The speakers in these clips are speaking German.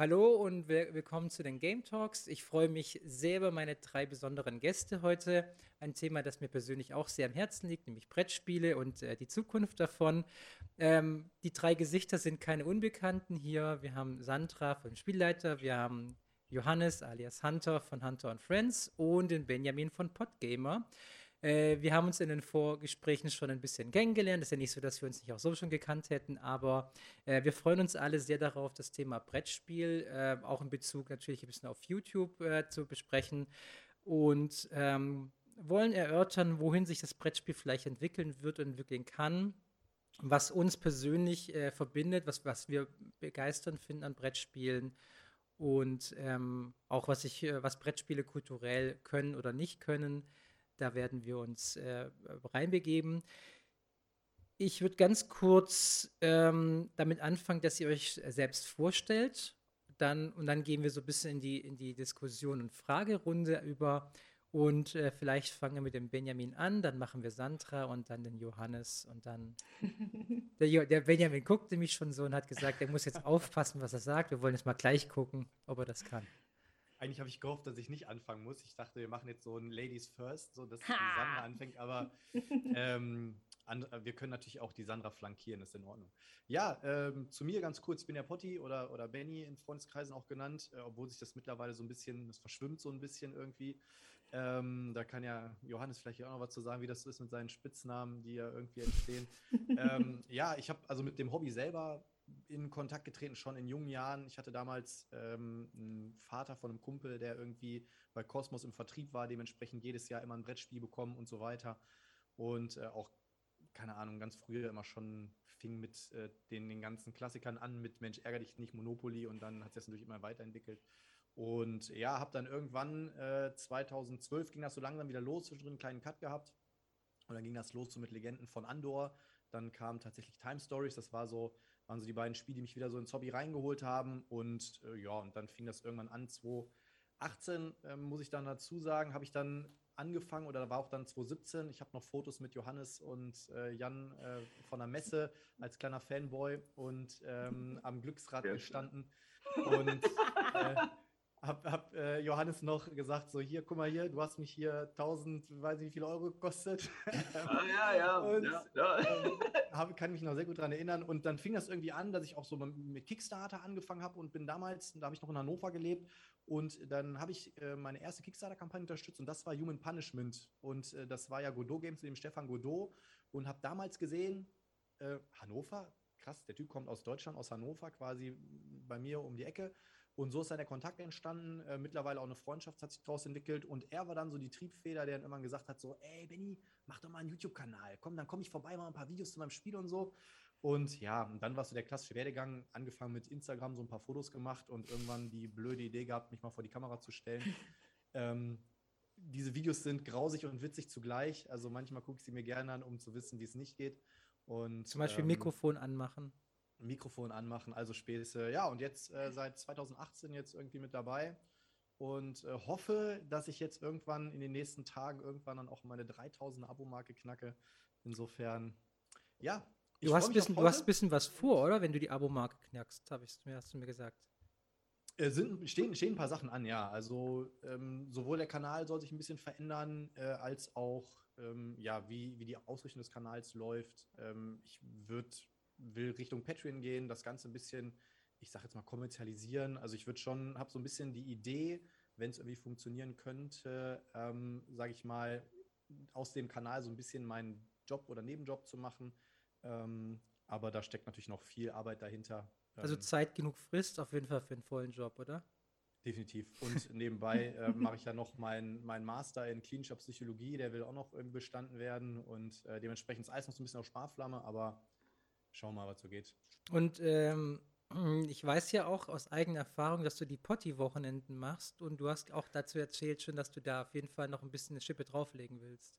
Hallo und willkommen zu den Game Talks. Ich freue mich sehr über meine drei besonderen Gäste heute. Ein Thema, das mir persönlich auch sehr am Herzen liegt, nämlich Brettspiele und äh, die Zukunft davon. Ähm, die drei Gesichter sind keine Unbekannten hier. Wir haben Sandra vom Spielleiter, wir haben Johannes alias Hunter von Hunter Friends und den Benjamin von Podgamer. Äh, wir haben uns in den Vorgesprächen schon ein bisschen kennengelernt. Es ist ja nicht so, dass wir uns nicht auch so schon gekannt hätten, aber äh, wir freuen uns alle sehr darauf, das Thema Brettspiel, äh, auch in Bezug natürlich ein bisschen auf YouTube äh, zu besprechen und ähm, wollen erörtern, wohin sich das Brettspiel vielleicht entwickeln wird und entwickeln kann was uns persönlich äh, verbindet, was, was wir begeisternd finden an Brettspielen und ähm, auch was ich, äh, was Brettspiele kulturell können oder nicht können. Da werden wir uns äh, reinbegeben. Ich würde ganz kurz ähm, damit anfangen, dass ihr euch selbst vorstellt. Dann, und dann gehen wir so ein bisschen in die, in die Diskussion und Fragerunde über. Und äh, vielleicht fangen wir mit dem Benjamin an, dann machen wir Sandra und dann den Johannes und dann. der, der, Benjamin guckte mich schon so und hat gesagt, er muss jetzt aufpassen, was er sagt. Wir wollen jetzt mal gleich gucken, ob er das kann. Eigentlich habe ich gehofft, dass ich nicht anfangen muss. Ich dachte, wir machen jetzt so ein Ladies First, so dass die Sandra anfängt, aber ähm, an, wir können natürlich auch die Sandra flankieren, ist in Ordnung. Ja, ähm, zu mir ganz kurz, ich bin ja Potti oder, oder Benny in Freundeskreisen auch genannt, äh, obwohl sich das mittlerweile so ein bisschen, das verschwimmt so ein bisschen irgendwie. Ähm, da kann ja Johannes vielleicht auch noch was zu sagen, wie das so ist mit seinen Spitznamen, die ja irgendwie entstehen. ähm, ja, ich habe also mit dem Hobby selber in Kontakt getreten, schon in jungen Jahren. Ich hatte damals ähm, einen Vater von einem Kumpel, der irgendwie bei Cosmos im Vertrieb war, dementsprechend jedes Jahr immer ein Brettspiel bekommen und so weiter. Und äh, auch, keine Ahnung, ganz früher immer schon fing mit äh, den, den ganzen Klassikern an, mit Mensch, ärger dich nicht, Monopoly und dann hat sich das natürlich immer weiterentwickelt. Und ja, habe dann irgendwann äh, 2012 ging das so langsam wieder los, zwischendrin einen kleinen Cut gehabt. Und dann ging das los so mit Legenden von Andor. Dann kam tatsächlich Time Stories, das war so waren so die beiden Spiele, die mich wieder so ins Hobby reingeholt haben. Und äh, ja, und dann fing das irgendwann an. 2018, äh, muss ich dann dazu sagen, habe ich dann angefangen oder war auch dann 2017. Ich habe noch Fotos mit Johannes und äh, Jan äh, von der Messe als kleiner Fanboy und ähm, am Glücksrad gestanden. Und äh, hab, hab äh, Johannes noch gesagt, so hier, guck mal hier, du hast mich hier 1000, weiß nicht wie viel Euro gekostet. ah, ja, ja. Und, ja, ja. Ähm, hab, kann mich noch sehr gut daran erinnern. Und dann fing das irgendwie an, dass ich auch so mit Kickstarter angefangen habe und bin damals, da habe ich noch in Hannover gelebt und dann habe ich äh, meine erste Kickstarter-Kampagne unterstützt und das war Human Punishment. Und äh, das war ja Godot Games mit dem Stefan Godot und habe damals gesehen, äh, Hannover, krass, der Typ kommt aus Deutschland, aus Hannover, quasi bei mir um die Ecke und so ist dann der Kontakt entstanden. Äh, mittlerweile auch eine Freundschaft hat sich daraus entwickelt. Und er war dann so die Triebfeder, der dann immer gesagt hat: so, ey, Benny, mach doch mal einen YouTube-Kanal. Komm, dann komme ich vorbei, mal ein paar Videos zu meinem Spiel und so. Und ja, und dann war so der klassische Werdegang, angefangen mit Instagram, so ein paar Fotos gemacht und irgendwann die blöde Idee gehabt, mich mal vor die Kamera zu stellen. ähm, diese Videos sind grausig und witzig zugleich. Also manchmal gucke ich sie mir gerne an, um zu wissen, wie es nicht geht. Und, Zum Beispiel ähm, Mikrofon anmachen. Mikrofon anmachen, also Späße. Ja, und jetzt äh, seit 2018 jetzt irgendwie mit dabei und äh, hoffe, dass ich jetzt irgendwann in den nächsten Tagen irgendwann dann auch meine 3000 Abo-Marke knacke. Insofern, ja. Du hast, bisschen, du hast ein bisschen was vor, oder? Wenn du die Abo-Marke knackst, hab ich, hast du mir gesagt. Äh, sind, stehen, stehen ein paar Sachen an, ja. Also ähm, sowohl der Kanal soll sich ein bisschen verändern, äh, als auch ähm, ja, wie, wie die Ausrichtung des Kanals läuft. Ähm, ich würde will Richtung Patreon gehen, das Ganze ein bisschen, ich sage jetzt mal, kommerzialisieren. Also ich würde schon, habe so ein bisschen die Idee, wenn es irgendwie funktionieren könnte, ähm, sage ich mal, aus dem Kanal so ein bisschen meinen Job oder Nebenjob zu machen. Ähm, aber da steckt natürlich noch viel Arbeit dahinter. Also ähm, Zeit genug Frist auf jeden Fall für einen vollen Job, oder? Definitiv. Und nebenbei äh, mache ich ja noch meinen mein Master in klinischer Psychologie, der will auch noch irgendwie bestanden werden. Und äh, dementsprechend ist alles noch so ein bisschen auf Sparflamme, aber Schauen wir mal, was so geht. Und ähm, ich weiß ja auch aus eigener Erfahrung, dass du die Potti-Wochenenden machst und du hast auch dazu erzählt schon, dass du da auf jeden Fall noch ein bisschen eine Schippe drauflegen willst.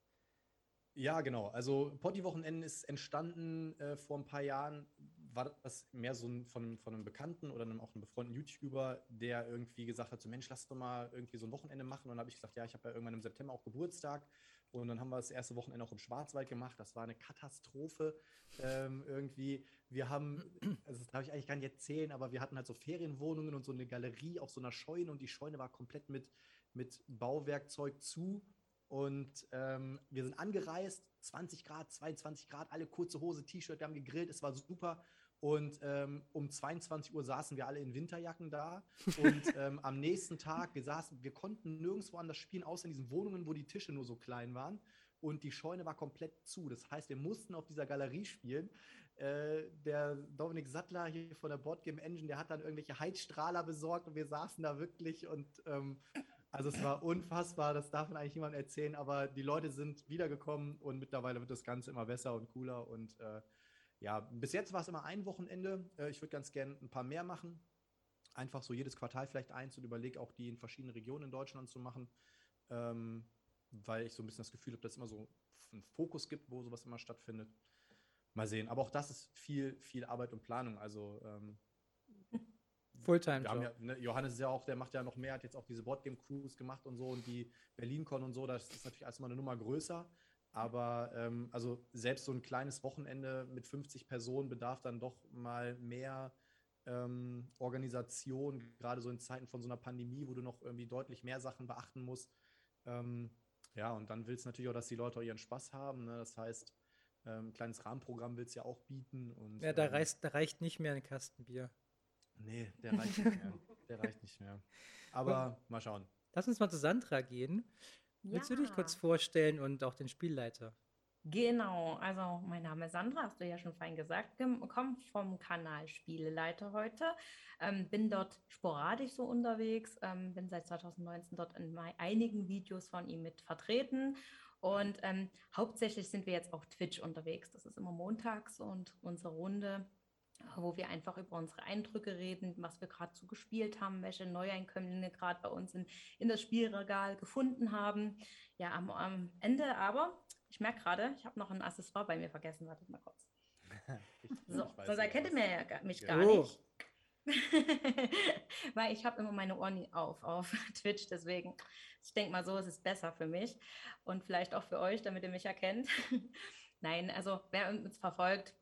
Ja, genau. Also Potti-Wochenenden ist entstanden äh, vor ein paar Jahren, war das mehr so ein, von, von einem Bekannten oder einem, auch einem befreundeten YouTuber, der irgendwie gesagt hat, so Mensch, lass doch mal irgendwie so ein Wochenende machen. Und dann habe ich gesagt, ja, ich habe ja irgendwann im September auch Geburtstag und dann haben wir das erste Wochenende auch im Schwarzwald gemacht. Das war eine Katastrophe ähm, irgendwie. wir haben, also das darf ich eigentlich gar nicht erzählen, aber wir hatten halt so Ferienwohnungen und so eine Galerie auf so einer Scheune und die Scheune war komplett mit, mit Bauwerkzeug zu. Und ähm, wir sind angereist, 20 Grad, 22 Grad, alle kurze Hose, T-Shirt, wir haben gegrillt, es war super. Und ähm, um 22 Uhr saßen wir alle in Winterjacken da. Und ähm, am nächsten Tag, wir saßen, wir konnten nirgendwo anders spielen, außer in diesen Wohnungen, wo die Tische nur so klein waren. Und die Scheune war komplett zu. Das heißt, wir mussten auf dieser Galerie spielen. Äh, der Dominik Sattler hier von der Boardgame Engine, der hat dann irgendwelche Heizstrahler besorgt und wir saßen da wirklich und ähm, also es war unfassbar, das darf man eigentlich niemandem erzählen, aber die Leute sind wiedergekommen und mittlerweile wird das Ganze immer besser und cooler und äh, ja, bis jetzt war es immer ein Wochenende. Äh, ich würde ganz gerne ein paar mehr machen. Einfach so jedes Quartal vielleicht eins und überlege auch die in verschiedenen Regionen in Deutschland zu machen, ähm, weil ich so ein bisschen das Gefühl habe, dass es immer so einen Fokus gibt, wo sowas immer stattfindet. Mal sehen. Aber auch das ist viel, viel Arbeit und Planung. Also ähm, Fulltime. Ja, ne, Johannes ist ja auch, der macht ja noch mehr, hat jetzt auch diese Boardgame Cruise gemacht und so und die BerlinCon und so. Das ist natürlich erstmal eine Nummer größer. Aber ähm, also selbst so ein kleines Wochenende mit 50 Personen bedarf dann doch mal mehr ähm, Organisation, gerade so in Zeiten von so einer Pandemie, wo du noch irgendwie deutlich mehr Sachen beachten musst. Ähm, ja, und dann willst du natürlich auch, dass die Leute auch ihren Spaß haben. Ne? Das heißt, ein ähm, kleines Rahmenprogramm willst du ja auch bieten. Und, ja, da, ähm, reicht, da reicht nicht mehr ein Kastenbier. Nee, der reicht nicht mehr. Der reicht nicht mehr. Aber mal schauen. Lass uns mal zu Sandra gehen. Willst du dich kurz vorstellen und auch den Spielleiter? Genau, also mein Name ist Sandra, hast du ja schon fein gesagt, komme vom Kanal Spieleleiter heute, ähm, bin dort sporadisch so unterwegs, ähm, bin seit 2019 dort in einigen Videos von ihm mit vertreten und ähm, hauptsächlich sind wir jetzt auf Twitch unterwegs. Das ist immer montags und unsere Runde wo wir einfach über unsere Eindrücke reden, was wir gerade so gespielt haben, welche Neueinkömmlinge gerade bei uns in, in das Spielregal gefunden haben. Ja, am, am Ende aber, ich merke gerade, ich habe noch ein Accessoire bei mir vergessen, wartet mal kurz. so, sonst erkennt ihr mir ja, mich gar oh. nicht. Weil ich habe immer meine Ohren auf auf Twitch, deswegen, ich denke mal so, ist es besser für mich und vielleicht auch für euch, damit ihr mich erkennt. Nein, also wer uns verfolgt,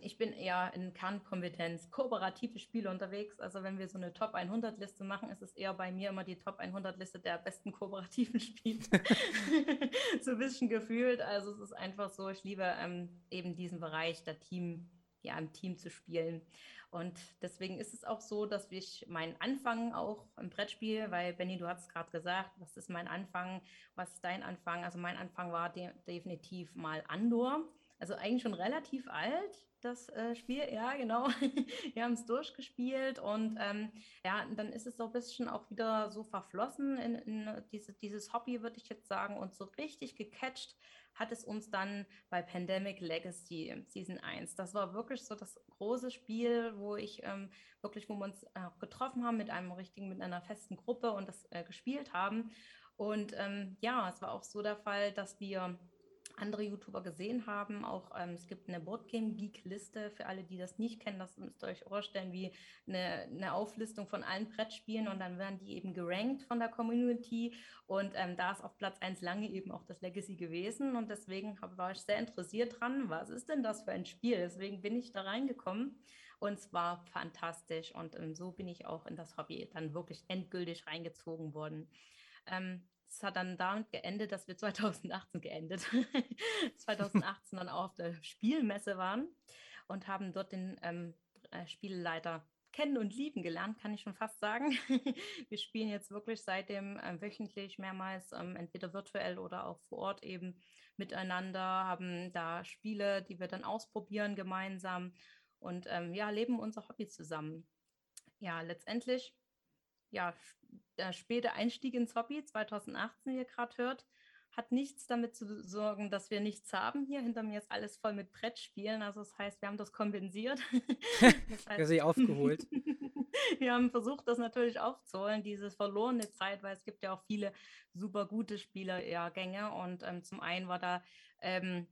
ich bin eher in Kernkompetenz, kooperative Spiele unterwegs. Also wenn wir so eine Top 100 Liste machen, ist es eher bei mir immer die Top 100 Liste der besten kooperativen Spiele. so ein bisschen gefühlt. Also es ist einfach so, ich liebe ähm, eben diesen Bereich der Team, ja, im Team zu spielen. Und deswegen ist es auch so, dass ich meinen Anfang auch im Brettspiel, weil Benny, du hast gerade gesagt, was ist mein Anfang, was ist dein Anfang? Also mein Anfang war de definitiv mal Andor. Also eigentlich schon relativ alt, das äh, Spiel, ja, genau. Wir haben es durchgespielt und ähm, ja, dann ist es so ein bisschen auch wieder so verflossen in, in diese, dieses Hobby, würde ich jetzt sagen, und so richtig gecatcht hat es uns dann bei Pandemic Legacy Season 1. Das war wirklich so das große Spiel, wo ich ähm, wirklich, wo wir uns äh, getroffen haben mit einem richtigen, mit einer festen Gruppe und das äh, gespielt haben. Und ähm, ja, es war auch so der Fall, dass wir andere YouTuber gesehen haben. Auch ähm, es gibt eine Boardgame Geek Liste für alle, die das nicht kennen. Das müsst ihr euch vorstellen wie eine, eine Auflistung von allen Brettspielen und dann werden die eben gerankt von der Community. Und ähm, da ist auf Platz 1 lange eben auch das Legacy gewesen. Und deswegen hab, war ich sehr interessiert dran, was ist denn das für ein Spiel? Deswegen bin ich da reingekommen. Und es war fantastisch. Und ähm, so bin ich auch in das Hobby dann wirklich endgültig reingezogen worden. Ähm, es hat dann damit geendet, dass wir 2018 geendet, 2018 dann auch auf der Spielmesse waren und haben dort den ähm, äh, Spielleiter kennen und lieben gelernt, kann ich schon fast sagen. wir spielen jetzt wirklich seitdem äh, wöchentlich mehrmals, ähm, entweder virtuell oder auch vor Ort eben miteinander, haben da Spiele, die wir dann ausprobieren gemeinsam und ähm, ja, leben unser Hobby zusammen. Ja, letztendlich ja, der späte Einstieg ins Hobby 2018, wie ihr gerade hört, hat nichts damit zu sorgen, dass wir nichts haben hier. Hinter mir ist alles voll mit Brettspielen. Also das heißt, wir haben das kompensiert. das heißt, sie aufgeholt. wir haben versucht, das natürlich aufzuholen, diese verlorene Zeit, weil es gibt ja auch viele super gute Spielerjahrgänge. Und ähm, zum einen war da ähm,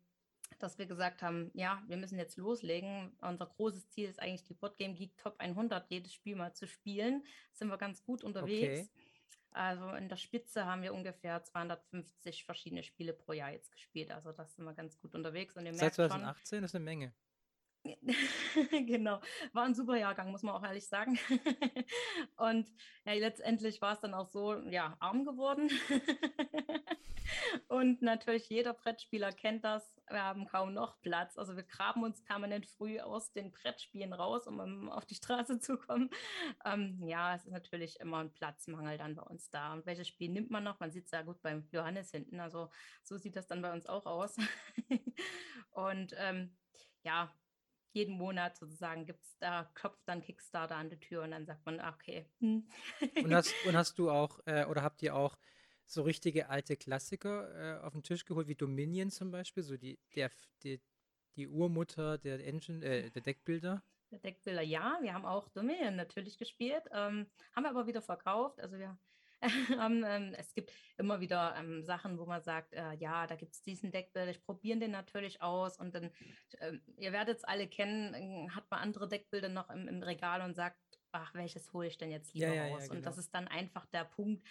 dass wir gesagt haben, ja, wir müssen jetzt loslegen. Unser großes Ziel ist eigentlich die Boardgame Geek Top 100, jedes Spiel mal zu spielen. Sind wir ganz gut unterwegs. Okay. Also in der Spitze haben wir ungefähr 250 verschiedene Spiele pro Jahr jetzt gespielt. Also das sind wir ganz gut unterwegs. Und ihr Seit 2018 schon, ist eine Menge. genau, war ein super Jahrgang, muss man auch ehrlich sagen. und ja, letztendlich war es dann auch so, ja, arm geworden. und natürlich jeder Brettspieler kennt das. Wir haben kaum noch Platz. Also wir graben uns permanent früh aus den Brettspielen raus, um auf die Straße zu kommen. Ähm, ja, es ist natürlich immer ein Platzmangel dann bei uns da. Und welches Spiel nimmt man noch? Man sieht es ja gut beim Johannes hinten. Also so sieht das dann bei uns auch aus. und ähm, ja, jeden Monat sozusagen gibt es da, klopft dann Kickstarter an die Tür und dann sagt man, okay. Hm. Und, hast, und hast du auch, äh, oder habt ihr auch so richtige alte Klassiker äh, auf den Tisch geholt, wie Dominion zum Beispiel, so die, der, die, die Urmutter der Engine, äh, der Deckbilder? Der Deckbilder, ja, wir haben auch Dominion natürlich gespielt, ähm, haben wir aber wieder verkauft. Also wir ähm, es gibt immer wieder ähm, Sachen, wo man sagt, äh, ja, da gibt es diesen Deckbilder, ich probiere den natürlich aus und dann, äh, ihr werdet es alle kennen, äh, hat man andere Deckbilder noch im, im, Regal und sagt, ach, welches hole ich denn jetzt lieber ja, ja, aus? Ja, genau. Und das ist dann einfach der Punkt,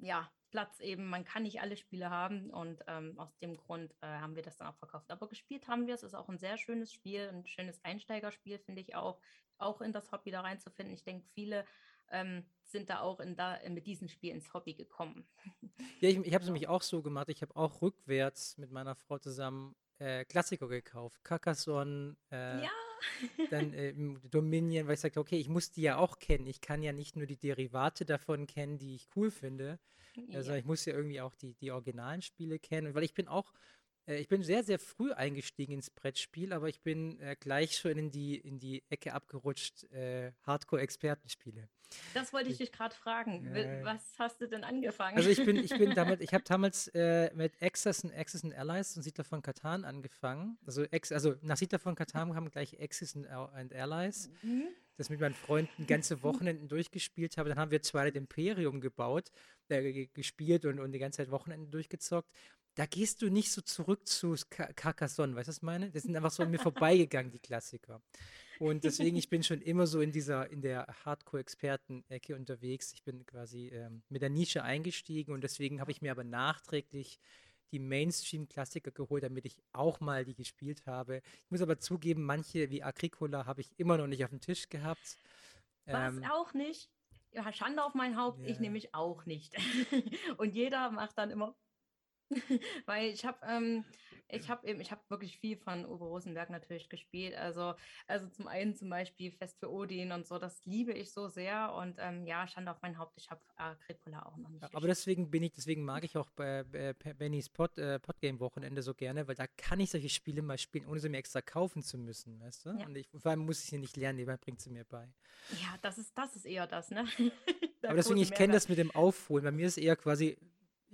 ja, Platz eben, man kann nicht alle Spiele haben und ähm, aus dem Grund äh, haben wir das dann auch verkauft. Aber gespielt haben wir es, ist auch ein sehr schönes Spiel, ein schönes Einsteigerspiel, finde ich auch, auch in das Hobby da reinzufinden. Ich denke, viele ähm, sind da auch in da, mit diesem Spiel ins Hobby gekommen. Ja, ich, ich habe es nämlich auch so gemacht. Ich habe auch rückwärts mit meiner Frau zusammen äh, Klassiker gekauft. Carcassonne, äh, ja. dann äh, Dominion, weil ich sagte, okay, ich muss die ja auch kennen. Ich kann ja nicht nur die Derivate davon kennen, die ich cool finde, ja. sondern ich muss ja irgendwie auch die, die originalen Spiele kennen. Weil ich bin auch äh, ich bin sehr, sehr früh eingestiegen ins Brettspiel, aber ich bin äh, gleich schon in die, in die Ecke abgerutscht, äh, Hardcore-Expertenspiele. Das wollte ich dich gerade fragen. Was hast du denn angefangen? Also ich bin, ich bin damit, ich habe damals äh, mit Axis und Axis and Allies und Siedler von Katan angefangen. Also, Ex, also nach Siedler von Katan haben gleich Axis and, Allies. Mhm. Das mit meinen Freunden ganze Wochenenden durchgespielt habe. Dann haben wir Twilight Imperium gebaut, äh, gespielt und, und die ganze Zeit Wochenenden durchgezockt da gehst du nicht so zurück zu Carcassonne, weißt du, was ich meine? Das sind einfach so an mir vorbeigegangen, die Klassiker. Und deswegen, ich bin schon immer so in dieser, in der Hardcore-Experten-Ecke unterwegs. Ich bin quasi ähm, mit der Nische eingestiegen und deswegen habe ich mir aber nachträglich die Mainstream-Klassiker geholt, damit ich auch mal die gespielt habe. Ich muss aber zugeben, manche wie Agricola habe ich immer noch nicht auf dem Tisch gehabt. Was ähm, auch nicht? Ja, Schande auf mein Haupt, yeah. ich nämlich auch nicht. und jeder macht dann immer, Weil ich habe ähm, ich habe eben, ich habe wirklich viel von Uwe Rosenberg natürlich gespielt. Also, also zum einen zum Beispiel Fest für Odin und so, das liebe ich so sehr. Und ähm, ja, stand auf mein Haupt, ich habe Agricola auch noch nicht. Ja, aber deswegen bin ich, deswegen mag ich auch bei, bei Bennys Pod, äh, Podgame-Wochenende so gerne, weil da kann ich solche Spiele mal spielen, ohne sie mir extra kaufen zu müssen, weißt du? Ja. Und ich, vor allem muss ich sie nicht lernen, jemand bringt sie mir bei. Ja, das ist, das ist eher das, ne? aber deswegen, ich kenne das mit dem Aufholen. Bei mir ist eher quasi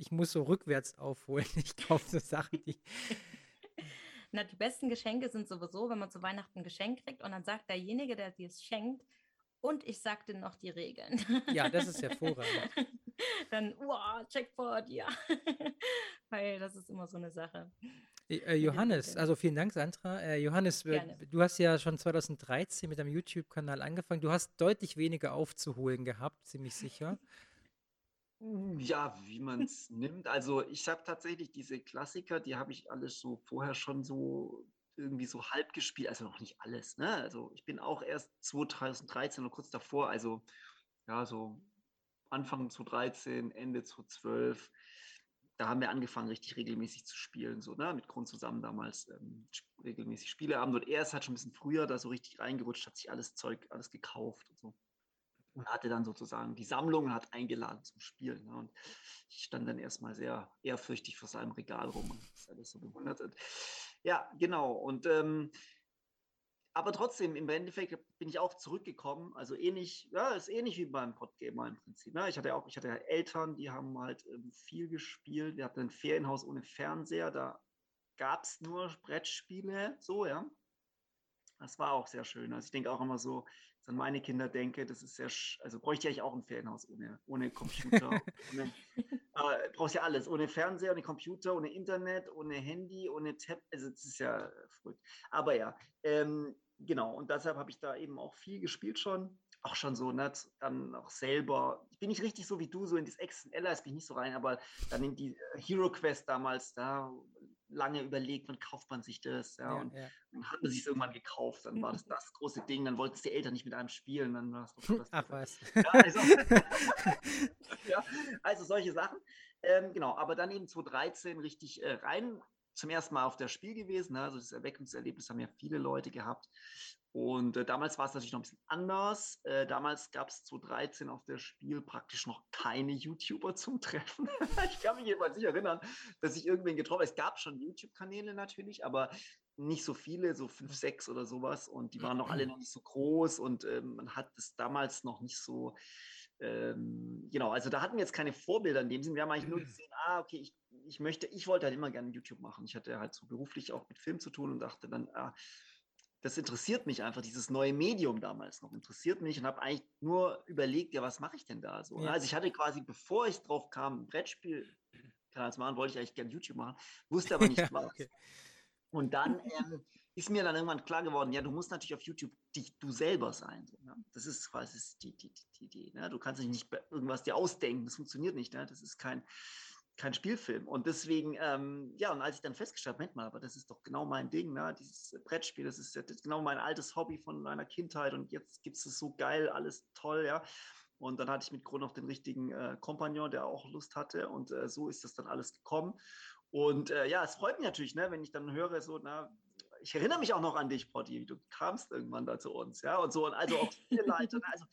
ich muss so rückwärts aufholen. Ich kaufe so Sachen, die. Na, die besten Geschenke sind sowieso, wenn man zu Weihnachten ein Geschenk kriegt und dann sagt derjenige, der dir es schenkt, und ich sagte noch die Regeln. Ja, das ist hervorragend. dann, wow, Checkpoint, ja. Weil das ist immer so eine Sache. Äh, Johannes, also vielen Dank, Sandra. Äh, Johannes, Gerne. du hast ja schon 2013 mit deinem YouTube-Kanal angefangen. Du hast deutlich weniger aufzuholen gehabt, ziemlich sicher. Ja, wie man es nimmt. Also ich habe tatsächlich diese Klassiker, die habe ich alles so vorher schon so irgendwie so halb gespielt, also noch nicht alles. Ne? Also ich bin auch erst 2013 oder kurz davor, also ja, so Anfang 2013, Ende 2012, da haben wir angefangen, richtig regelmäßig zu spielen, so, ne, mit Grund zusammen damals ähm, regelmäßig Spieleabend. Und er ist halt schon ein bisschen früher da so richtig reingerutscht, hat sich alles Zeug, alles gekauft und so und hatte dann sozusagen die Sammlung und hat eingeladen zum Spielen. Ne? Und ich stand dann erstmal sehr ehrfürchtig vor seinem Regal rum und das alles so bewundert. Und ja, genau. Und ähm, aber trotzdem, im Endeffekt bin ich auch zurückgekommen. Also ähnlich, ja, ist ähnlich wie beim Podgamer im Prinzip. Ne? Ich hatte auch, ich hatte Eltern, die haben halt ähm, viel gespielt. Wir hatten ein Ferienhaus ohne Fernseher, da gab es nur Brettspiele, so, ja. Das war auch sehr schön. Also ich denke auch immer so, an meine Kinder denke, das ist sehr, also bräuchte ich auch ein Ferienhaus ohne, ohne Computer. ohne, äh, brauchst ja alles, ohne Fernseher, ohne Computer, ohne Internet, ohne Handy, ohne Tab, also das ist ja verrückt. Aber ja, ähm, genau, und deshalb habe ich da eben auch viel gespielt schon, auch schon so, ne, dann auch selber, ich bin nicht richtig so wie du, so in das Allies bin ich nicht so rein, aber dann in die Hero Quest damals, da lange überlegt, wann kauft man sich das. Ja, Ja, und ja. dann hat man sich irgendwann gekauft. Dann war das das große Ding. Dann wollten es die Eltern nicht mit einem spielen. Dann war doch das. Ach was. Ja, also, ja, also solche Sachen. Ähm, genau, aber dann eben 2013 richtig äh, rein. Zum ersten Mal auf das Spiel gewesen. Ne? Also das Erweckungserlebnis haben ja viele Leute gehabt. Und äh, damals war es natürlich noch ein bisschen anders. Äh, damals gab es 2013 auf das Spiel praktisch noch keine YouTuber zum Treffen. ich kann mich jedenfalls nicht erinnern, dass ich irgendwen getroffen habe. Es gab schon YouTube-Kanäle natürlich, aber nicht so viele, so fünf, sechs oder sowas. Und die waren noch alle noch nicht so groß und ähm, man hat es damals noch nicht so. Ähm, genau, also da hatten wir jetzt keine Vorbilder in dem Sinne. Wir haben eigentlich nur gesehen, ah, okay, ich, ich möchte, ich wollte halt immer gerne YouTube machen. Ich hatte halt so beruflich auch mit Film zu tun und dachte dann, ah, das interessiert mich einfach, dieses neue Medium damals noch interessiert mich und habe eigentlich nur überlegt, ja, was mache ich denn da so? Ja. Also ich hatte quasi, bevor ich drauf kam, ein Brettspiel Kanal zu machen, wollte ich eigentlich gerne YouTube machen, wusste aber nicht Ja, was. okay. Und dann ähm, ist mir dann irgendwann klar geworden, ja, du musst natürlich auf YouTube dich, du selber sein. So, ne? Das ist quasi die, die, die, die Idee. Ne? Du kannst dich nicht irgendwas dir ausdenken, das funktioniert nicht. Ne? Das ist kein, kein Spielfilm. Und deswegen, ähm, ja, und als ich dann festgestellt habe, Moment mal, aber das ist doch genau mein Ding, ne? dieses Brettspiel, das ist, das ist genau mein altes Hobby von meiner Kindheit und jetzt gibt es es so geil, alles toll, ja. Und dann hatte ich mit Gro noch den richtigen äh, Kompagnon, der auch Lust hatte. Und äh, so ist das dann alles gekommen. Und äh, ja, es freut mich natürlich, ne, wenn ich dann höre, so, na, ich erinnere mich auch noch an dich, Potti, du kamst irgendwann da zu uns, ja, und so, und also auch viele Leute, ne, also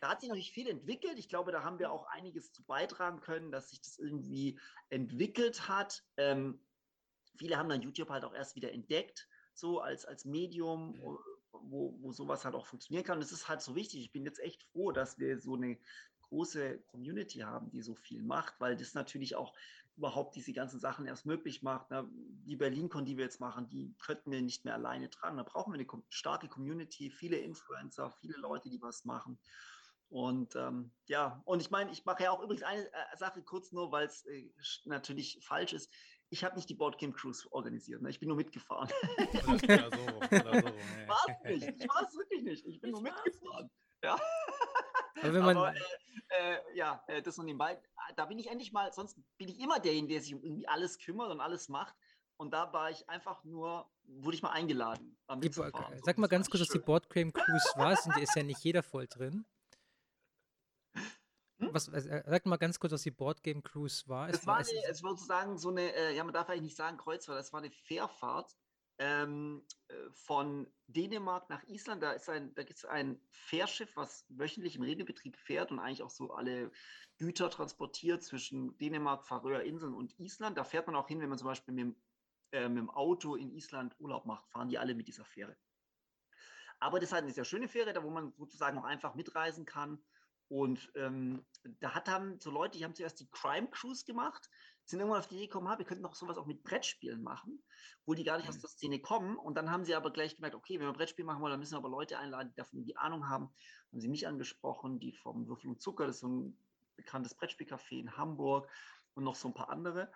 da hat sich natürlich viel entwickelt. Ich glaube, da haben wir auch einiges zu beitragen können, dass sich das irgendwie entwickelt hat. Ähm, viele haben dann YouTube halt auch erst wieder entdeckt, so als, als Medium, wo, wo sowas halt auch funktionieren kann. Und es ist halt so wichtig. Ich bin jetzt echt froh, dass wir so eine große Community haben, die so viel macht, weil das natürlich auch überhaupt diese ganzen Sachen erst möglich macht. Ne? Die BerlinCon, die wir jetzt machen, die könnten wir nicht mehr alleine tragen. Da brauchen wir eine starke Community, viele Influencer, viele Leute, die was machen. Und ähm, ja, und ich meine, ich mache ja auch übrigens eine äh, Sache kurz nur, weil es äh, natürlich falsch ist. Ich habe nicht die Board Game Cruise organisiert. Ne? Ich bin nur mitgefahren. Oder, oder so. Oder so. ja. war es nicht. Ich war es wirklich nicht. Ich bin Ich nur war's mitgefahren. Ja. Aber wenn man, Aber, äh, äh, ja, äh, das nur nebenbei. Da bin ich endlich mal, sonst bin ich immer derjenige, der sich um irgendwie alles kümmert und alles macht. Und da war ich einfach nur, wurde ich mal eingeladen. die, sag mal ganz kurz, was die. Board Game Cruise war. Sind, ist ja nicht jeder voll drin. Was, äh, sag mal ganz kurz, was die Board Game Cruise war. Es war, eine, es war sozusagen so eine, äh, ja, man darf eigentlich nicht sagen Kreuzfahrt, das war eine Fährfahrt ähm, äh, von Dänemark nach Island. Da, ist ein, da gibt es ein Fährschiff, was wöchentlich im Regelbetrieb fährt und eigentlich auch so alle Güter transportiert zwischen Dänemark, Färöerinseln und Island. Da fährt man auch hin, wenn man zum Beispiel mit, dem, äh, mit dem Auto in Island Urlaub macht, fahren die alle mit dieser Fähre. Aber das ist halt eine sehr schöne Fähre, da wo man sozusagen auch einfach mitreisen kann. Und ähm, da hat haben so Leute, die haben zuerst die Crime Cruise gemacht, sind irgendwann auf die Idee gekommen, ha, wir könnten doch sowas auch mit Brettspielen machen, wo die gar nicht aus Mhm. der Szene kommen. Und dann haben sie aber gleich gemerkt, okay, wenn wir Brettspiel machen wollen, dann müssen wir aber Leute einladen, die davon die Ahnung haben. Dann haben sie mich angesprochen, die vom Würfel und Zucker, das ist so ein bekanntes Brettspielcafé in Hamburg und noch so ein paar andere.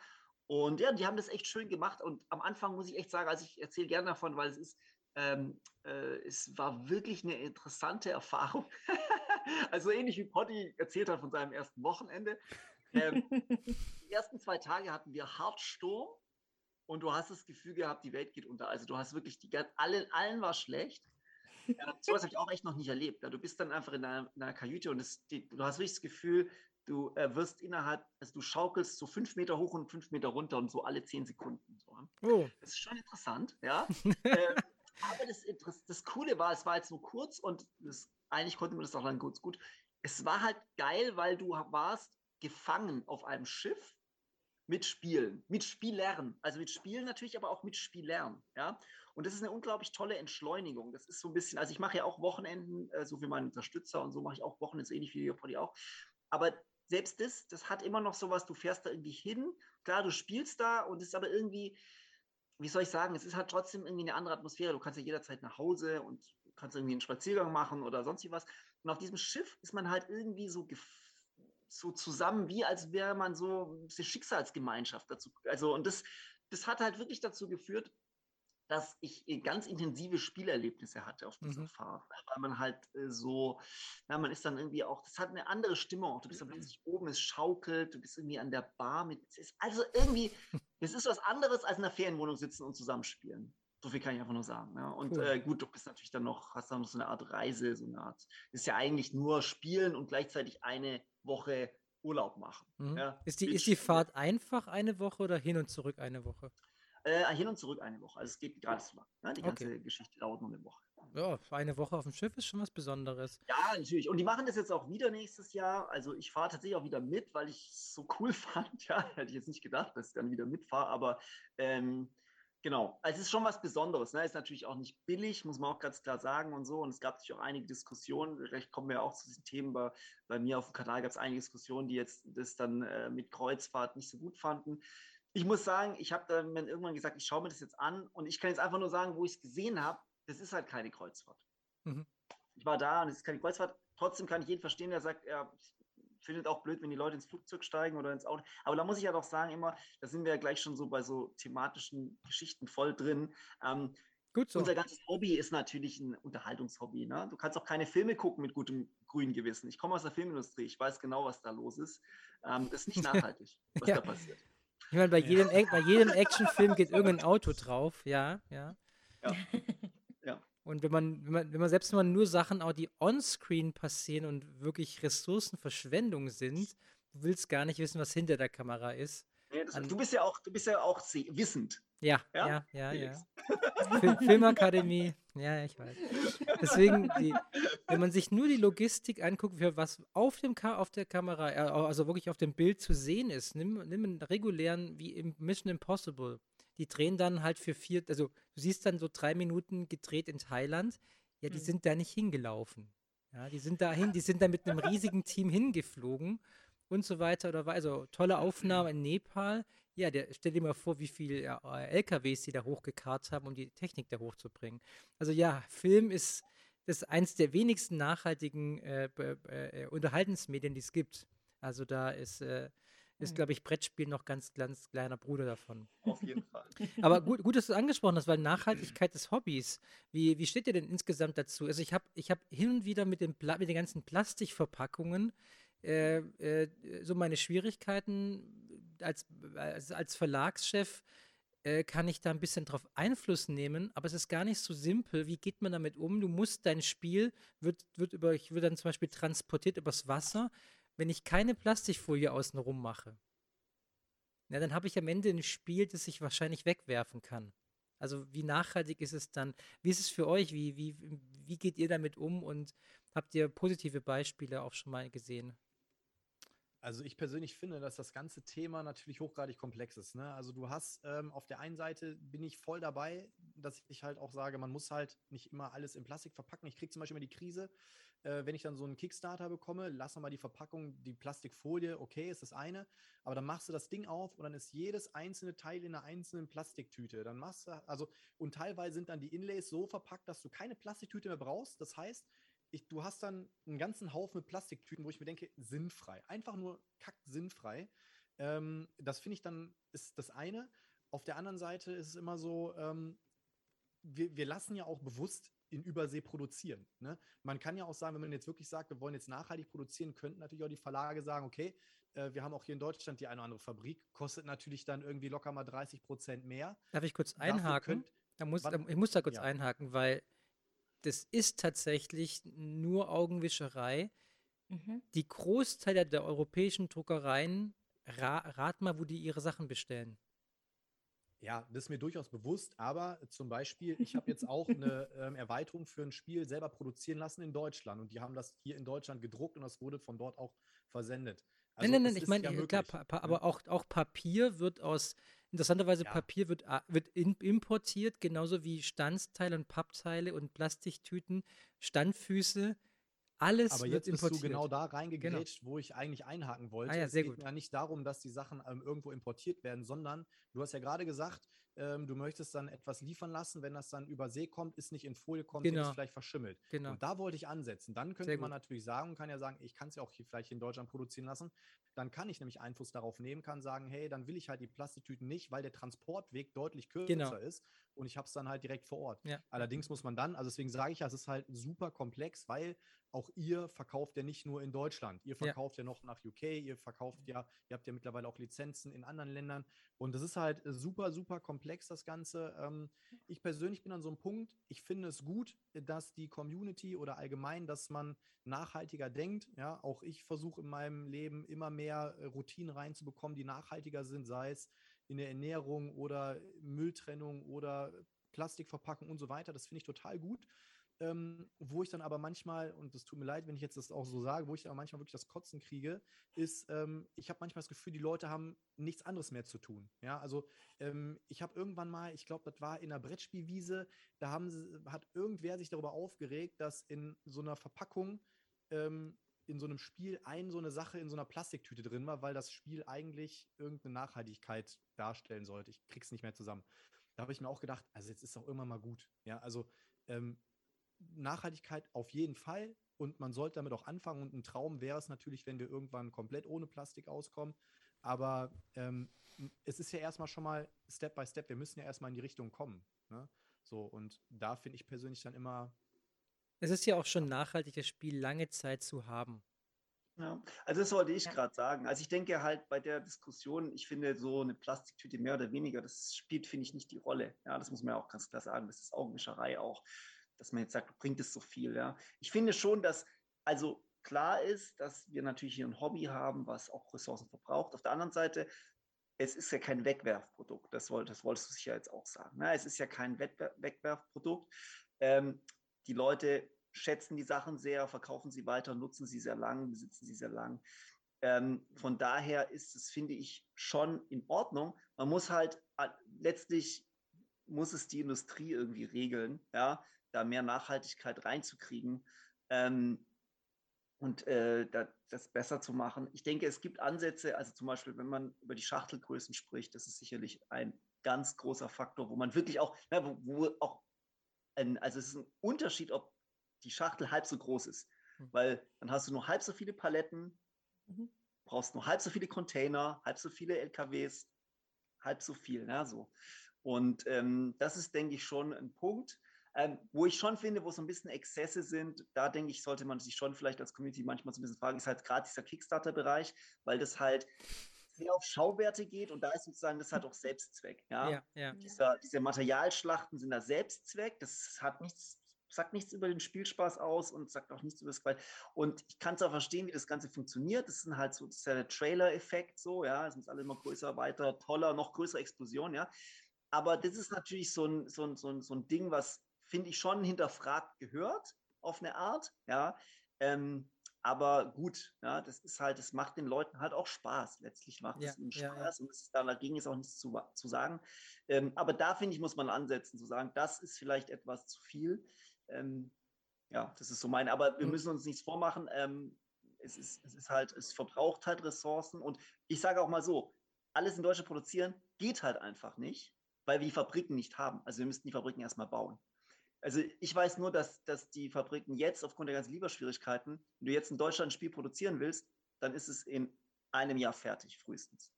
Und ja, die haben das echt schön gemacht. Und am Anfang muss ich echt sagen, also ich erzähle gerne davon, weil es ist, ähm, äh, es war wirklich eine interessante Erfahrung. also ähnlich wie Potti erzählt hat von seinem ersten Wochenende. Ähm, die ersten zwei Tage hatten wir Hartsturm und du hast das Gefühl gehabt, die Welt geht unter. Also du hast wirklich die gan- alle, allen war schlecht. Ja, sowas habe ich auch echt noch nicht erlebt. Ja, du bist dann einfach in einer, in einer Kajüte und es, die, du hast wirklich das Gefühl, du äh, wirst innerhalb, also du schaukelst so fünf Meter hoch und fünf Meter runter und so alle zehn Sekunden. So. oh, Das ist schon interessant, ja. ähm, aber das, Interess- das Coole war, es war jetzt so kurz und das, eigentlich konnte man das auch dann kurz gut. Es war halt geil, weil du warst gefangen auf einem Schiff mit Spielen, mit Spielern. Also mit Spielen natürlich, aber auch mit Spielern, ja. Und das ist eine unglaublich tolle Entschleunigung. Das ist so ein bisschen, also ich mache ja auch Wochenenden, äh, so wie meine Unterstützer und so mache ich auch Wochenenden, so ähnlich wie Leopold auch. Aber selbst das, das hat immer noch sowas, du fährst da irgendwie hin, klar, du spielst da und es ist aber irgendwie, wie soll ich sagen, es ist halt trotzdem irgendwie eine andere Atmosphäre. Du kannst ja jederzeit nach Hause und kannst irgendwie einen Spaziergang machen oder sonst wie was. Und auf diesem Schiff ist man halt irgendwie so, so zusammen, wie als wäre man so eine Schicksalsgemeinschaft dazu. Also, und das, das hat halt wirklich dazu geführt, dass ich äh, ganz intensive Spielerlebnisse hatte auf dieser Mhm. Fahrt, weil man halt äh, so, ja, man ist dann irgendwie auch, das hat eine andere Stimmung auch. Du bist dann plötzlich oben, es schaukelt, du bist irgendwie an der Bar mit, also irgendwie, es ist was anderes als in einer Ferienwohnung sitzen und zusammenspielen. So viel kann ich einfach nur sagen. Ja. Und Cool. äh, gut, du bist natürlich dann noch, hast dann noch so eine Art Reise, so eine Art, ist ja eigentlich nur spielen und gleichzeitig eine Woche Urlaub machen. Mhm. Ja. Ist, die, Mit ist die. Fahrt einfach eine Woche oder hin und zurück eine Woche? Äh, hin und zurück eine Woche. Also es geht gerade so lang. Ne? Die Okay. ganze Geschichte dauert nur eine Woche. Ja, eine Woche auf dem Schiff ist schon was Besonderes. Ja, natürlich. Und die machen das jetzt auch wieder nächstes Jahr. Also ich fahre tatsächlich auch wieder mit, weil ich es so cool fand. Ja, hätte ich jetzt nicht gedacht, dass ich dann wieder mitfahre. Aber ähm, genau, also es ist schon was Besonderes. Ne? Ist natürlich auch nicht billig, muss man auch ganz klar sagen und so. Und es gab natürlich auch einige Diskussionen. Vielleicht kommen wir auch zu diesen Themen. Bei, bei mir auf dem Kanal gab es einige Diskussionen, die jetzt das dann äh, mit Kreuzfahrt nicht so gut fanden. Ich muss sagen, ich habe dann irgendwann gesagt, ich schaue mir das jetzt an und ich kann jetzt einfach nur sagen, wo ich es gesehen habe, das ist halt keine Kreuzfahrt. Mhm. Ich war da und es ist keine Kreuzfahrt. Trotzdem kann ich jeden verstehen, der sagt, er findet auch blöd, wenn die Leute ins Flugzeug steigen oder ins Auto. Aber da muss ich ja doch sagen, immer, da sind wir ja gleich schon so bei so thematischen Geschichten voll drin. Ähm, Gut so. Unser ganzes Hobby ist natürlich ein Unterhaltungshobby. Ne? Du kannst auch keine Filme gucken mit gutem grünen Gewissen. Ich komme aus der Filmindustrie, ich weiß genau, was da los ist. Ähm, das ist nicht nachhaltig, was Ja. da passiert. Ich meine, bei Ja. jedem, Ac- bei jedem Actionfilm geht irgendein Auto drauf, ja, ja. Ja. Ja. Und wenn man, wenn man, wenn man selbst wenn man nur Sachen auch, die onscreen passieren und wirklich Ressourcenverschwendung sind, du willst gar nicht wissen, was hinter der Kamera ist. Nee, das, du bist ja auch, du bist ja auch se- wissend. Ja, Ja, ja, ja, ja. Filmakademie, ja, ich weiß. Deswegen, die, wenn man sich nur die Logistik anguckt, für was auf, dem Ka auf der Kamera, äh, also wirklich auf dem Bild zu sehen ist, nimm, nimm einen regulären, wie im Mission Impossible. Die drehen dann halt für vier, also du siehst dann so drei Minuten gedreht in Thailand. Ja, die Mhm. sind da nicht hingelaufen. Ja, die sind dahin, die sind da mit einem riesigen Team hingeflogen und so weiter oder also tolle Aufnahme in Nepal. Ja, der, stell dir mal vor, wie viele ja, LKWs die da hochgekarrt haben, um die Technik da hochzubringen. Also ja, Film ist das eins der wenigsten nachhaltigen äh, äh, Unterhaltensmedien, die es gibt. Also da ist, äh, ist Mhm. glaube ich, Brettspiel noch ganz, ganz kleiner Bruder davon. Auf jeden Fall. Aber gut, gut, dass du angesprochen hast, weil Nachhaltigkeit des Hobbys, wie, wie steht ihr denn insgesamt dazu? Also ich habe ich hab hin und wieder mit, dem Pla mit den ganzen Plastikverpackungen äh, äh, so meine Schwierigkeiten als, als, als Verlagschef äh, kann ich da ein bisschen drauf Einfluss nehmen, aber es ist gar nicht so simpel. Wie geht man damit um? Du musst dein Spiel, wird, wird über, ich wird dann zum Beispiel transportiert übers Wasser, wenn ich keine Plastikfolie außenrum mache. Ja, dann habe ich am Ende ein Spiel, das ich wahrscheinlich wegwerfen kann. Also wie nachhaltig ist es dann? Wie ist es für euch? Wie, wie, wie geht ihr damit um und habt ihr positive Beispiele auch schon mal gesehen? Also ich persönlich finde, dass das ganze Thema natürlich hochgradig komplex ist. Ne? Also du hast ähm, auf der einen Seite bin ich voll dabei, dass ich halt auch sage, man muss halt nicht immer alles in Plastik verpacken. Ich kriege zum Beispiel immer die Krise, äh, wenn ich dann so einen Kickstarter bekomme, lass mal die Verpackung, die Plastikfolie, okay, ist das eine, aber dann machst du das Ding auf und dann ist jedes einzelne Teil in einer einzelnen Plastiktüte. Dann machst du, also, und teilweise sind dann die Inlays so verpackt, dass du keine Plastiktüte mehr brauchst. Das heißt, ich, du hast dann einen ganzen Haufen mit Plastiktüten, wo ich mir denke, sinnfrei. Einfach nur kack sinnfrei. Ähm, das finde ich dann, ist das eine. Auf der anderen Seite ist es immer so, ähm, wir, wir lassen ja auch bewusst in Übersee produzieren. Ne? Man kann ja auch sagen, wenn man jetzt wirklich sagt, wir wollen jetzt nachhaltig produzieren, könnten natürlich auch die Verlage sagen, okay, äh, wir haben auch hier in Deutschland die eine oder andere Fabrik, kostet natürlich dann irgendwie locker mal 30 Prozent mehr. Darf ich kurz einhaken? könnt- Da muss, ich muss da kurz Ja. einhaken, weil das ist tatsächlich nur Augenwischerei. Mhm. Die Großteile der europäischen Druckereien, ra rat mal, wo die ihre Sachen bestellen. Ja, das ist mir durchaus bewusst, aber zum Beispiel, ich habe jetzt auch eine ähm, Erweiterung für ein Spiel selber produzieren lassen in Deutschland und die haben das hier in Deutschland gedruckt und das wurde von dort auch versendet. Also nein, nein, nein, ich meine, ja äh, klar, pa pa ne? aber auch, auch Papier wird aus, interessanterweise Ja. Papier wird, a- wird in, importiert, genauso wie Stanzteile und Pappteile und Plastiktüten, Standfüße, alles Aber wird jetzt bist importiert. du genau da reingegrätscht, wo ich eigentlich einhaken wollte. Ah ja, es geht gut. ja nicht darum, dass die Sachen ähm, irgendwo importiert werden, sondern du hast ja gerade gesagt, ähm, du möchtest dann etwas liefern lassen, wenn das dann über See kommt, ist nicht in Folie kommt, Genau. ist vielleicht verschimmelt. Genau. Und da wollte ich ansetzen. Dann Sehr könnte man gut. natürlich sagen, kann ja sagen, ich kann es ja auch hier vielleicht in Deutschland produzieren lassen. Dann kann ich nämlich Einfluss darauf nehmen, kann sagen, hey, dann will ich halt die Plastiktüten nicht, weil der Transportweg deutlich kürzer Genau. ist. Und ich habe es dann halt direkt vor Ort. Ja. Allerdings muss man dann, also deswegen sage ich ja, es ist halt super komplex, weil auch ihr verkauft ja nicht nur in Deutschland. Ihr Ja. verkauft ja, noch nach UK, ihr verkauft ja, ihr habt ja mittlerweile auch Lizenzen in anderen Ländern. Und das ist halt super, super komplex, das Ganze. Ähm, ich persönlich bin an so einem Punkt, ich finde es gut, dass die Community oder allgemein, dass man nachhaltiger denkt. Ja, auch ich versuche in meinem Leben immer mehr äh, Routinen reinzubekommen, die nachhaltiger sind, sei es in der Ernährung oder Mülltrennung oder Plastikverpackung und so weiter. Das finde ich total gut. Ähm, wo ich dann aber manchmal, und es tut mir leid, wenn ich jetzt das auch so sage, wo ich aber manchmal wirklich das Kotzen kriege, ist, ähm, ich habe manchmal das Gefühl, die Leute haben nichts anderes mehr zu tun. Ja, also ähm, ich habe irgendwann mal, ich glaube, das war in einer Brettspielwiese, da haben hat irgendwer sich darüber aufgeregt, dass in so einer Verpackung ähm, in so einem Spiel ein so eine Sache in so einer Plastiktüte drin war, weil das Spiel eigentlich irgendeine Nachhaltigkeit darstellen sollte. Ich krieg's nicht mehr zusammen. Da habe ich mir auch gedacht, also jetzt ist doch irgendwann mal gut. Ja, also ähm, Nachhaltigkeit auf jeden Fall und man sollte damit auch anfangen. Und ein Traum wäre es natürlich, wenn wir irgendwann komplett ohne Plastik auskommen. Aber ähm, es ist ja erstmal schon mal Step by Step. Wir müssen ja erstmal in die Richtung kommen. Ne? So, und da finde ich persönlich dann immer, Es ist ja auch schon nachhaltig, das Spiel lange Zeit zu haben. Ja, also das wollte ich Ja. gerade sagen. Also ich denke halt bei der Diskussion, ich finde so eine Plastiktüte mehr oder weniger, das spielt, finde ich, nicht die Rolle. Ja, das muss man ja auch ganz klar sagen. Das ist Augenwischerei auch, dass man jetzt sagt, bringt es so viel. Ja, ich finde schon, dass also klar ist, dass wir natürlich hier ein Hobby haben, was auch Ressourcen verbraucht. Auf der anderen Seite, es ist ja kein Wegwerfprodukt. Das, wollt, das wolltest du sicher jetzt auch sagen. Ne? Es ist ja kein Wegwerfprodukt. Ähm, die Leute schätzen die Sachen sehr, verkaufen sie weiter, nutzen sie sehr lang, besitzen sie sehr lang. Ähm, von daher ist es, finde ich, schon in Ordnung. Man muss halt äh, letztlich muss es die Industrie irgendwie regeln, ja, da mehr Nachhaltigkeit reinzukriegen ähm, und äh, da, das besser zu machen. Ich denke, es gibt Ansätze, also zum Beispiel, wenn man über die Schachtelgrößen spricht, das ist sicherlich ein ganz großer Faktor, wo man wirklich auch, ja, wo, wo auch, ein, also es ist ein Unterschied, ob die Schachtel halb so groß ist, Hm. weil dann hast du nur halb so viele Paletten, Mhm. brauchst nur halb so viele Container, halb so viele LKWs, halb so viel, ne, so. Und ähm, das ist, denke ich, schon ein Punkt, ähm, wo ich schon finde, wo so ein bisschen Exzesse sind, da denke ich, sollte man sich schon vielleicht als Community manchmal so ein bisschen fragen, ist halt gerade dieser Kickstarter-Bereich, weil das halt sehr auf Schauwerte geht und da ist sozusagen das halt auch Selbstzweck. Ja? Ja, ja. Dieser, diese Materialschlachten sind da Selbstzweck, das hat nichts, sagt nichts über den Spielspaß aus und sagt auch nichts über das Qual. Und ich kann es auch verstehen, wie das Ganze funktioniert. Das sind halt so, das ist ja der Trailer-Effekt so, ja, es sind alle immer größer, weiter, toller, noch größere Explosion, ja. Aber das ist natürlich so ein, so ein, so ein, so ein Ding, was, finde ich, schon hinterfragt gehört, auf eine Art, ja. Ähm, aber gut, ja, das ist halt, das macht den Leuten halt auch Spaß. Letztlich macht Ja, es ihnen ja, ja. Spaß und es ist, dagegen ist auch nichts zu, zu sagen. Ähm, aber da finde ich, muss man ansetzen, zu sagen, das ist vielleicht etwas zu viel. Ähm, ja, das ist so mein, aber wir Mhm. müssen uns nichts vormachen. Ähm, es, ist, es ist halt, es verbraucht halt Ressourcen und ich sage auch mal so, alles in Deutschland produzieren geht halt einfach nicht, weil wir die Fabriken nicht haben. Also wir müssten die Fabriken erstmal bauen. Also ich weiß nur, dass, dass die Fabriken jetzt aufgrund der ganzen Lieferschwierigkeiten, wenn du jetzt in Deutschland ein Spiel produzieren willst, dann ist es in einem Jahr fertig, frühestens.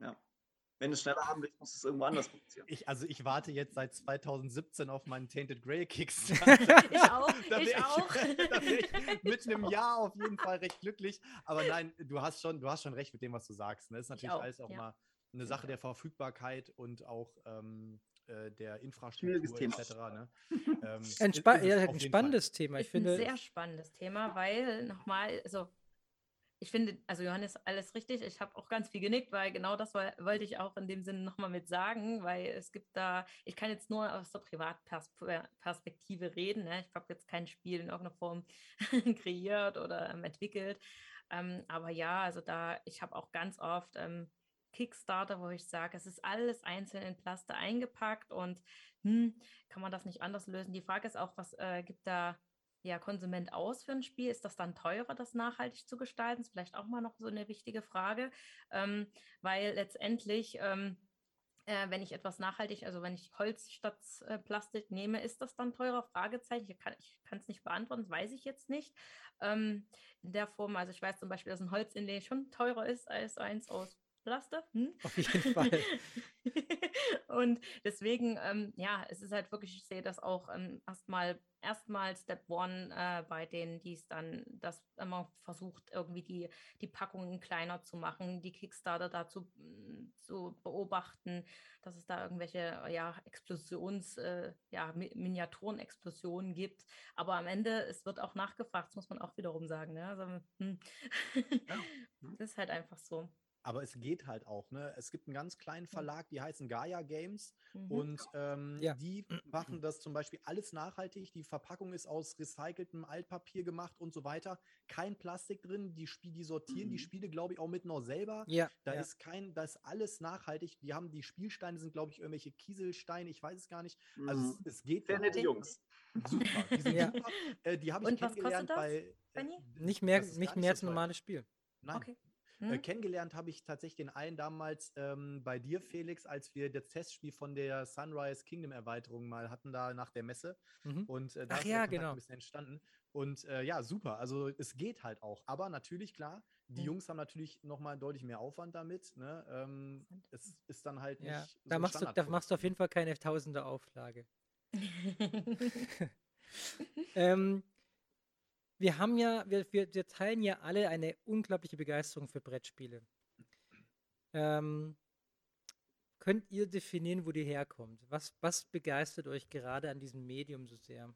Ja. Wenn du es schneller haben willst, musst du es irgendwo anders produzieren. ich, also ich warte jetzt seit 2017 auf meinen Tainted Grey Kickstarter. Ich auch, Da ich wär auch. da ich mit einem Jahr auf jeden Fall recht glücklich. Aber nein, du hast schon, du hast schon recht mit dem, was du sagst. Ne? Das ist natürlich auch, alles auch ja. mal eine Sache der Verfügbarkeit und auch ähm, äh, der Infrastruktur etc. Ne? Ähm, Ein, ist- spa ja, ein jeden Fall. spannendes Thema. Ich ist ein finde, sehr spannendes Thema, weil nochmal, also ich finde, also Johannes, alles richtig. Ich habe auch ganz viel genickt, weil genau das woll- wollte ich auch in dem Sinne nochmal mit sagen, weil es gibt da, ich kann jetzt nur aus der Privatperspektive reden. Ne? Ich habe jetzt kein Spiel in irgendeiner Form kreiert oder ähm, entwickelt. Ähm, aber ja, also da, ich habe auch ganz oft ähm, Kickstarter, wo ich sage, es ist alles einzeln in Plaste eingepackt und hm, kann man das nicht anders lösen? Die Frage ist auch, was äh, gibt da ja Konsument aus für ein Spiel? Ist das dann teurer, das nachhaltig zu gestalten? Ist vielleicht auch mal noch so eine wichtige Frage, ähm, weil letztendlich ähm, äh, wenn ich etwas nachhaltig, also wenn ich Holz statt äh, Plastik nehme, ist das dann teurer? Fragezeichen. Ich kann es nicht beantworten, das weiß ich jetzt nicht. Ähm, in der Form, also ich weiß zum Beispiel, dass ein Holzinlay schon teurer ist als eins aus Plaster. Hm? Auf jeden Fall. und deswegen, ähm, ja, es ist halt wirklich, ich sehe das auch ähm, erstmal, erstmal Step One äh, bei denen, die es dann, das immer versucht, irgendwie die, die Packungen kleiner zu machen, die Kickstarter dazu mm, zu beobachten, dass es da irgendwelche, ja, Explosions, äh, ja, Mi Miniaturenexplosionen gibt. Aber am Ende, es wird auch nachgefragt, das muss man auch wiederum sagen. Ne? Also, hm. ja. das ist halt einfach so. Aber es geht halt auch, ne? Es gibt einen ganz kleinen Verlag, die heißen Gaia Games mhm. und ähm, ja. die machen das zum Beispiel alles nachhaltig. Die Verpackung ist aus recyceltem Altpapier gemacht und so weiter. Kein Plastik drin. Die, Spie die sortieren mhm. die Spiele, glaube ich, auch mit noch selber. Ja. Da ja. ist kein, da ist alles nachhaltig. Die haben die Spielsteine sind, glaube ich, irgendwelche Kieselsteine. Ich weiß es gar nicht. Also mhm. es, es geht. Sehr nette Jungs. Super. Die sind ja. super. Äh, die habe ich und kennengelernt bei. Äh, nicht mehr, nicht mehr als normales Spiel. Nein. Okay. Äh, hm? kennengelernt habe ich tatsächlich den einen damals ähm, bei dir, Felix, als wir das Testspiel von der Sunrise Kingdom Erweiterung mal hatten, da nach der Messe. Mhm. Und äh, da Ach ist ja, genau. ein bisschen entstanden. Und äh, ja, super. Also es geht halt auch. Aber natürlich, klar, die mhm. Jungs haben natürlich nochmal deutlich mehr Aufwand damit. Ne? Ähm, es ist dann halt nicht. Ja, da, so machst du, da machst du auf jeden Fall keine tausende Auflage. ähm, wir haben ja, wir, wir, wir teilen ja alle eine unglaubliche Begeisterung für Brettspiele. Ähm, könnt ihr definieren, wo die herkommt? Was, was begeistert euch gerade an diesem Medium so sehr?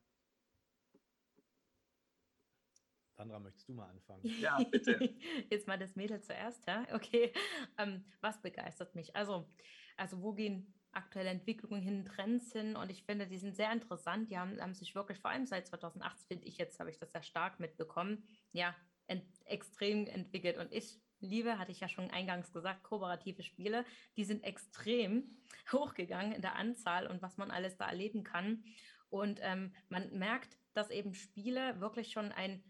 Sandra, möchtest du mal anfangen? Ja, bitte. Jetzt mal das Mädel zuerst, ja? Okay. Ähm, was begeistert mich? Also, also wo gehen aktuelle Entwicklungen hin, Trends hin und ich finde, die sind sehr interessant. Die haben, haben sich wirklich, vor allem seit 2018, finde ich jetzt, habe ich das sehr stark mitbekommen, ja, ent extrem entwickelt und ich liebe, hatte ich ja schon eingangs gesagt, kooperative Spiele, die sind extrem hochgegangen in der Anzahl und was man alles da erleben kann. Und ähm, man merkt, dass eben Spiele wirklich schon ein,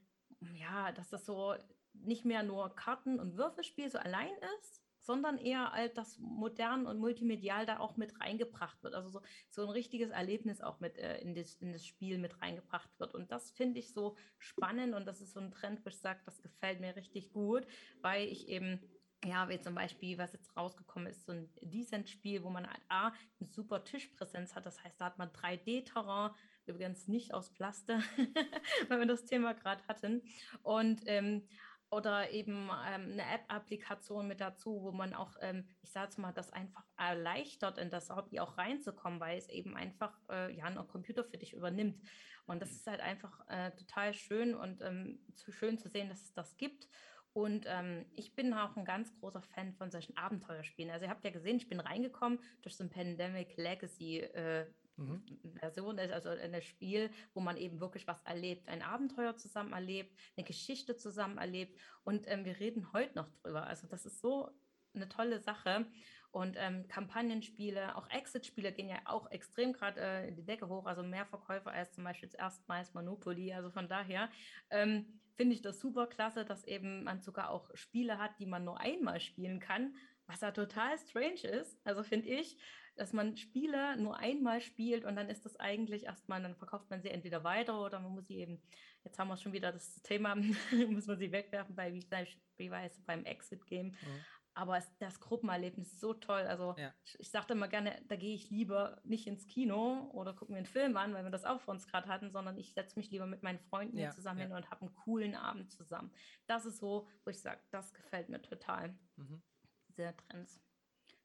ja, dass das so nicht mehr nur Karten- und Würfelspiel so allein ist, sondern eher als das modern und multimedial da auch mit reingebracht wird. Also so, so ein richtiges Erlebnis auch mit äh, in, das, in das Spiel mit reingebracht wird. Und das finde ich so spannend und das ist so ein Trend, wo ich sage, das gefällt mir richtig gut, weil ich eben ja, wie zum Beispiel, was jetzt rausgekommen ist, so ein Decent-Spiel, wo man halt A, eine super Tischpräsenz hat. Das heißt, da hat man 3D-Terrain, übrigens nicht aus Plaster, weil wir das Thema gerade hatten. Und ähm, oder eben ähm, eine App-Applikation mit dazu, wo man auch, ähm, ich sage es mal, das einfach erleichtert, in das Hobby auch reinzukommen, weil es eben einfach äh, ja ein Computer für dich übernimmt. Und das ist halt einfach äh, total schön und ähm, zu schön zu sehen, dass es das gibt. Und ähm, ich bin auch ein ganz großer Fan von solchen Abenteuerspielen. Also ihr habt ja gesehen, ich bin reingekommen durch so ein Pandemic Legacy äh, mhm. Version ist, also ein Spiel, wo man eben wirklich was erlebt, ein Abenteuer zusammen erlebt, eine Geschichte zusammen erlebt und ähm, wir reden heute noch drüber. Also das ist so eine tolle Sache. Und ähm, Kampagnenspiele, auch Exit-Spiele gehen ja auch extrem gerade äh, in die Decke hoch, also mehr Verkäufer als zum Beispiel erstmals Monopoly. Also von daher ähm, finde ich das super klasse, dass eben man sogar auch Spiele hat, die man nur einmal spielen kann, was ja total strange ist. Also finde ich, dass man Spiele nur einmal spielt und dann ist das eigentlich erstmal, dann verkauft man sie entweder weiter oder man muss sie eben, jetzt haben wir schon wieder das Thema, muss man sie wegwerfen bei wie beispielsweise beim Exit-Game. Mhm. Aber es, das Gruppenerlebnis ist so toll. Also ja. ich, ich sagte immer gerne, da gehe ich lieber nicht ins Kino oder gucke mir einen Film an, weil wir das auch vor uns gerade hatten, sondern ich setze mich lieber mit meinen Freunden ja, zusammen ja. hin und habe einen coolen Abend zusammen. Das ist so, wo ich sage, das gefällt mir total. Mhm. Diese Trends.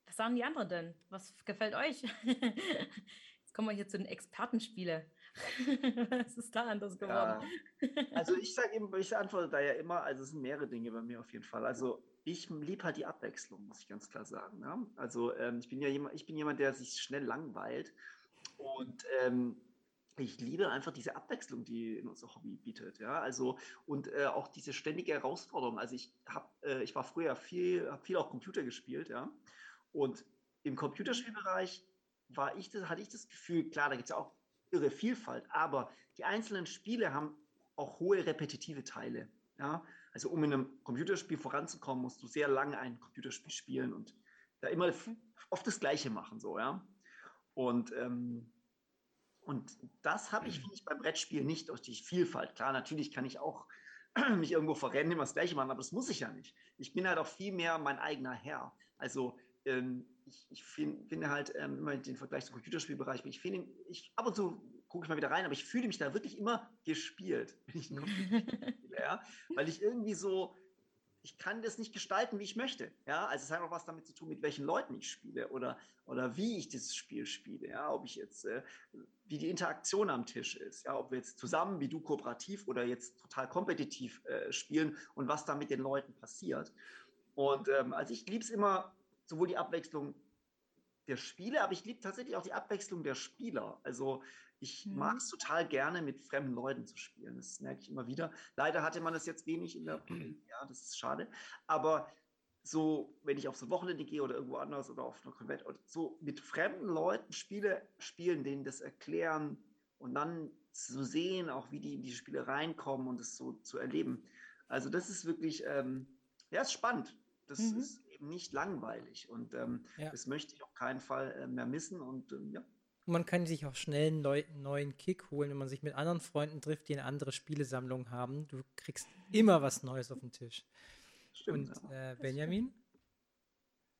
Was sagen die anderen denn? Was gefällt euch? Jetzt kommen wir hier zu den Expertenspielen. Was ist da anders geworden? Ja, also ich sage eben, ich antworte da ja immer, also es sind mehrere Dinge bei mir auf jeden Fall. Also ich liebe halt die Abwechslung, muss ich ganz klar sagen. Ja? Also ähm, ich bin ja jemand, ich bin jemand, der sich schnell langweilt und ähm, ich liebe einfach diese Abwechslung, die in unser Hobby bietet, ja. Also und äh, auch diese ständige Herausforderung. Also ich habe, äh, ich war früher viel, habe viel auch Computer gespielt, ja. Und im Computerspielbereich war ich das, hatte ich das Gefühl, klar, da gibt es ja auch irre Vielfalt, aber die einzelnen Spiele haben auch hohe repetitive Teile. Ja? Also um in einem Computerspiel voranzukommen, musst du sehr lange ein Computerspiel spielen und da immer oft das Gleiche machen, so, ja. Und, ähm, und das habe ich, finde ich, beim Brettspiel nicht durch die Vielfalt. Klar, natürlich kann ich auch mich irgendwo verrennen, immer das Gleiche machen, aber das muss ich ja nicht. Ich bin halt auch viel mehr mein eigener Herr. Also ähm, ich, ich find, finde halt ähm, immer den Vergleich zum Computerspielbereich, ich finde, ich ab und zu gucke ich mal wieder rein, aber ich fühle mich da wirklich immer gespielt, wenn ich ein Computerspiel spiele, ja? weil ich irgendwie so, ich kann das nicht gestalten, wie ich möchte. Ja, also es hat auch was damit zu tun, mit welchen Leuten ich spiele oder, oder wie ich dieses Spiel spiele. Ja, ob ich jetzt, äh, wie die Interaktion am Tisch ist. Ja, ob wir jetzt zusammen, wie du kooperativ oder jetzt total kompetitiv äh, spielen und was da mit den Leuten passiert. Und ähm, also ich liebe es immer, sowohl die Abwechslung der Spiele, aber ich liebe tatsächlich auch die Abwechslung der Spieler. Also ich mhm. mag es total gerne, mit fremden Leuten zu spielen. Das merke ich immer wieder. Leider hatte man das jetzt wenig in der, ja, das ist schade. Aber so, wenn ich auf so ein Wochenende gehe oder irgendwo anders oder auf einer Konvent, so mit fremden Leuten Spiele spielen, denen das erklären und dann zu sehen, auch wie die in die Spiele reinkommen und es so zu erleben. Also das ist wirklich, ähm, ja, ist spannend. Das mhm. ist eben nicht langweilig und ähm, ja. das möchte ich auf keinen Fall äh, mehr missen und ähm, ja, man kann sich auch schnell einen neuen Kick holen, wenn man sich mit anderen Freunden trifft, die eine andere Spielesammlung haben. Du kriegst immer was Neues auf den Tisch. Stimmt, Und äh, Benjamin?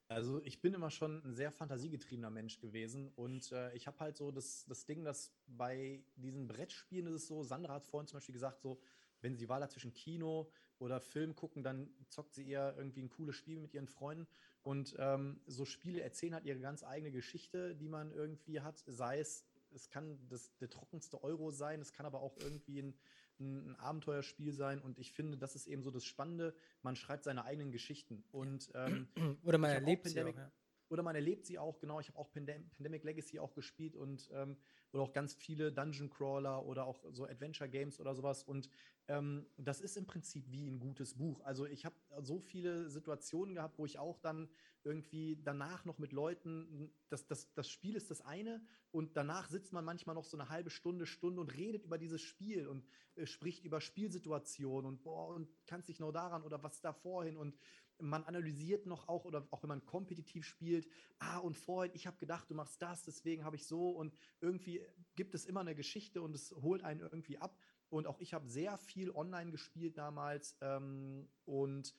Also ich bin immer schon ein sehr fantasiegetriebener Mensch gewesen und äh, ich habe halt so das, das Ding, dass bei diesen Brettspielen ist es so, Sandra hat vorhin zum Beispiel gesagt, so, wenn sie Wahl hat zwischen Kino oder Film gucken, dann zockt sie eher irgendwie ein cooles Spiel mit ihren Freunden. Und ähm, so Spiele erzählen halt ihre ganz eigene Geschichte, die man irgendwie hat. Sei es, es kann das, der trockenste Euro sein, es kann aber auch irgendwie ein, ein, Abenteuerspiel sein. Und ich finde, das ist eben so das Spannende. Man schreibt seine eigenen Geschichten. Und, ähm, oder man erlebt sie auch, ja. Oder man erlebt sie auch, genau. Ich habe auch Pandem Pandemic Legacy auch gespielt und ähm, oder auch ganz viele Dungeon Crawler oder auch so Adventure Games oder sowas. Und ähm, das ist im Prinzip wie ein gutes Buch. Also ich habe so viele Situationen gehabt, wo ich auch dann irgendwie danach noch mit Leuten, das, das, das Spiel ist das eine und danach sitzt man manchmal noch so eine halbe Stunde, Stunde und redet über dieses Spiel und äh, spricht über Spielsituationen und boah, und kann sich noch daran oder was da vorhin und man analysiert noch auch oder auch wenn man kompetitiv spielt, ah und vorhin, ich habe gedacht, du machst das, deswegen habe ich so und irgendwie gibt es immer eine Geschichte und es holt einen irgendwie ab. Und auch ich habe sehr viel online gespielt damals ähm, und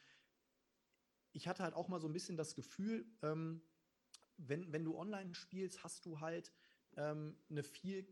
ich hatte halt auch mal so ein bisschen das Gefühl, ähm, wenn, wenn du online spielst, hast du halt ähm, eine viel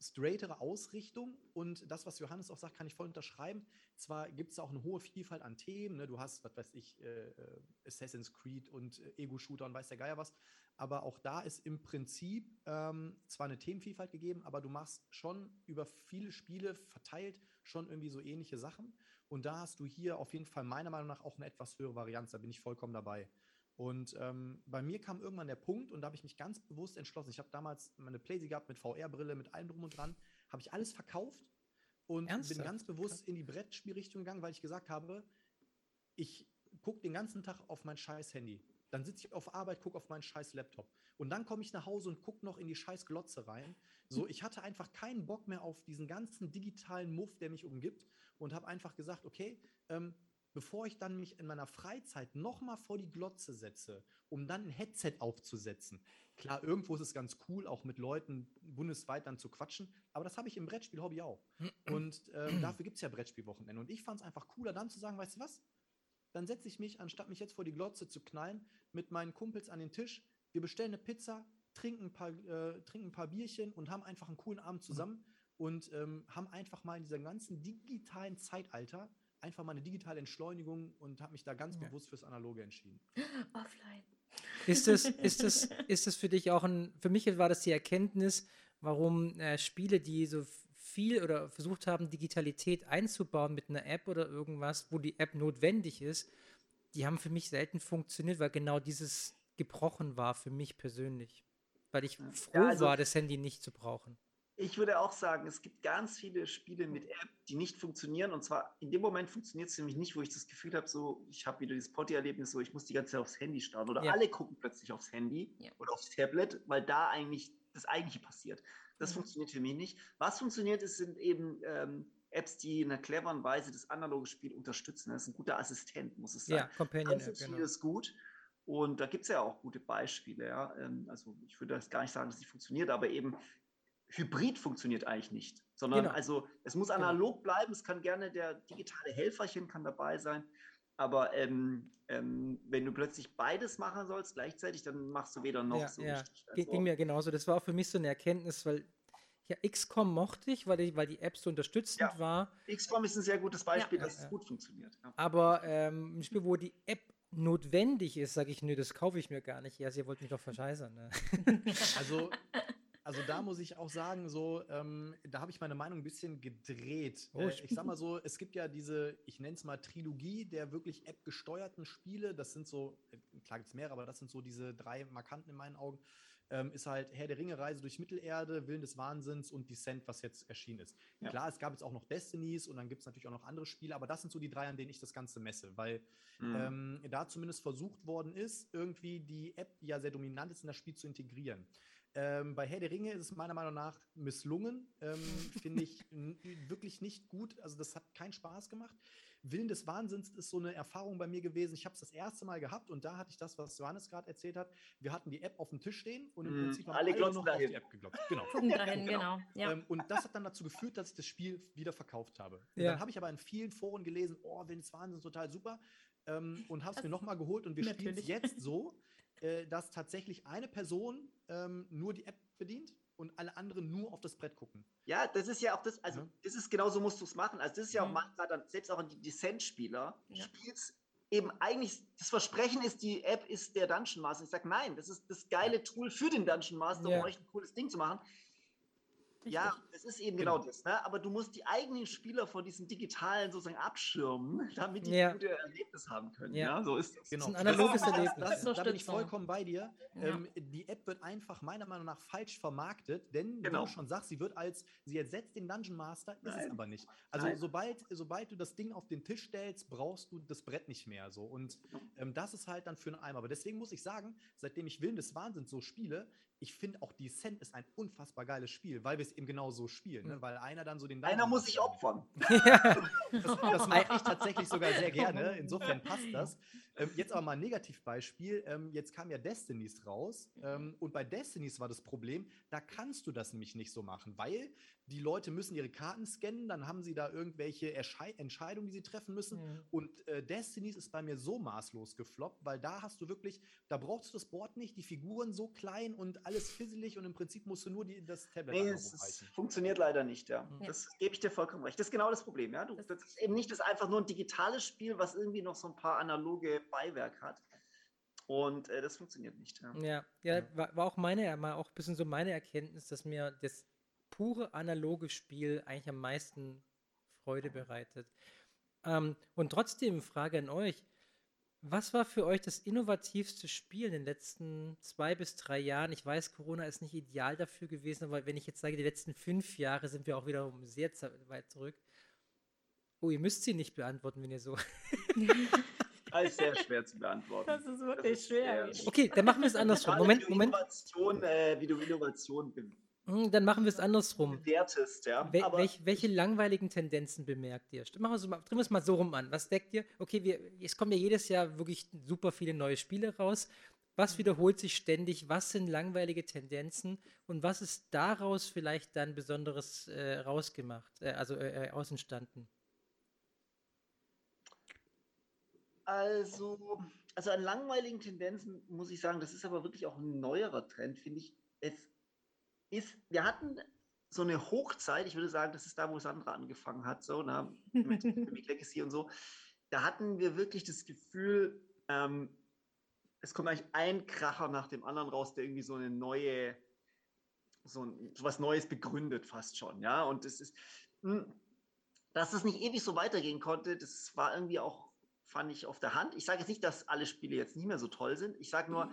straightere Ausrichtung und das, was Johannes auch sagt, kann ich voll unterschreiben. Zwar gibt es auch eine hohe Vielfalt an Themen, ne? du hast, was weiß ich, äh, äh, Assassin's Creed und äh, Ego-Shooter und weiß der Geier was, aber auch da ist im Prinzip ähm, zwar eine Themenvielfalt gegeben, aber du machst schon über viele Spiele verteilt schon irgendwie so ähnliche Sachen und da hast du hier auf jeden Fall meiner Meinung nach auch eine etwas höhere Varianz, da bin ich vollkommen dabei. Und ähm, bei mir kam irgendwann der Punkt und da habe ich mich ganz bewusst entschlossen. Ich habe damals meine Playsee gehabt mit VR-Brille, mit allem drum und dran. Habe ich alles verkauft und Ernsthaft? bin ganz bewusst in die Brettspielrichtung gegangen, weil ich gesagt habe, ich gucke den ganzen Tag auf mein scheiß Handy. Dann sitze ich auf Arbeit, gucke auf meinen scheiß Laptop. Und dann komme ich nach Hause und gucke noch in die scheiß Glotze rein. So, ich hatte einfach keinen Bock mehr auf diesen ganzen digitalen Muff, der mich umgibt. Und habe einfach gesagt, okay, ähm, bevor ich dann mich in meiner Freizeit nochmal vor die Glotze setze, um dann ein Headset aufzusetzen. Klar, irgendwo ist es ganz cool, auch mit Leuten bundesweit dann zu quatschen, aber das habe ich im Brettspiel-Hobby auch. Und äh, dafür gibt es ja Brettspielwochenende. Und ich fand es einfach cooler, dann zu sagen, weißt du was? Dann setze ich mich, anstatt mich jetzt vor die Glotze zu knallen, mit meinen Kumpels an den Tisch. Wir bestellen eine Pizza, trinken ein paar, äh, trinken ein paar Bierchen und haben einfach einen coolen Abend zusammen und ähm, haben einfach mal in diesem ganzen digitalen Zeitalter einfach mal eine digitale Entschleunigung und habe mich da ganz ja. bewusst fürs Analoge entschieden. Offline. Ist es, ist es, ist es für dich auch ein, für mich war das die Erkenntnis, warum äh, Spiele, die so viel oder versucht haben, Digitalität einzubauen mit einer App oder irgendwas, wo die App notwendig ist, die haben für mich selten funktioniert, weil genau dieses gebrochen war für mich persönlich. Weil ich froh ja, also, war, das Handy nicht zu brauchen ich würde auch sagen, es gibt ganz viele Spiele mit App, die nicht funktionieren. Und zwar in dem Moment funktioniert es nämlich nicht, wo ich das Gefühl habe, so, ich habe wieder dieses Potty-Erlebnis, so, ich muss die ganze Zeit aufs Handy starten. Oder ja. alle gucken plötzlich aufs Handy ja. oder aufs Tablet, weil da eigentlich das Eigentliche passiert. Das mhm. funktioniert für mich nicht. Was funktioniert, ist, sind eben ähm, Apps, die in einer cleveren Weise das analoge Spiel unterstützen. Das ist ein guter Assistent, muss es sein. Ja, Companion App, genau. ist gut. Und da gibt es ja auch gute Beispiele. Ja? Ähm, also ich würde das gar nicht sagen, dass sie funktioniert, aber eben Hybrid funktioniert eigentlich nicht, sondern Genau. also es muss Genau. analog bleiben, es kann gerne der digitale Helferchen kann dabei sein, aber ähm, ähm, wenn du plötzlich beides machen sollst gleichzeitig, dann machst du weder noch Ja, so ja. richtig. Also, Ging mir genauso. Das war auch für mich so eine Erkenntnis, weil ja, XCOM mochte ich, weil die, weil die App so unterstützend Ja. war. XCOM ist ein sehr gutes Beispiel, Ja, dass ja. es gut funktioniert. Ja. Aber ähm, ein Spiel, wo die App notwendig ist, sage ich, nö, das kaufe ich mir gar nicht. Ja, sie wollt mich doch verscheißern. Ne? Also, also da muss ich auch sagen, so, ähm, da habe ich meine Meinung ein bisschen gedreht. Oh, äh, ich- sag mal so, es gibt ja diese, ich nenne es mal Trilogie der wirklich App-gesteuerten Spiele. Das sind so, äh, klar gibt es mehrere, aber das sind so diese drei markanten in meinen Augen. Ähm, ist halt Herr der Ringe, Reise durch Mittelerde, Willen des Wahnsinns und Descent, was jetzt erschienen ist. Ja. Klar, es gab jetzt auch noch Destinies und dann gibt es natürlich auch noch andere Spiele, aber das sind so die drei, an denen ich das Ganze messe, weil Mhm. ähm, da zumindest versucht worden ist, irgendwie die App, die ja sehr dominant ist, in das Spiel zu integrieren. Ähm, bei Herr der Ringe ist es meiner Meinung nach misslungen. Ähm, Finde ich wirklich nicht gut. Also, das hat keinen Spaß gemacht. Willen des Wahnsinns ist so eine Erfahrung bei mir gewesen. Ich habe es das erste Mal gehabt und da hatte ich das, was Johannes gerade erzählt hat. Wir hatten die App auf dem Tisch stehen und im Mhm. Prinzip haben Alle alle, noch auf die App geglotzt. Genau. Dahin, genau. genau. Ja. Ähm, und das hat dann dazu geführt, dass ich das Spiel wieder verkauft habe. Ja. dann habe ich aber in vielen Foren gelesen, oh, Willen des Wahnsinns, total super. Ähm, und habe es mir nochmal geholt und wir spielen es jetzt so, äh, dass tatsächlich eine Person ähm, nur die App bedient und alle anderen nur auf das Brett gucken. Ja, das ist ja auch das, also Ja. das ist genauso musst du es machen. Also das ist ja auch Mhm. manchmal dann, selbst auch an die Descent-Spieler, Ja. spielst eben eigentlich, das Versprechen ist, die App ist der Dungeon Master. Ich sage, nein, das ist das geile Tool für den Dungeon Master, Ja. um euch ein cooles Ding zu machen. Richtig. Ja, es ist eben Genau. genau, das, ne? aber du musst die eigenen Spieler vor diesem digitalen sozusagen abschirmen, damit die Ja. ein gutes Erlebnis haben können. Ja. Ja, so ist das. Genau. ein analoges das, Erlebnis, Das, ja. da bin ich vollkommen bei dir. Ja. Ähm, die App wird einfach meiner Meinung nach falsch vermarktet, denn wie Genau. du schon sagst, sie wird als, sie ersetzt den Dungeon Master, ist es Nein. aber nicht. Also Nein. sobald, sobald du das Ding auf den Tisch stellst, brauchst du das Brett nicht mehr. So. Und ähm, das ist halt dann für einen Eimer. Aber deswegen muss ich sagen, seitdem ich Willen des Wahnsinns so spiele, ich finde auch Descent ist ein unfassbar geiles Spiel, weil wir es eben genau so spielen. Ne? Weil einer dann so den Einer Dungeon muss sich opfern. das, das mache ich tatsächlich sogar sehr gerne. Insofern passt das. Ähm, jetzt aber mal ein Negativbeispiel. Ähm, jetzt kam ja Destinies raus. Ähm, und bei Destinies war das Problem, da kannst du das nämlich nicht so machen, weil die Leute müssen ihre Karten scannen, dann haben sie da irgendwelche Erschei Entscheidungen, die sie treffen müssen. Mhm. Und äh, Destinies ist bei mir so maßlos gefloppt, weil da hast du wirklich, da brauchst du das Board nicht, die Figuren so klein und alles fisselig und im Prinzip musst du nur die, das Tablet Nee, es ist, funktioniert leider nicht, ja. Mhm. Das gebe ich dir vollkommen recht. Das ist genau das Problem, ja. Du, Das- das ist eben nicht das einfach nur ein digitales Spiel, was irgendwie noch so ein paar analoge Beiwerk hat. Und äh, das funktioniert nicht. Ja. Ja, ja, war, war auch meine, mal auch ein bisschen so meine Erkenntnis, dass mir das pure analoge Spiel eigentlich am meisten Freude bereitet. Ähm, und trotzdem, Frage an euch: Was war für euch das innovativste Spiel in den letzten zwei bis drei Jahren? Ich weiß, Corona ist nicht ideal dafür gewesen, aber wenn ich jetzt sage, die letzten fünf Jahre sind wir auch wieder sehr weit zurück. Oh, ihr müsst sie nicht beantworten, wenn ihr so. Das ist sehr schwer zu beantworten. Das ist wirklich ist schwer. sehr- Okay, dann machen wir es andersrum. Gerade Moment, wie du Moment. Innovation, äh, wie du Innovation Hm, Dann machen wir es andersrum. bewertest, ja. Wel welch, welche langweiligen Tendenzen bemerkt ihr? Machen wir es mal, drehen wir es mal so rum an. Was deckt ihr? Okay, wir, es kommen ja jedes Jahr wirklich super viele neue Spiele raus. Was wiederholt sich ständig? Was sind langweilige Tendenzen? Und was ist daraus vielleicht dann Besonderes äh, rausgemacht, äh, also äh, äh, Also, also an langweiligen Tendenzen muss ich sagen, das ist aber wirklich auch ein neuerer Trend, finde ich. Es ist, wir hatten so eine Hochzeit, ich würde sagen, das ist da, wo Sandra angefangen hat, so, ne, mit Legacy und so. Da hatten wir wirklich das Gefühl, ähm, es kommt eigentlich ein Kracher nach dem anderen raus, der irgendwie so eine neue, so, ein, so was Neues begründet, fast schon, ja. Und es ist, mh, dass es nicht ewig so weitergehen konnte, das war irgendwie auch, fand ich auf der Hand. Ich sage jetzt nicht, dass alle Spiele jetzt nicht mehr so toll sind. Ich sage nur,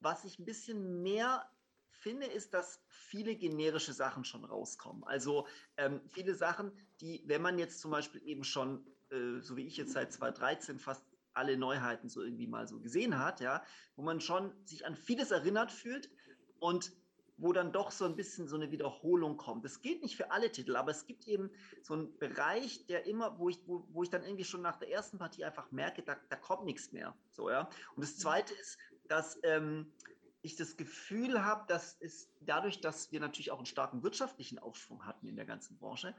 was ich ein bisschen mehr finde, ist, dass viele generische Sachen schon rauskommen. Also ähm, viele Sachen, die, wenn man jetzt zum Beispiel eben schon, äh, so wie ich jetzt seit 2013 fast alle Neuheiten so irgendwie mal so gesehen hat, ja, wo man schon sich an vieles erinnert fühlt und wo dann doch so ein bisschen so eine Wiederholung kommt. Das gilt nicht für alle Titel, aber es gibt eben so einen Bereich, der immer, wo ich, wo, wo ich dann irgendwie schon nach der ersten Partie einfach merke, da, da kommt nichts mehr. So, ja. Und das zweite ist, dass ähm, ich das Gefühl habe, dass es dadurch, dass wir natürlich auch einen starken wirtschaftlichen Aufschwung hatten in der ganzen Branche,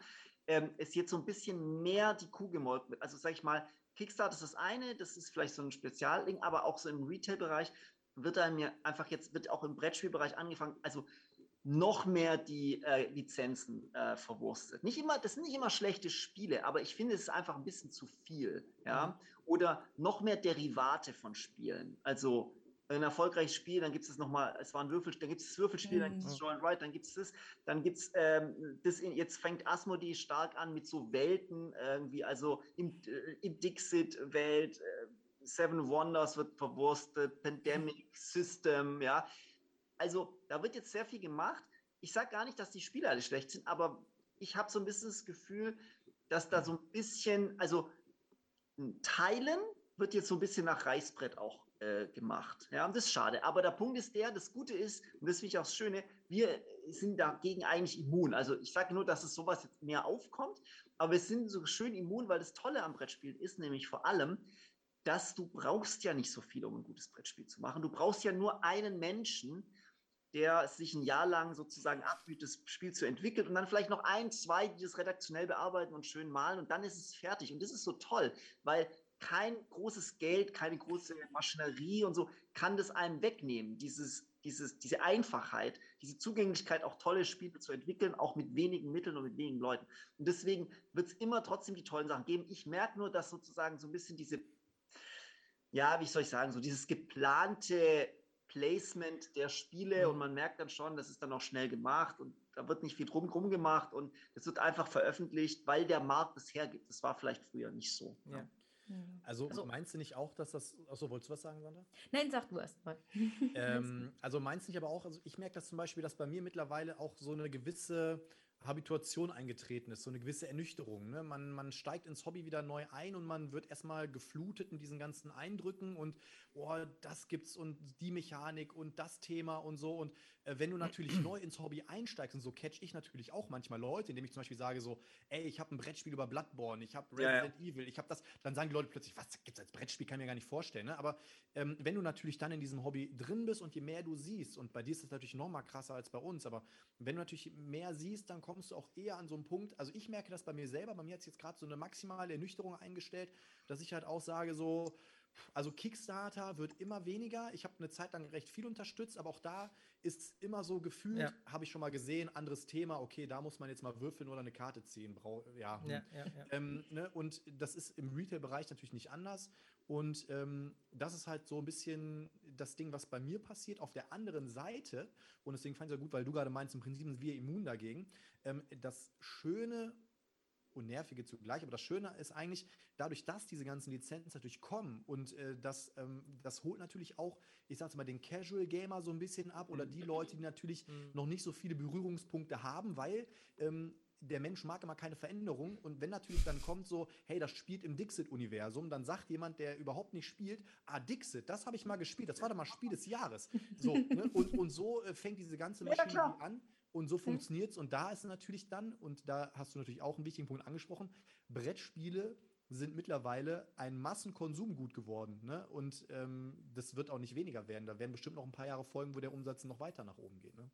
ähm, es jetzt so ein bisschen mehr die Kuh gemolken wird. Also sage ich mal, Kickstarter ist das eine, das ist vielleicht so ein Spezialding, aber auch so im Retail-Bereich wird da mir einfach jetzt, wird auch im Brettspielbereich angefangen, also noch mehr die äh, Lizenzen äh, verwurstet. Nicht immer, das sind nicht immer schlechte Spiele, aber ich finde, es ist einfach ein bisschen zu viel. Ja? Mhm. Oder noch mehr Derivate von Spielen. Also ein erfolgreiches Spiel, dann gibt es nochmal, es war ein Würfel, dann gibt es das Würfelspiel, mhm. dann gibt es Joint Right, dann gibt es das, dann gibt es ähm, das, in, jetzt fängt Asmodee stark an mit so Welten irgendwie, also im, äh, im Dixit-Welt, äh, Seven Wonders wird verwurstet, Pandemic System, ja. Also da wird jetzt sehr viel gemacht. Ich sage gar nicht, dass die Spiele alle schlecht sind, aber ich habe so ein bisschen das Gefühl, dass da so ein bisschen, also Teilen wird jetzt so ein bisschen nach Reißbrett auch äh, gemacht. Ja, und das ist schade. Aber der Punkt ist der, das Gute ist, und das finde ich auch das Schöne, wir sind dagegen eigentlich immun. Also ich sage nur, dass es sowas jetzt mehr aufkommt, aber wir sind so schön immun, weil das Tolle am Brettspielen ist nämlich vor allem, dass du brauchst ja nicht so viel, um ein gutes Brettspiel zu machen. Du brauchst ja nur einen Menschen, der sich ein Jahr lang sozusagen abmüht, das Spiel zu entwickeln und dann vielleicht noch ein, zwei, die das redaktionell bearbeiten und schön malen und dann ist es fertig. Und das ist so toll, weil kein großes Geld, keine große Maschinerie und so kann das einem wegnehmen, dieses, dieses, diese Einfachheit, diese Zugänglichkeit, auch tolle Spiele zu entwickeln, auch mit wenigen Mitteln und mit wenigen Leuten. Und deswegen wird es immer trotzdem die tollen Sachen geben. Ich merke nur, dass sozusagen so ein bisschen diese ja, wie soll ich sagen, so dieses geplante Placement der Spiele mhm. und man merkt dann schon, das ist dann auch schnell gemacht und da wird nicht viel drumherum gemacht und es wird einfach veröffentlicht, weil der Markt es hergibt. Das war vielleicht früher nicht so. Ja. Mhm. Also, also, meinst du nicht auch, dass das. Achso, wolltest du was sagen, Sandra? Nein, sag du erst mal. ähm, also meinst du nicht aber auch, also ich merke das zum Beispiel, dass bei mir mittlerweile auch so eine gewisse Habituation eingetreten ist, so eine gewisse Ernüchterung. Ne? Man, man steigt ins Hobby wieder neu ein und man wird erstmal geflutet mit diesen ganzen Eindrücken und oh, das gibt's und die Mechanik und das Thema und so. Und äh, wenn du natürlich neu ins Hobby einsteigst, und so catch ich natürlich auch manchmal Leute, indem ich zum Beispiel sage so, ey, ich habe ein Brettspiel über Bloodborne, ich habe Resident ja, ja. Evil, ich habe das, dann sagen die Leute plötzlich, was gibt's als Brettspiel, kann ich mir gar nicht vorstellen. Ne? Aber ähm, wenn du natürlich dann in diesem Hobby drin bist und je mehr du siehst, und bei dir ist das natürlich noch mal krasser als bei uns, aber wenn du natürlich mehr siehst, dann kommst du auch eher an so einen Punkt, also ich merke das bei mir selber, bei mir hat es jetzt gerade so eine maximale Ernüchterung eingestellt, dass ich halt auch sage so, also Kickstarter wird immer weniger. Ich habe eine Zeit lang recht viel unterstützt, aber auch da ist immer so gefühlt, ja. habe ich schon mal gesehen, anderes Thema, okay, da muss man jetzt mal würfeln oder eine Karte ziehen. Brau ja, hm. ja, ja. Ähm, ne? Und das ist im Retail-Bereich natürlich nicht anders. Und ähm, das ist halt so ein bisschen das Ding, was bei mir passiert. Auf der anderen Seite, und deswegen fand ich es ja gut, weil du gerade meinst, im Prinzip sind wir immun dagegen. Ähm, das Schöne und nervige zugleich. Aber das Schöne ist eigentlich, dadurch, dass diese ganzen Lizenzen natürlich kommen und äh, das, ähm, das holt natürlich auch, ich sag's mal, den Casual Gamer so ein bisschen ab oder die Leute, die natürlich mhm. noch nicht so viele Berührungspunkte haben, weil ähm, der Mensch mag immer keine Veränderung. Und wenn natürlich dann kommt so, hey, das spielt im Dixit-Universum, dann sagt jemand, der überhaupt nicht spielt, ah, Dixit, das habe ich mal gespielt, das war doch mal Spiel des Jahres. So, ne? und, und so äh, fängt diese ganze Maschine ja, an. Und so funktioniert es. Und da ist natürlich dann, und da hast du natürlich auch einen wichtigen Punkt angesprochen, Brettspiele sind mittlerweile ein Massenkonsumgut geworden. Ne? Und ähm, das wird auch nicht weniger werden. Da werden bestimmt noch ein paar Jahre folgen, wo der Umsatz noch weiter nach oben geht. Ne?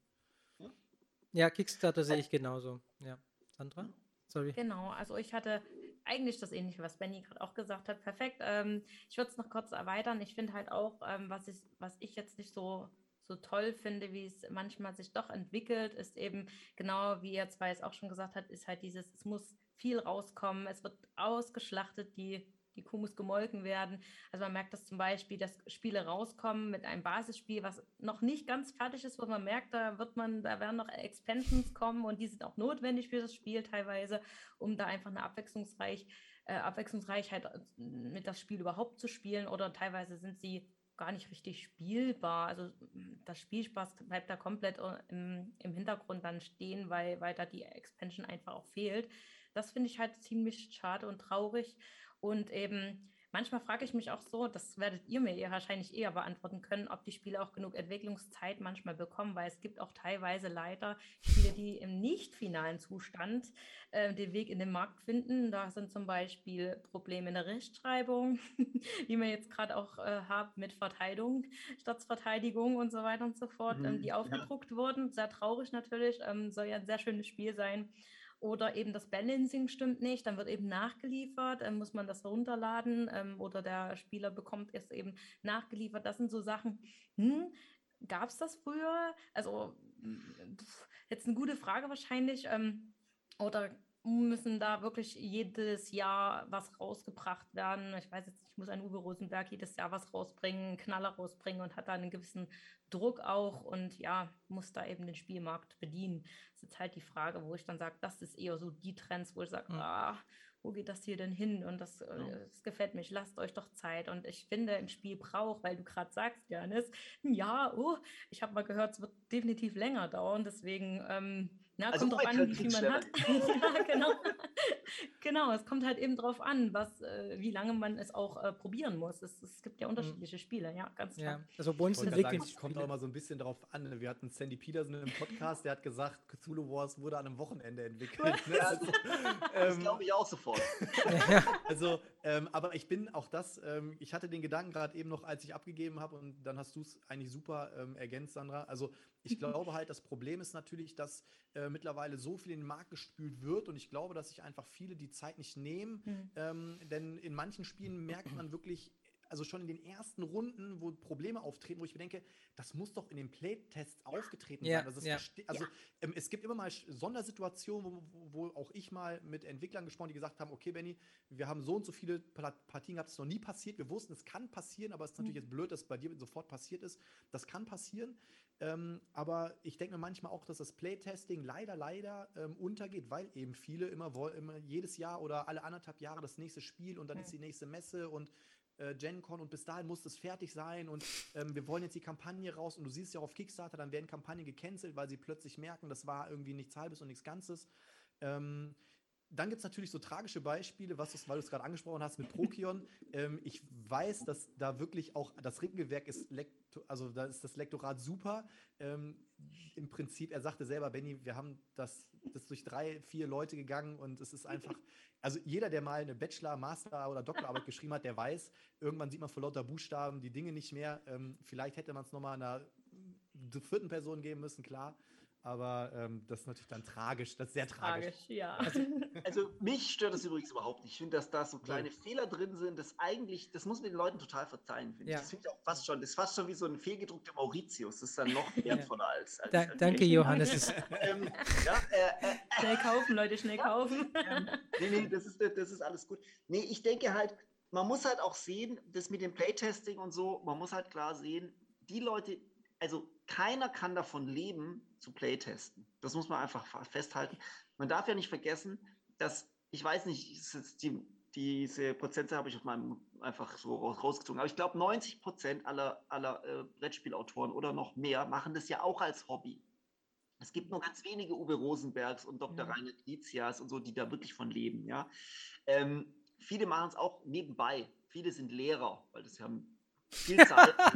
Ja, Kickstarter sehe ich genauso. Ja. Sandra? Sorry. Genau, also ich hatte eigentlich das Ähnliche, was Benny gerade auch gesagt hat. Perfekt. Ähm, ich würde es noch kurz erweitern. Ich finde halt auch, ähm, was, ich, was ich jetzt nicht so so toll finde, wie es manchmal sich doch entwickelt, ist eben genau, wie ihr zwei es auch schon gesagt habt, ist halt dieses, es muss viel rauskommen, es wird ausgeschlachtet, die, die Kuh muss gemolken werden. Also man merkt das zum Beispiel, dass Spiele rauskommen mit einem Basisspiel, was noch nicht ganz fertig ist, wo man merkt, da wird man, da werden noch Expansions kommen und die sind auch notwendig für das Spiel teilweise, um da einfach eine abwechslungsreich, äh, Abwechslungsreichheit äh, mit das Spiel überhaupt zu spielen oder teilweise sind sie gar nicht richtig spielbar. Also das Spielspaß bleibt da komplett äh, im, im Hintergrund dann stehen, weil, weil da die Expansion einfach auch fehlt. Das finde ich halt ziemlich schade und traurig. Und eben, manchmal frage ich mich auch so, das werdet ihr mir eher wahrscheinlich eher beantworten können, ob die Spiele auch genug Entwicklungszeit manchmal bekommen, weil es gibt auch teilweise leider Spiele, die im nicht finalen Zustand äh, den Weg in den Markt finden. Da sind zum Beispiel Probleme in der Rechtschreibung, wie man jetzt gerade auch äh, hat mit Verteidigung, Staatsverteidigung und so weiter und so fort, ähm, mhm, ähm, die aufgedruckt ja. wurden. Sehr traurig natürlich, ähm, soll ja ein sehr schönes Spiel sein oder eben das Balancing stimmt nicht, dann wird eben nachgeliefert, äh, muss man das runterladen ähm, oder der Spieler bekommt es eben nachgeliefert. Das sind so Sachen, hm, gab es das früher? Also pff, jetzt eine gute Frage wahrscheinlich. Ähm, oder müssen da wirklich jedes Jahr was rausgebracht werden. Ich weiß jetzt nicht, muss ein Uwe Rosenberg jedes Jahr was rausbringen, einen Knaller rausbringen und hat da einen gewissen Druck auch und ja, muss da eben den Spielmarkt bedienen. Das ist jetzt halt die Frage, wo ich dann sage, das ist eher so die Trends, wo ich sage, mhm. ah, wo geht das hier denn hin? Und das, äh, ja. das gefällt mich, lasst euch doch Zeit. Und ich finde, ein Spiel braucht, weil du gerade sagst, Janis, ja, oh, ich habe mal gehört, es wird definitiv länger dauern, deswegen ähm, na, also kommt drauf an, wie viel man hat. ja, genau. genau, es kommt halt eben drauf an, was, äh, wie lange man es auch äh, probieren muss. Es, es, gibt ja mhm. unterschiedliche Spiele, ja, ganz klar. Ja, also bei uns entwickelt Es kommt auch mal so ein bisschen drauf an. Wir hatten Sandy Peterson im Podcast, der hat gesagt, Cthulhu Wars wurde an einem Wochenende entwickelt. Ne? Also, das ähm, glaube ich auch sofort. also, ähm, aber ich bin auch das, ähm, ich hatte den Gedanken gerade eben noch, als ich abgegeben habe und dann hast du es eigentlich super ähm, ergänzt, Sandra. Also ich glaube halt, das Problem ist natürlich, dass äh, mittlerweile so viel in den Markt gespült wird und ich glaube, dass sich einfach viele die Zeit nicht nehmen. Mhm. Ähm, denn in manchen Spielen merkt man wirklich, also schon in den ersten Runden, wo Probleme auftreten, wo ich mir denke, das muss doch in den Playtests aufgetreten ja, sein. Also, ja. also ja. ähm, es gibt immer mal Sondersituationen, wo, wo, auch ich mal mit Entwicklern gesprochen, die gesagt haben, okay, Benny, wir haben so und so viele Partien gehabt, es ist noch nie passiert. Wir wussten, es kann passieren, aber es ist natürlich mhm. jetzt blöd, dass es bei dir sofort passiert ist. Das kann passieren. Ähm, aber ich denke mir manchmal auch, dass das Playtesting leider, leider ähm, untergeht, weil eben viele immer, immer jedes Jahr oder alle anderthalb Jahre das nächste Spiel und dann mhm. ist die nächste Messe und äh, GenCon und bis dahin muss das fertig sein und ähm, wir wollen jetzt die Kampagne raus und du siehst ja auf Kickstarter, dann werden Kampagnen gecancelt, weil sie plötzlich merken, das war irgendwie nichts Halbes und nichts Ganzes. Ähm, dann gibt es natürlich so tragische Beispiele, was du, weil du es gerade angesprochen hast mit Prokion. ähm, ich weiß, dass da wirklich auch das Ringgewerk ist, also da ist das Lektorat super. Ähm, Im Prinzip, er sagte selber, Benny, wir haben das, das durch drei, vier Leute gegangen und es ist einfach, also jeder, der mal eine Bachelor-, Master- oder Doktorarbeit geschrieben hat, der weiß, irgendwann sieht man vor lauter Buchstaben die Dinge nicht mehr. Ähm, vielleicht hätte man es nochmal einer vierten Person geben müssen, klar. Aber ähm, das ist natürlich dann tragisch, das ist sehr tragisch. tragisch ja. Also, also, mich stört das übrigens überhaupt nicht. Ich finde, dass da so kleine ja. Fehler drin sind, das eigentlich, das muss man den Leuten total verzeihen, finde ja. ich. Das finde ich auch fast schon, das ist fast schon wie so ein fehlgedruckter Mauritius. Das ist dann noch wertvoller ja. als, als, da, als Danke, Johannes. ähm, ja, äh, äh, schnell kaufen, Leute, schnell kaufen. Ähm, nee, nee, das ist, das ist alles gut. Nee, ich denke halt, man muss halt auch sehen, das mit dem Playtesting und so, man muss halt klar sehen, die Leute, also keiner kann davon leben, zu Playtesten. Das muss man einfach festhalten. Man darf ja nicht vergessen, dass, ich weiß nicht, die, diese Prozentzahl habe ich auf meinem einfach so rausgezogen, aber ich glaube, 90 Prozent aller, aller äh, Brettspielautoren oder noch mehr machen das ja auch als Hobby. Es gibt nur ganz wenige Uwe Rosenbergs und Dr. Ja. Rainer Lizias und so, die da wirklich von leben. Ja? Ähm, viele machen es auch nebenbei. Viele sind Lehrer, weil das haben viel Zeit.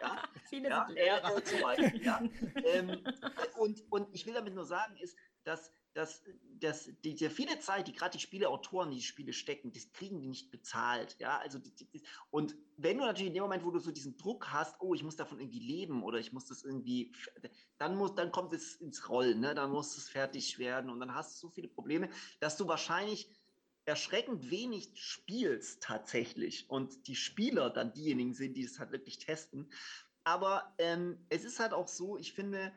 ja, Viele ja, sind Lehrer. Äh, zum Beispiel, ja. ähm, und, und ich will damit nur sagen, ist, dass, dass, dass die, viele Zeit, die gerade die Spieleautoren, die, die Spiele stecken, das kriegen die nicht bezahlt. Ja, also die, die, und wenn du natürlich in dem Moment, wo du so diesen Druck hast, oh, ich muss davon irgendwie leben oder ich muss das irgendwie, dann muss, dann kommt es ins Rollen, ne? dann muss es fertig werden und dann hast du so viele Probleme, dass du wahrscheinlich erschreckend wenig spielst tatsächlich und die Spieler dann diejenigen sind, die es halt wirklich testen. Aber ähm, es ist halt auch so, ich finde,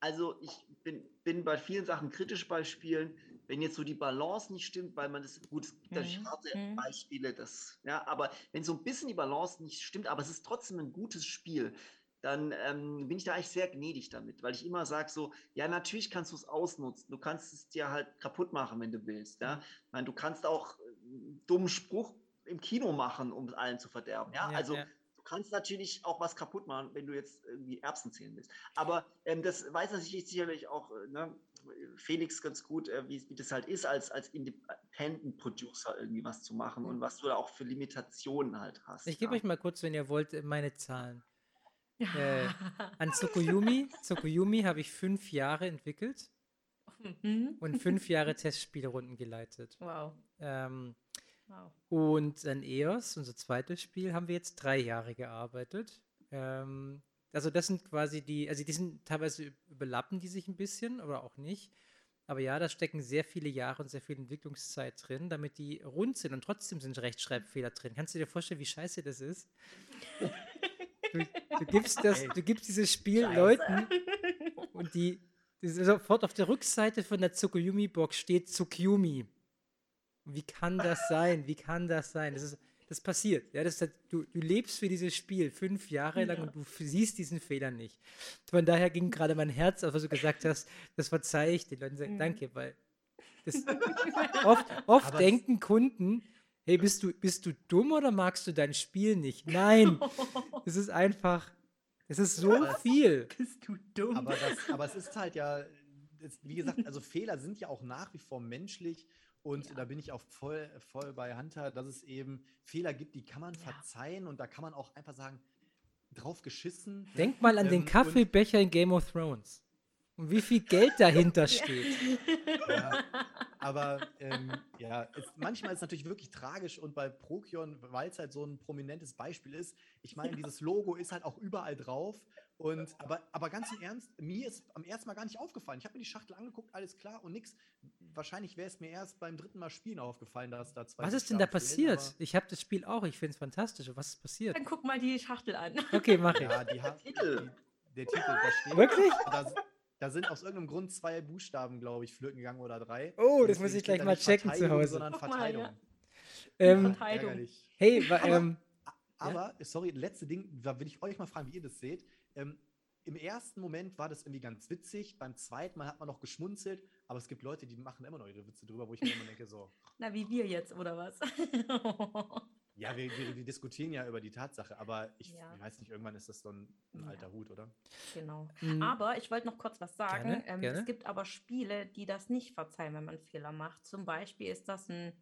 also ich bin, bin bei vielen Sachen kritisch bei Spielen, wenn jetzt so die Balance nicht stimmt, weil man das, gut, es gibt natürlich mhm. harte mhm. Beispiele, das, ja, aber wenn so ein bisschen die Balance nicht stimmt, aber es ist trotzdem ein gutes Spiel, dann ähm, bin ich da eigentlich sehr gnädig damit, weil ich immer sage so, ja, natürlich kannst du es ausnutzen, du kannst es dir halt kaputt machen, wenn du willst, ja. Ich meine, du kannst auch einen äh, dummen Spruch im Kino machen, um es allen zu verderben, ja. ja also ja. du kannst natürlich auch was kaputt machen, wenn du jetzt irgendwie Erbsen zählen willst. Aber ähm, das weiß natürlich sicherlich auch äh, ne, Felix ganz gut, äh, wie, wie, das halt ist, als, als Independent Producer irgendwie was zu machen und was du da auch für Limitationen halt hast. Ich gebe ja. euch mal kurz, wenn ihr wollt, meine Zahlen. Äh, an Tsukuyomi, Tsukuyomi habe ich fünf Jahre entwickelt mhm. und fünf Jahre Testspielrunden geleitet. Wow. Ähm, wow. Und an EOS, unser zweites Spiel, haben wir jetzt drei Jahre gearbeitet. Ähm, also das sind quasi die, also die sind teilweise überlappen die sich ein bisschen oder auch nicht. Aber ja, da stecken sehr viele Jahre und sehr viel Entwicklungszeit drin, damit die rund sind und trotzdem sind Rechtschreibfehler drin. Kannst du dir vorstellen, wie scheiße das ist? Du, du gibst, das, du gibst dieses Spiel scheiße. Leuten und die, die sofort auf der Rückseite von der Tsukuyomi-Box steht Tsukuyomi. Wie kann das sein? Wie kann das sein? Das ist das passiert. Ja, das, du, du lebst für dieses Spiel fünf Jahre lang ja. und du siehst diesen Fehler nicht. Von daher ging gerade mein Herz auf, was du gesagt hast, das verzeihe ich den Leuten. Mhm. Danke, weil das, oft, oft denken Kunden, hey, bist du, bist du dumm oder magst du dein Spiel nicht? Nein, es ist einfach, es ist so aber viel. Bist du dumm? Aber, das, aber es ist halt ja, das, wie gesagt, also Fehler sind ja auch nach wie vor menschlich und ja. da bin ich auch voll, voll bei Hunter, dass es eben Fehler gibt, die kann man ja. verzeihen und da kann man auch einfach sagen, drauf geschissen. Denk mal an ähm, den Kaffeebecher in Game of Thrones. Und wie viel Geld dahinter steht. Ja, aber ähm, ja, es, manchmal ist es natürlich wirklich tragisch und bei Prokion, weil es halt so ein prominentes Beispiel ist, ich meine, dieses Logo ist halt auch überall drauf und, aber, aber ganz im Ernst, mir ist am ersten Mal gar nicht aufgefallen. Ich habe mir die Schachtel angeguckt, alles klar und nix. Wahrscheinlich wäre es mir erst beim dritten Mal spielen aufgefallen, dass da zwei. Was ist denn da passiert? Fehlen, ich habe das Spiel auch, ich finde es fantastisch. Was ist passiert? Dann guck mal die Schachtel an. Okay, mach ich. Ja, die der Titel. Der Titel, da steht. Wirklich? Da, da, sind aus irgendeinem Grund zwei Buchstaben, glaube ich, flöten gegangen oder drei. Oh, das muss ich gleich mal checken zu Hause. Sondern Verteilung. Mal, ja. ähm, hey, ähm, aber, ja? sorry, letzte Ding, da will ich euch mal fragen, wie ihr das seht. Ähm, im ersten Moment war das irgendwie ganz witzig, beim zweiten Mal hat man noch geschmunzelt, aber es gibt Leute, die machen immer noch ihre Witze drüber, wo ich mir immer denke, so. Na, wie wir jetzt, oder was? ja, wir, wir, wir, diskutieren ja über die Tatsache, aber ich, ja. ich, weiß nicht, irgendwann ist das so ein, ein ja. alter Hut, oder? Genau. Mhm. Aber ich wollte noch kurz was sagen. Gerne, ähm, gerne. Es gibt aber Spiele, die das nicht verzeihen, wenn man Fehler macht. Zum Beispiel ist das ein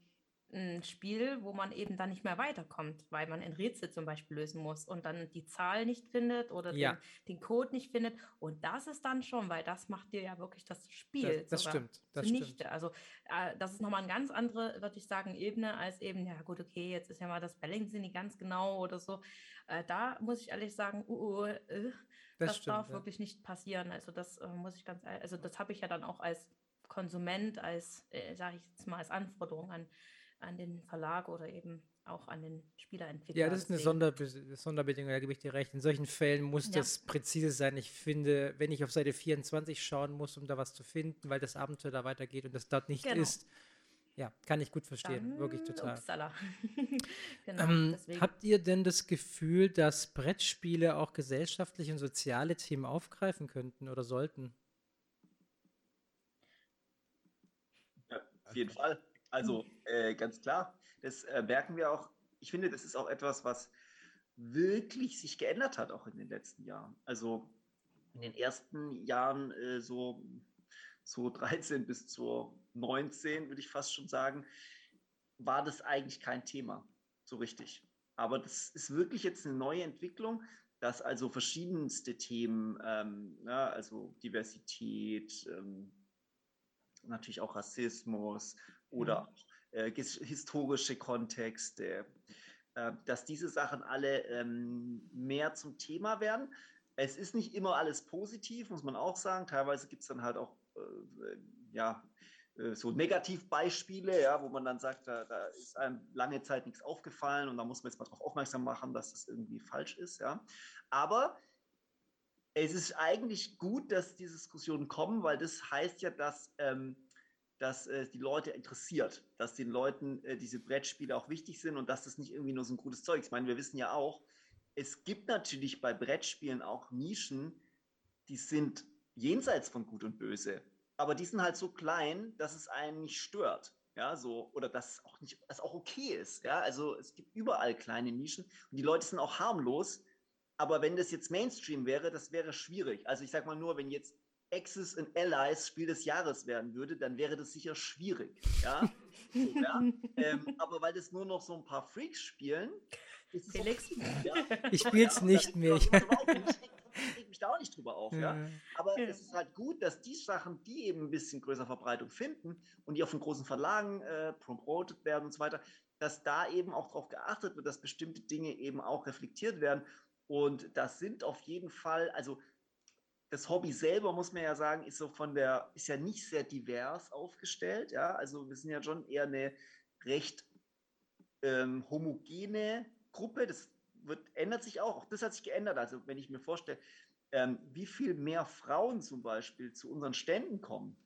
ein Spiel, wo man eben dann nicht mehr weiterkommt, weil man ein Rätsel zum Beispiel lösen muss und dann die Zahl nicht findet oder ja. den, den, Code nicht findet. Und das ist dann schon, weil das macht dir ja wirklich das Spiel. Das, das stimmt. Das zunichte. stimmt. Also äh, das ist nochmal eine ganz andere, würde ich sagen, Ebene als eben, ja gut, okay, jetzt ist ja mal das Balancing nicht ganz genau oder so. Äh, da muss ich ehrlich sagen, uh, uh, äh, das, das stimmt, darf ja. wirklich nicht passieren. Also das äh, muss ich ganz, also das habe ich ja dann auch als Konsument, als, äh, sage ich jetzt mal, als Anforderung an an den Verlag oder eben auch an den Spielerentwickler. Ja, das ist eine Sonderbe Sonderbedingung, da gebe ich dir recht. In solchen Fällen muss ja. das präzise sein. Ich finde, wenn ich auf Seite 24 schauen muss, um da was zu finden, weil das Abenteuer da weitergeht und das dort nicht genau. ist, ja, kann ich gut verstehen, Dann, wirklich total. genau, ähm, habt ihr denn das Gefühl, dass Brettspiele auch gesellschaftliche und soziale Themen aufgreifen könnten oder sollten? Ja, auf jeden Fall. Also äh, ganz klar, das äh, merken wir auch. Ich finde, das ist auch etwas, was wirklich sich geändert hat, auch in den letzten Jahren. Also in den ersten Jahren, äh, so, so 13 bis zu 19, würde ich fast schon sagen, war das eigentlich kein Thema, so richtig. Aber das ist wirklich jetzt eine neue Entwicklung, dass also verschiedenste Themen, ähm, ja, also Diversität, ähm, natürlich auch Rassismus, oder mhm. äh, historische Kontexte, äh, dass diese Sachen alle ähm, mehr zum Thema werden. Es ist nicht immer alles positiv, muss man auch sagen. Teilweise gibt es dann halt auch äh, ja, äh, so Negativbeispiele, ja, wo man dann sagt, da, da, ist einem lange Zeit nichts aufgefallen und da muss man jetzt mal darauf aufmerksam machen, dass das irgendwie falsch ist. Ja. Aber es ist eigentlich gut, dass diese Diskussionen kommen, weil das heißt ja, dass ähm, dass äh, die Leute interessiert, dass den Leuten äh, diese Brettspiele auch wichtig sind und dass das nicht irgendwie nur so ein gutes Zeug ist. Ich meine, wir wissen ja auch, es gibt natürlich bei Brettspielen auch Nischen, die sind jenseits von Gut und Böse, aber die sind halt so klein, dass es einen nicht stört. Ja, so, oder dass auch nicht, dass auch okay ist. Ja, also es gibt überall kleine Nischen und die Leute sind auch harmlos. Aber wenn das jetzt Mainstream wäre, das wäre schwierig. Also ich sag mal nur, wenn jetzt Axis and Allies Spiel des Jahres werden würde, dann wäre das sicher schwierig. Ja? so, ja? Ähm, aber weil das nur noch so ein paar Freaks spielen, ist es Felix. Okay, ja? Ich spiele es nicht mehr. Ich reg mich da auch nicht drüber auf. Ja? Aber es ist halt gut, dass die Sachen, die eben ein bisschen größer Verbreitung finden und die auf den großen Verlagen äh, promoted werden und so weiter, dass da eben auch darauf geachtet wird, dass bestimmte Dinge eben auch reflektiert werden. Und das sind auf jeden Fall, also das Hobby selber, muss man ja sagen, ist so von der, ist ja nicht sehr divers aufgestellt. Ja, also wir sind ja schon eher eine recht ähm, homogene Gruppe. Das wird, ändert sich auch. Auch das hat sich geändert. Also wenn ich mir vorstelle, ähm, wie viel mehr Frauen zum Beispiel zu unseren Ständen kommen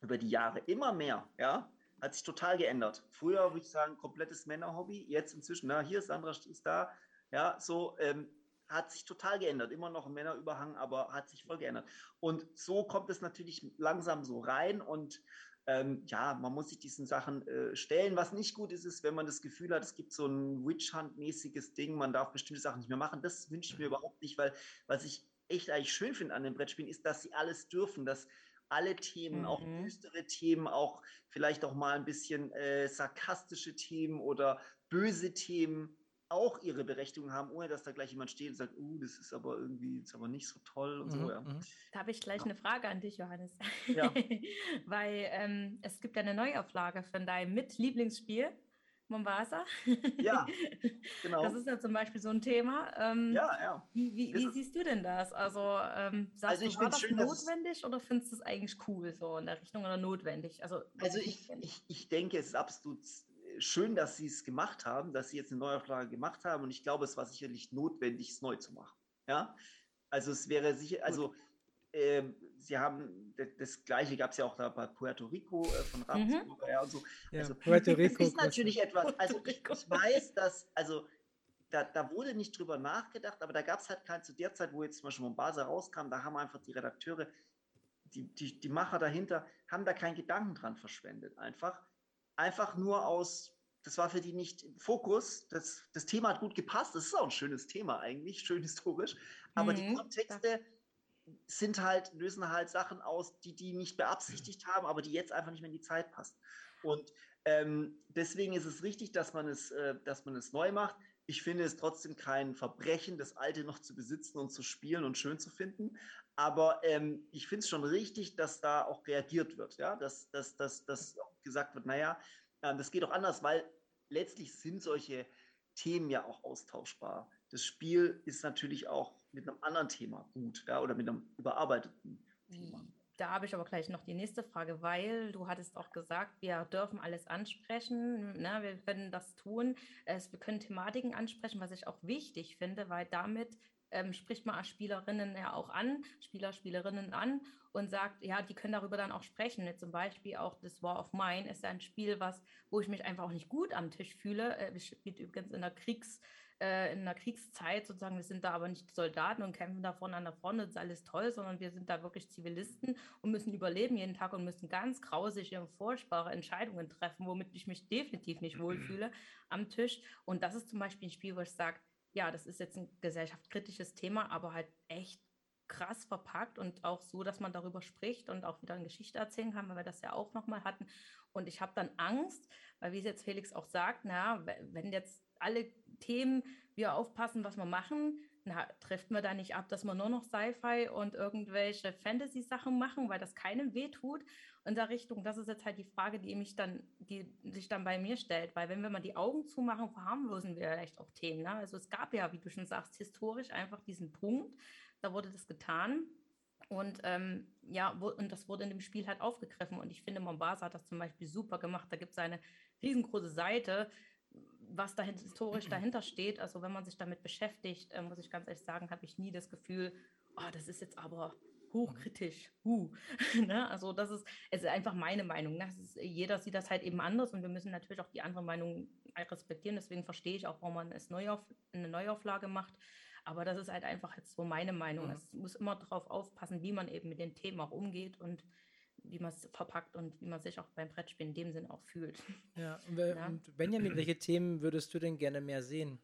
über die Jahre, immer mehr, ja, hat sich total geändert. Früher würde ich sagen, komplettes Männerhobby, jetzt inzwischen, na, hier, Sandra ist da, ja, so, ähm, hat sich total geändert. Immer noch ein Männerüberhang, aber hat sich voll geändert. Und so kommt es natürlich langsam so rein und ähm, ja, man muss sich diesen Sachen äh, stellen. Was nicht gut ist, ist, wenn man das Gefühl hat, es gibt so ein Witch Hunt-mäßiges Ding, man darf bestimmte Sachen nicht mehr machen. Das wünsche ich mir überhaupt nicht, weil was ich echt eigentlich schön finde an den Brettspielen, ist, dass sie alles dürfen, dass alle Themen, mhm. auch düstere Themen, auch vielleicht auch mal ein bisschen äh, sarkastische Themen oder böse Themen auch ihre Berechtigung haben, ohne dass da gleich jemand steht und sagt, uh, das ist aber irgendwie ist aber nicht so toll und mhm, so. Ja. Mhm. Da habe ich gleich ja. eine Frage an dich, Johannes. Ja. Weil ähm, es gibt ja eine Neuauflage von deinem Mit-Lieblingsspiel. Mombasa. Ja, genau. Das ist ja zum Beispiel so ein Thema. Ähm, ja, ja. Wie, wie, wie siehst du denn das? Also, ähm, sagst also ich du, war das schön, notwendig oder findest du es eigentlich cool, so in der Richtung oder notwendig? Also, also ich, ich, ich denke, es ist absolut schön, dass sie es gemacht haben, dass sie jetzt eine Neuauflage gemacht haben und ich glaube, es war sicherlich notwendig, es neu zu machen. Ja, also es wäre sicher, also äh, sie haben das gleiche gab es ja auch da bei Puerto Rico äh, von mhm. Ravensburger, mhm. ja und so. Ja, also Puerto Rico das ist natürlich etwas, also ich, ich weiß, dass, also da, da, wurde nicht drüber nachgedacht, aber da gab es halt kein, zu der Zeit, wo jetzt zum Beispiel Mombasa rauskam, da haben einfach die Redakteure, die, die, die Macher dahinter, haben da keinen Gedanken dran verschwendet. Einfach, einfach nur aus, das war für die nicht Fokus. Das, das Thema hat gut gepasst. Das ist auch ein schönes Thema eigentlich, schön historisch. Aber mhm. die Kontexte sind halt, lösen halt Sachen aus, die die nicht beabsichtigt haben, aber die jetzt einfach nicht mehr in die Zeit passen. Und ähm, deswegen ist es richtig, dass man es, äh, dass man es neu macht. Ich finde es trotzdem kein Verbrechen, das Alte noch zu besitzen und zu spielen und schön zu finden. Aber ähm, ich finde es schon richtig, dass da auch reagiert wird, ja, dass, dass, dass, dass gesagt wird, naja, äh, das geht auch anders, weil letztlich sind solche Themen ja auch austauschbar. Das Spiel ist natürlich auch mit einem anderen Thema gut, ja, oder mit einem überarbeiteten Thema. Da habe ich aber gleich noch die nächste Frage, weil du hattest auch gesagt, wir dürfen alles ansprechen, ne, wir können das tun. Es, wir können Thematiken ansprechen, was ich auch wichtig finde, weil damit ähm, spricht man Spielerinnen ja auch an, Spieler, Spielerinnen an und sagt, ja, die können darüber dann auch sprechen. Zum Beispiel auch das War of Mine ist ein Spiel, was, wo ich mich einfach auch nicht gut am Tisch fühle. Äh, es spielt übrigens in der Kriegs- äh, in der Kriegszeit sozusagen, wir sind da aber nicht Soldaten und kämpfen da vorne an der Front, das ist alles toll, sondern wir sind da wirklich Zivilisten und müssen überleben jeden Tag und müssen ganz grausige und furchtbare Entscheidungen treffen, womit ich mich definitiv nicht wohlfühle am Tisch. Und das ist zum Beispiel ein Spiel, wo ich sage, ja, das ist jetzt ein gesellschaftskritisches Thema, aber halt echt krass verpackt und auch so, dass man darüber spricht und auch wieder eine Geschichte erzählen kann, weil wir das ja auch nochmal hatten. Und ich habe dann Angst, weil wie es jetzt Felix auch sagt, na, wenn jetzt alle Themen wir aufpassen, was wir machen, na, trifft man da nicht ab, dass wir nur noch Sci-Fi und irgendwelche Fantasy-Sachen machen, weil das keinem wehtut in der Richtung. Das ist jetzt halt die Frage, die mich dann, die sich dann bei mir stellt, weil wenn wir mal die Augen zumachen, verharmlosen wir vielleicht auch Themen. Ne? Also es gab ja, wie du schon sagst, historisch einfach diesen Punkt, da wurde das getan. Und ähm, ja, und das wurde in dem Spiel halt aufgegriffen. Und ich finde, Mombasa hat das zum Beispiel super gemacht. Da gibt es eine riesengroße Seite, was dahin, historisch dahinter steht. Also wenn man sich damit beschäftigt, äh, muss ich ganz ehrlich sagen, habe ich nie das Gefühl, oh, das ist jetzt aber hochkritisch. Uh. ne? Also das ist, es ist einfach meine Meinung. Ne? Ist, jeder sieht das halt eben anders und wir müssen natürlich auch die andere Meinung respektieren. Deswegen verstehe ich auch, warum man es neu auf, eine Neuauflage macht. Aber das ist halt einfach jetzt so meine Meinung. Mhm. Es muss immer darauf aufpassen, wie man eben mit den Themen auch umgeht und wie man es verpackt und wie man sich auch beim Brettspielen in dem Sinn auch fühlt. Ja, und, ja. und Benjamin, welche Themen würdest du denn gerne mehr sehen?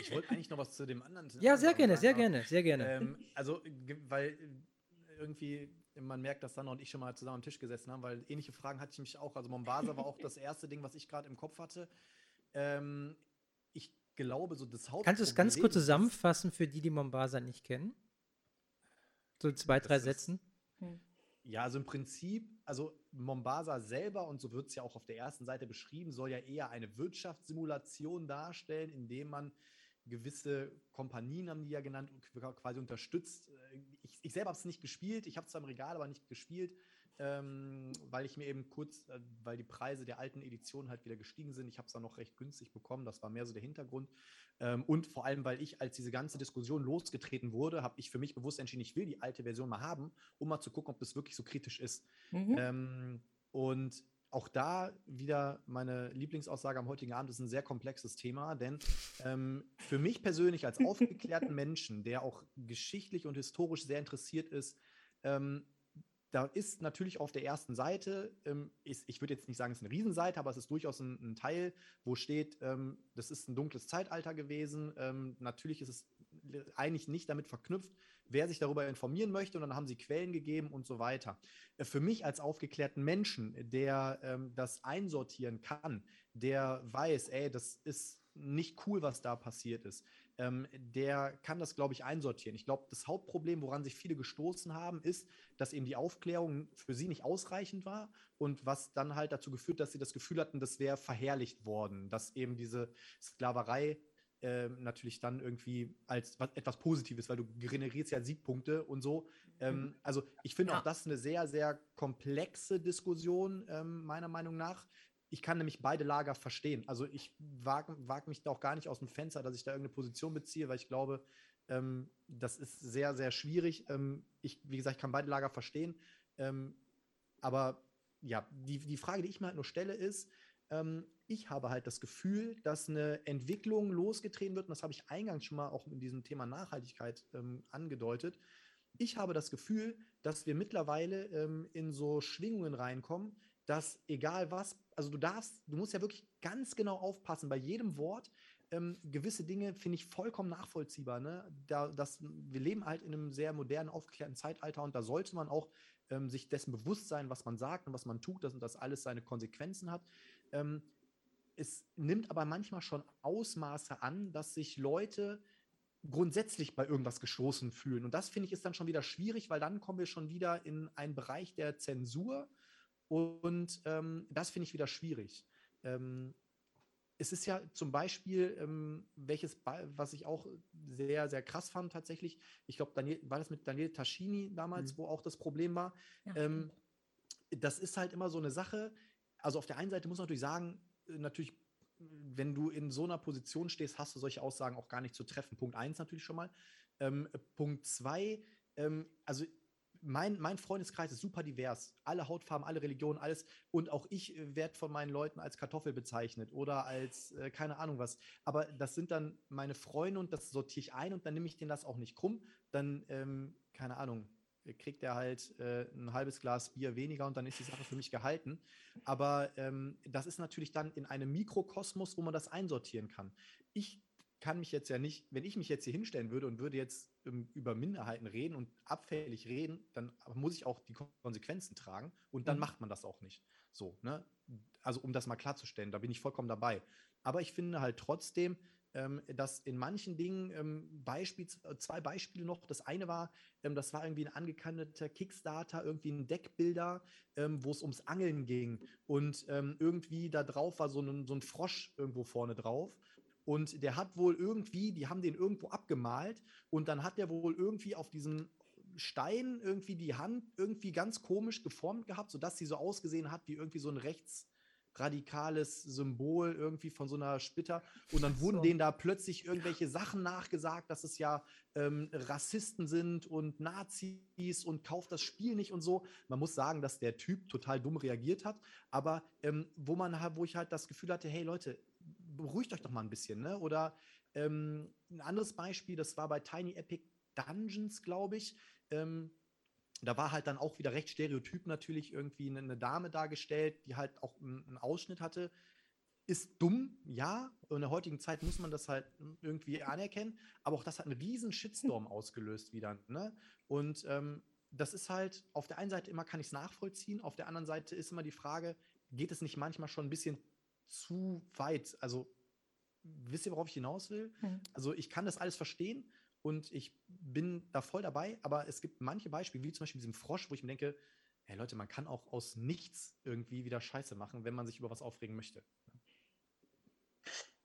Ich wollte eigentlich noch was zu dem anderen. Ja, sehr gerne, sehr gerne, sehr gerne. Ähm, also, weil irgendwie, man merkt, dass Sandra und ich schon mal zusammen am Tisch gesessen haben, weil ähnliche Fragen hatte ich mich auch. Also Mombasa war auch das erste Ding, was ich gerade im Kopf hatte. Ähm, ich glaube, so das Hauptproblem. Kannst du es ganz kurz zusammenfassen für die, die Mombasa nicht kennen? So zwei, drei Das ist- Sätzen. Hm. Ja, also im Prinzip, also Mombasa selber, und so wird es ja auch auf der ersten Seite beschrieben, soll ja eher eine Wirtschaftssimulation darstellen, indem man gewisse Kompanien, haben die ja genannt, quasi unterstützt. Ich, ich selber habe es nicht gespielt, ich habe es zwar im Regal, aber nicht gespielt, ähm, weil ich mir eben kurz, äh, weil die Preise der alten Edition halt wieder gestiegen sind. Ich habe es dann noch recht günstig bekommen, das war mehr so der Hintergrund. Ähm, und vor allem, weil ich, als diese ganze Diskussion losgetreten wurde, habe ich für mich bewusst entschieden, ich will die alte Version mal haben, um mal zu gucken, ob das wirklich so kritisch ist. Mhm. Ähm, und auch da wieder meine Lieblingsaussage am heutigen Abend ist ein sehr komplexes Thema, denn ähm, für mich persönlich als aufgeklärten Menschen, der auch geschichtlich und historisch sehr interessiert ist, ähm, da ist natürlich auf der ersten Seite, ähm, ist, ich würde jetzt nicht sagen, es ist eine Riesenseite, aber es ist durchaus ein, ein Teil, wo steht, ähm, das ist ein dunkles Zeitalter gewesen. Ähm, natürlich ist es eigentlich nicht damit verknüpft, wer sich darüber informieren möchte. Und dann haben sie Quellen gegeben und so weiter. Äh, Für mich als aufgeklärten Menschen, der ähm, das einsortieren kann, der weiß, ey, das ist nicht cool, was da passiert ist, ähm, der kann das, glaube ich, einsortieren. Ich glaube, das Hauptproblem, woran sich viele gestoßen haben, ist, dass eben die Aufklärung für sie nicht ausreichend war und was dann halt dazu geführt, dass sie das Gefühl hatten, das wäre verherrlicht worden, dass eben diese Sklaverei ähm, natürlich dann irgendwie als was, etwas Positives, weil du generierst ja Siegpunkte und so. Ähm, also ich finde Ja. auch das eine sehr, sehr komplexe Diskussion, ähm, meiner Meinung nach. Ich kann nämlich beide Lager verstehen. Also ich wage wag mich da auch gar nicht aus dem Fenster, dass ich da irgendeine Position beziehe, weil ich glaube, ähm, das ist sehr, sehr schwierig. Ähm, ich, wie gesagt, kann beide Lager verstehen. Ähm, aber ja, die, die Frage, die ich mir halt nur stelle, ist, ähm, ich habe halt das Gefühl, dass eine Entwicklung losgetreten wird, und das habe ich eingangs schon mal auch in diesem Thema Nachhaltigkeit ähm, angedeutet. Ich habe das Gefühl, dass wir mittlerweile ähm, in so Schwingungen reinkommen, dass egal was, also du darfst, du musst ja wirklich ganz genau aufpassen bei jedem Wort. Ähm, gewisse Dinge finde ich vollkommen nachvollziehbar. Ne? Da, das, wir leben halt in einem sehr modernen, aufgeklärten Zeitalter und da sollte man auch ähm, sich dessen bewusst sein, was man sagt und was man tut, dass das alles seine Konsequenzen hat. Ähm, es nimmt aber manchmal schon Ausmaße an, dass sich Leute grundsätzlich bei irgendwas gestoßen fühlen. Und das finde ich ist dann schon wieder schwierig, weil dann kommen wir schon wieder in einen Bereich der Zensur. Und ähm, das finde ich wieder schwierig. Ähm, es ist ja zum Beispiel, ähm, welches, was ich auch sehr, sehr krass fand tatsächlich, ich glaube, Daniel, war das mit Daniel Taschini damals, Mhm. wo auch das Problem war, Ja, ähm, das ist halt immer so eine Sache. Also auf der einen Seite muss man natürlich sagen, äh, natürlich, wenn du in so einer Position stehst, hast du solche Aussagen auch gar nicht zu treffen. Punkt eins natürlich schon mal. Ähm, Punkt zwei, ähm, also mein, mein Freundeskreis ist super divers. Alle Hautfarben, alle Religionen, alles. Und auch ich äh, werde von meinen Leuten als Kartoffel bezeichnet oder als äh, keine Ahnung was. Aber das sind dann meine Freunde und das sortiere ich ein und dann nehme ich denen das auch nicht krumm. Dann, ähm, keine Ahnung, kriegt er halt äh, ein halbes Glas Bier weniger und dann ist die Sache für mich gehalten. Aber ähm, das ist natürlich dann in einem Mikrokosmos, wo man das einsortieren kann. Ich kann mich jetzt ja nicht, wenn ich mich jetzt hier hinstellen würde und würde jetzt ähm, über Minderheiten reden und abfällig reden, dann muss ich auch die Konsequenzen tragen und dann Mhm. macht man das auch nicht. So, ne? Also um das mal klarzustellen, da bin ich vollkommen dabei. Aber ich finde halt trotzdem, ähm, dass in manchen Dingen ähm, Beispiel, zwei Beispiele noch. Das eine war, ähm, das war irgendwie ein angekündigter Kickstarter, irgendwie ein Deckbilder, ähm, wo es ums Angeln ging. Und ähm, irgendwie da drauf war so ein, so ein Frosch irgendwo vorne drauf. Und der hat wohl irgendwie, die haben den irgendwo abgemalt und dann hat der wohl irgendwie auf diesem Stein irgendwie die Hand irgendwie ganz komisch geformt gehabt, sodass sie so ausgesehen hat wie irgendwie so ein rechtsradikales Symbol irgendwie von so einer Splitter. Und dann wurden So. denen da plötzlich irgendwelche Sachen nachgesagt, dass es ja ähm, Rassisten sind und Nazis und kauft das Spiel nicht und so. Man muss sagen, dass der Typ total dumm reagiert hat, aber ähm, wo man halt, wo ich halt das Gefühl hatte, hey Leute, beruhigt euch doch mal ein bisschen, ne? Oder ähm, ein anderes Beispiel, das war bei Tiny Epic Dungeons, glaube ich. Ähm, da war halt dann auch wieder recht stereotyp natürlich irgendwie eine, eine Dame dargestellt, die halt auch einen, Ausschnitt hatte. Ist dumm, ja. In der heutigen Zeit muss man das halt irgendwie anerkennen. Aber auch das hat einen riesen Shitstorm ausgelöst wieder. Ne? Und ähm, das ist halt, auf der einen Seite immer kann ich es nachvollziehen, auf der anderen Seite ist immer die Frage, geht es nicht manchmal schon ein bisschen zu weit? Also, wisst ihr, worauf ich hinaus will? Mhm. Also, ich kann das alles verstehen und ich bin da voll dabei, aber es gibt manche Beispiele, wie zum Beispiel diesem Frosch, wo ich mir denke, hey Leute, man kann auch aus nichts irgendwie wieder Scheiße machen, wenn man sich über was aufregen möchte.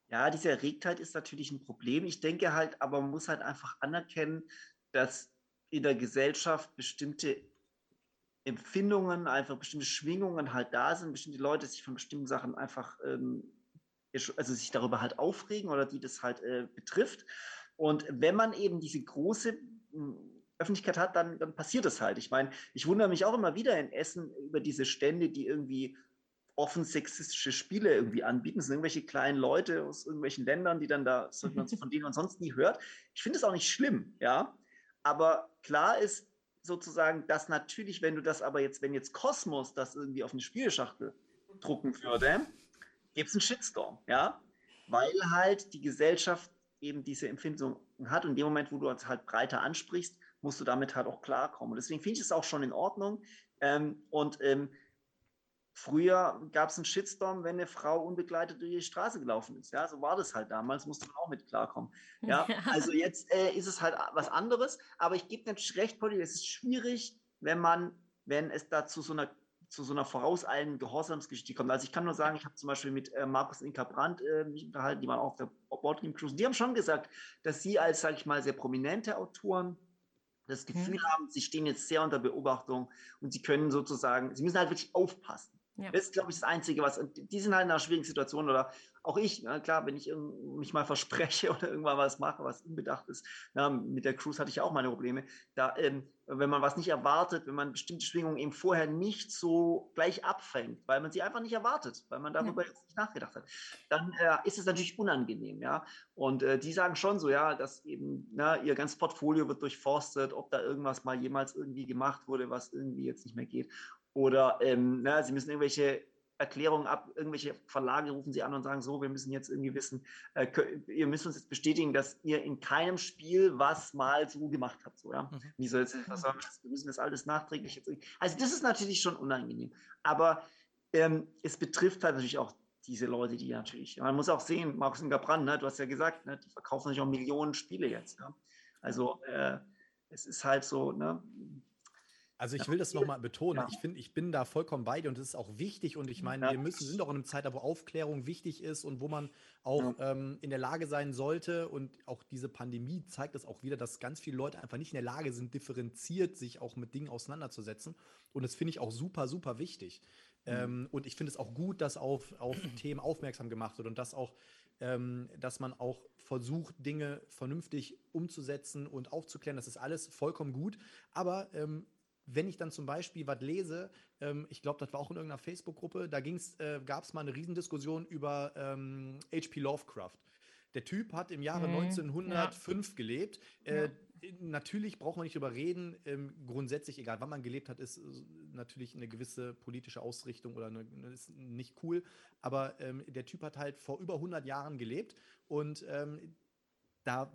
Ja, diese Erregtheit ist natürlich ein Problem. Ich denke halt, aber man muss halt einfach anerkennen, dass in der Gesellschaft bestimmte Empfindungen, einfach bestimmte Schwingungen halt da sind, bestimmte Leute sich von bestimmten Sachen einfach, ähm, also sich darüber halt aufregen oder die das halt äh, betrifft. Und wenn man eben diese große hm, Öffentlichkeit hat, dann, dann passiert das halt. Ich meine, ich wundere mich auch immer wieder in Essen über diese Stände, die irgendwie offen sexistische Spiele irgendwie anbieten. Das sind irgendwelche kleinen Leute aus irgendwelchen Ländern, die dann da, von denen man sonst nie hört. Ich finde es auch nicht schlimm, ja. Aber klar ist sozusagen, dass natürlich, wenn du das aber jetzt, wenn jetzt Kosmos das irgendwie auf eine Spielschachtel drucken würde, gibt es einen Shitstorm, ja. Weil halt die Gesellschaft eben diese Empfindung hat und in dem Moment, wo du es halt breiter ansprichst, musst du damit halt auch klarkommen. Und deswegen finde ich es auch schon in Ordnung. Ähm, und ähm, Früher gab es einen Shitstorm, wenn eine Frau unbegleitet durch die Straße gelaufen ist. Ja, so war das halt damals, musste man auch mit klarkommen. Ja, ja. also jetzt äh, ist es halt was anderes, aber ich gebe natürlich recht, Polly, es ist schwierig, wenn man, wenn es da zu so einer zu so einer vorauseilenden Gehorsamsgeschichte kommt. Also ich kann nur sagen, ich habe zum Beispiel mit äh, Markus Inka Brandt äh, mich unterhalten, die waren auch auf der Boardgame Cruise. Die haben schon gesagt, dass sie als, sage ich mal, sehr prominente Autoren das. Gefühl mhm. haben, sie stehen jetzt sehr unter Beobachtung und sie können sozusagen, sie müssen halt wirklich aufpassen. Ja. Das ist, glaube ich, das Einzige, was. Die sind halt in einer schwierigen Situation oder auch ich, na, klar, wenn ich mich mal verspreche oder irgendwann was mache, was unbedacht ist. Na, mit der Cruise hatte ich auch meine Probleme. Da, ähm, wenn man was nicht erwartet, wenn man bestimmte Schwingungen eben vorher nicht so gleich abfängt, weil man sie einfach nicht erwartet, weil man darüber ja. jetzt nicht nachgedacht hat, dann äh, ist es natürlich unangenehm, ja. Und äh, die sagen schon so, ja, dass eben na, ihr ganzes Portfolio wird durchforstet, ob da irgendwas mal jemals irgendwie gemacht wurde, was irgendwie jetzt nicht mehr geht. Oder ähm, na, sie müssen irgendwelche Erklärungen ab, irgendwelche Verlage rufen sie an und sagen so, wir müssen jetzt irgendwie wissen, äh, ihr müsst uns jetzt bestätigen, dass ihr in keinem Spiel was mal so gemacht habt. So, ja? Mhm. Wie soll jetzt, was soll das, wir müssen das alles nachträglich jetzt Also das ist natürlich schon unangenehm. Aber ähm, es betrifft halt natürlich auch diese Leute, die natürlich, man muss auch sehen, Markus und Gabran, ne, du hast ja gesagt, ne, die verkaufen natürlich auch Millionen Spiele jetzt. Ja? Also äh, es ist halt so, ne, also ich will das nochmal betonen. Ja. Ich finde, ich bin da vollkommen bei dir und es ist auch wichtig. Und ich meine, ja. wir müssen, sind auch in einem Zeitalter, wo Aufklärung wichtig ist und wo man auch ja. ähm, in der Lage sein sollte. Und auch diese Pandemie zeigt es auch wieder, dass ganz viele Leute einfach nicht in der Lage sind, differenziert sich auch mit Dingen auseinanderzusetzen. Und das finde ich auch super, super wichtig. Mhm. Ähm, und ich finde es auch gut, dass auf, auf Themen aufmerksam gemacht wird und dass auch, ähm, dass man auch versucht, Dinge vernünftig umzusetzen und aufzuklären. Das ist alles vollkommen gut. Aber ähm, wenn ich dann zum Beispiel was lese, ähm, ich glaube, das war auch in irgendeiner Facebook-Gruppe, da äh, gab es mal eine Riesendiskussion über ähm, H.P. Lovecraft. Der Typ hat im Jahre mhm. 1905 ja. gelebt. Äh, ja. Natürlich braucht man nicht drüber reden. Ähm, grundsätzlich, egal wann man gelebt hat, ist äh, natürlich eine gewisse politische Ausrichtung oder eine, ist nicht cool. Aber ähm, der Typ hat halt vor über 100 Jahren gelebt und ähm, da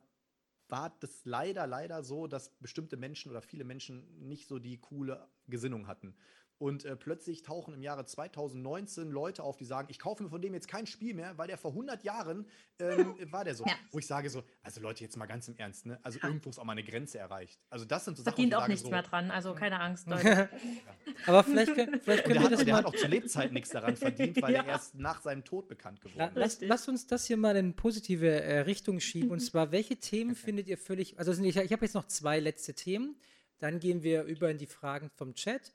war das leider, leider so, dass bestimmte Menschen oder viele Menschen nicht so die coole Gesinnung hatten. Und äh, plötzlich tauchen im Jahre 2019 Leute auf, die sagen, ich kaufe mir von dem jetzt kein Spiel mehr, weil der vor 100 Jahren ähm, war der so. Ja. Wo ich sage so, also Leute, jetzt mal ganz im Ernst, ne? Also irgendwo ist auch mal eine Grenze erreicht. Also das sind so Sachen, Verdient auch nichts so, mehr dran, also keine Angst, Leute. ja. Aber vielleicht, vielleicht können wir hat, das der mal... hat auch zu Lebzeiten nichts daran verdient, weil er erst nach seinem Tod bekannt geworden ist. Lass, lasst uns das hier mal in positive äh, Richtung schieben. Und zwar, welche Themen findet ihr völlig, also ich, ich habe jetzt noch zwei letzte Themen. Dann gehen wir über in die Fragen vom Chat.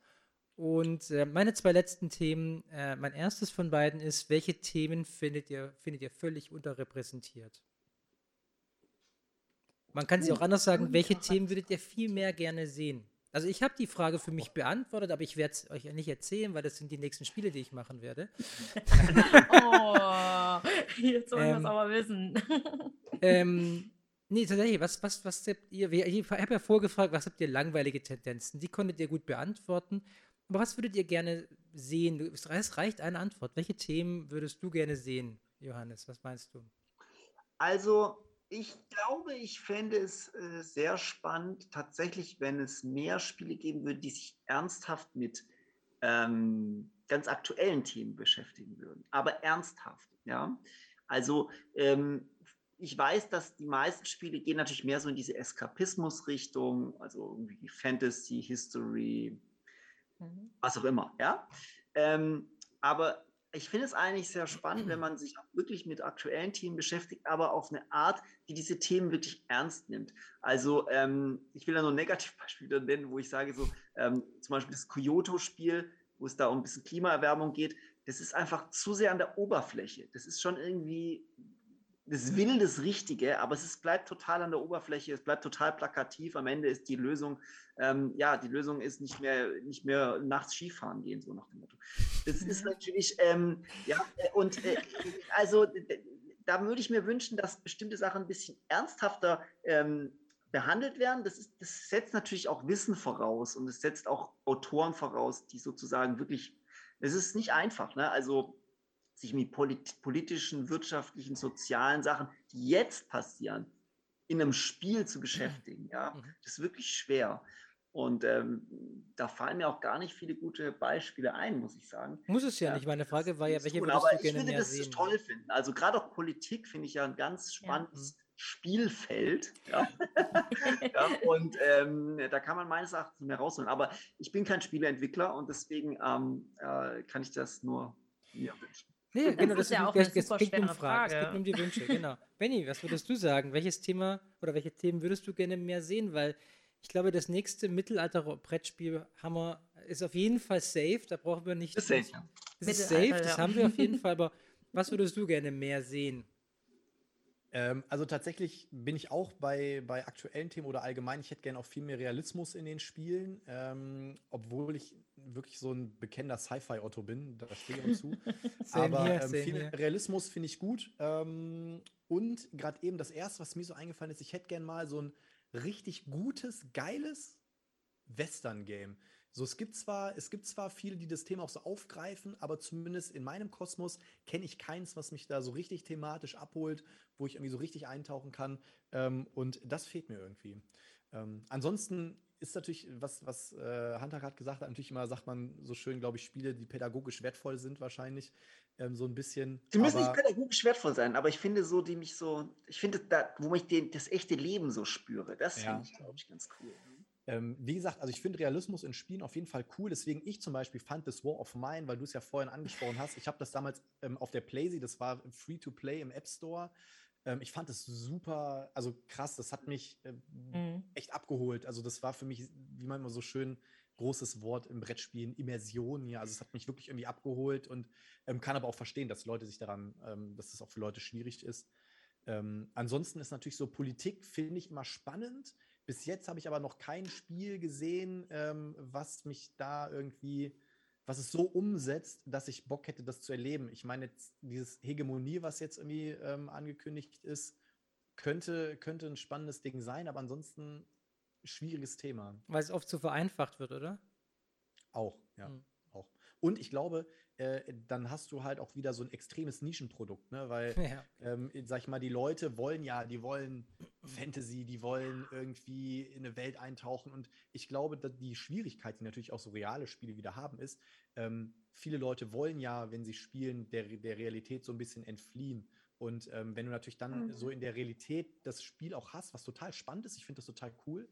Und äh, meine zwei letzten Themen, äh, mein erstes von beiden ist, welche Themen findet ihr, findet ihr völlig unterrepräsentiert? Man kann sie auch anders sagen, welche Themen würdet ihr viel mehr gerne sehen? Also ich habe die Frage für mich beantwortet, aber ich werde es euch nicht erzählen, weil das sind die nächsten Spiele, die ich machen werde. oh, jetzt wollen wir ähm, es aber wissen. ähm, nee, tatsächlich, was, was, was habt ihr, ich habe ja vorgefragt, was habt ihr langweilige Tendenzen? Die konntet ihr gut beantworten. Aber was würdet ihr gerne sehen? Es reicht eine Antwort. Welche Themen würdest du gerne sehen, Johannes? Was meinst du? Also, Ich glaube, ich fände es äh, sehr spannend, tatsächlich, wenn es mehr Spiele geben würde, die sich ernsthaft mit ähm, ganz aktuellen Themen beschäftigen würden. Aber ernsthaft, ja. Also ähm, ich weiß, dass die meisten Spiele gehen natürlich mehr so in diese Eskapismus-Richtung, also irgendwie Fantasy, History, mhm. was auch immer, ja. Ähm, aber ich finde es eigentlich sehr spannend, wenn man sich auch wirklich mit aktuellen Themen beschäftigt, aber auf eine Art, die diese Themen wirklich ernst nimmt. Also ähm, ich will da nur Negativbeispiele nennen, wo ich sage so, ähm, zum Beispiel das Kyoto-Spiel, wo es da um ein bisschen Klimaerwärmung geht, das ist einfach zu sehr an der Oberfläche. Das ist schon irgendwie das will das Richtige, aber es ist, bleibt total an der Oberfläche, es bleibt total plakativ. Am Ende ist die Lösung, ähm, ja, die Lösung ist nicht mehr, nicht mehr nachts Skifahren gehen, so nach dem Motto. Das ist natürlich, ähm, ja, äh, und äh, also da würde ich mir wünschen, dass bestimmte Sachen ein bisschen ernsthafter ähm, behandelt werden. Das, ist, das setzt natürlich auch Wissen voraus und es setzt auch Autoren voraus, die sozusagen wirklich, es ist nicht einfach, ne? Also sich mit polit politischen, wirtschaftlichen, sozialen Sachen, die jetzt passieren, in einem Spiel zu beschäftigen. Ja, mhm. das ist wirklich schwer. Und ähm, da fallen mir auch gar nicht viele gute Beispiele ein, muss ich sagen. Muss es ja, ja nicht. Meine Frage war ja, welche tun, würdest aber du gerne ich würde das sehen? toll finden. Also gerade auch Politik finde ich ja ein ganz spannendes ja. Spielfeld. Ja. ja und ähm, da kann man meines Erachtens mehr rausholen. Aber ich bin kein Spieleentwickler und deswegen ähm, äh, kann ich das nur mir wünschen. Nee, genau, das, das ist ja auch eine super geht um Frage. Es geht um die Wünsche, genau. Benny, was würdest du sagen? Welches Thema oder welche Themen würdest du gerne mehr sehen? Weil ich glaube, das nächste Mittelalter-Brettspiel haben ist auf jeden Fall safe. Da brauchen wir nicht. Das ist safe, ja. Das ist safe, das haben wir auf jeden Fall. Aber was würdest du gerne mehr sehen? Ähm, also tatsächlich bin ich auch bei, bei aktuellen Themen oder allgemein, ich hätte gerne auch viel mehr Realismus in den Spielen, ähm, obwohl ich wirklich so ein bekennender Sci-Fi-Otto bin, da stehe ich auch zu. Aber ähm, viel. Realismus finde ich gut. Ähm, und gerade eben das erste, was mir so eingefallen ist, ich hätte gerne mal so ein richtig gutes, geiles Western-Game. So, es gibt zwar, es gibt zwar viele, die das Thema auch so aufgreifen, aber zumindest in meinem Kosmos kenne ich keins, was mich da so richtig thematisch abholt, wo ich irgendwie so richtig eintauchen kann. Ähm, und das fehlt mir irgendwie. Ähm, ansonsten ist natürlich, was, was äh, Hunter gerade gesagt hat, natürlich immer sagt man so schön, glaube ich, Spiele, die pädagogisch wertvoll sind, wahrscheinlich. Ähm, so ein bisschen. Die müssen nicht pädagogisch wertvoll sein, aber ich finde so, die mich so, ich finde, da, wo ich den, das echte Leben so spüre, das ja. finde ich, glaube ich, ganz cool. Ähm, wie gesagt, also ich finde Realismus in Spielen auf jeden Fall cool. Deswegen ich zum Beispiel fand das War of Mine, weil du es ja vorhin angesprochen hast. Ich habe das damals ähm, auf der Playsee, das war free to play im App Store. Ähm, ich fand es super, also krass. Das hat mich äh, mhm. echt abgeholt. Also das war für mich, wie man immer so schön großes Wort im Brettspielen, Immersion. Ja, also es hat mich wirklich irgendwie abgeholt und ähm, kann aber auch verstehen, dass Leute sich daran, ähm, dass es auch für Leute schwierig ist. Ansonsten ist natürlich so Politik, finde ich immer spannend. Bis jetzt habe ich aber noch kein Spiel gesehen, ähm, was mich da irgendwie, was es so umsetzt, dass ich Bock hätte, das zu erleben. Ich meine, dieses Hegemonie, was jetzt irgendwie ähm, angekündigt ist, könnte, könnte ein spannendes Ding sein, aber ansonsten schwieriges Thema. Weil es oft zu vereinfacht wird, oder? Auch, ja. Hm. Auch. Und ich glaube, äh, dann hast du halt auch wieder so ein extremes Nischenprodukt, ne? Weil, ja. ähm, sag ich mal, die Leute wollen ja, die wollen Fantasy, die wollen irgendwie in eine Welt eintauchen. Und ich glaube, dass die Schwierigkeit, die natürlich auch so reale Spiele wieder haben, ist, ähm, viele Leute wollen ja, wenn sie spielen, der, der Realität so ein bisschen entfliehen. Und ähm, wenn du natürlich dann mhm. so in der Realität das Spiel auch hast, was total spannend ist, ich finde das total cool,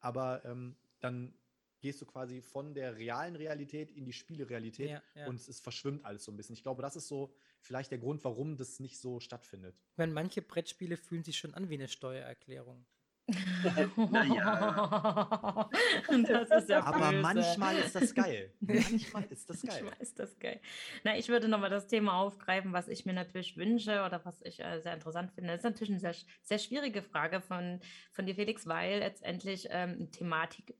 aber ähm, dann gehst du quasi von der realen Realität in die Spielerealität ja, ja. und es verschwimmt alles so ein bisschen. Ich glaube, das ist so vielleicht der Grund, warum das nicht so stattfindet. Wenn manche Brettspiele fühlen sich schon an wie eine Steuererklärung naja. ja Aber böse. manchmal ist das geil. Manchmal ist das geil. Manchmal ist das geil. Na, ich würde nochmal das Thema aufgreifen, was ich mir natürlich wünsche oder was ich äh, sehr interessant finde. Das ist natürlich eine sehr, sehr schwierige Frage von, von dir, Felix, weil letztendlich ähm, ein Thematik,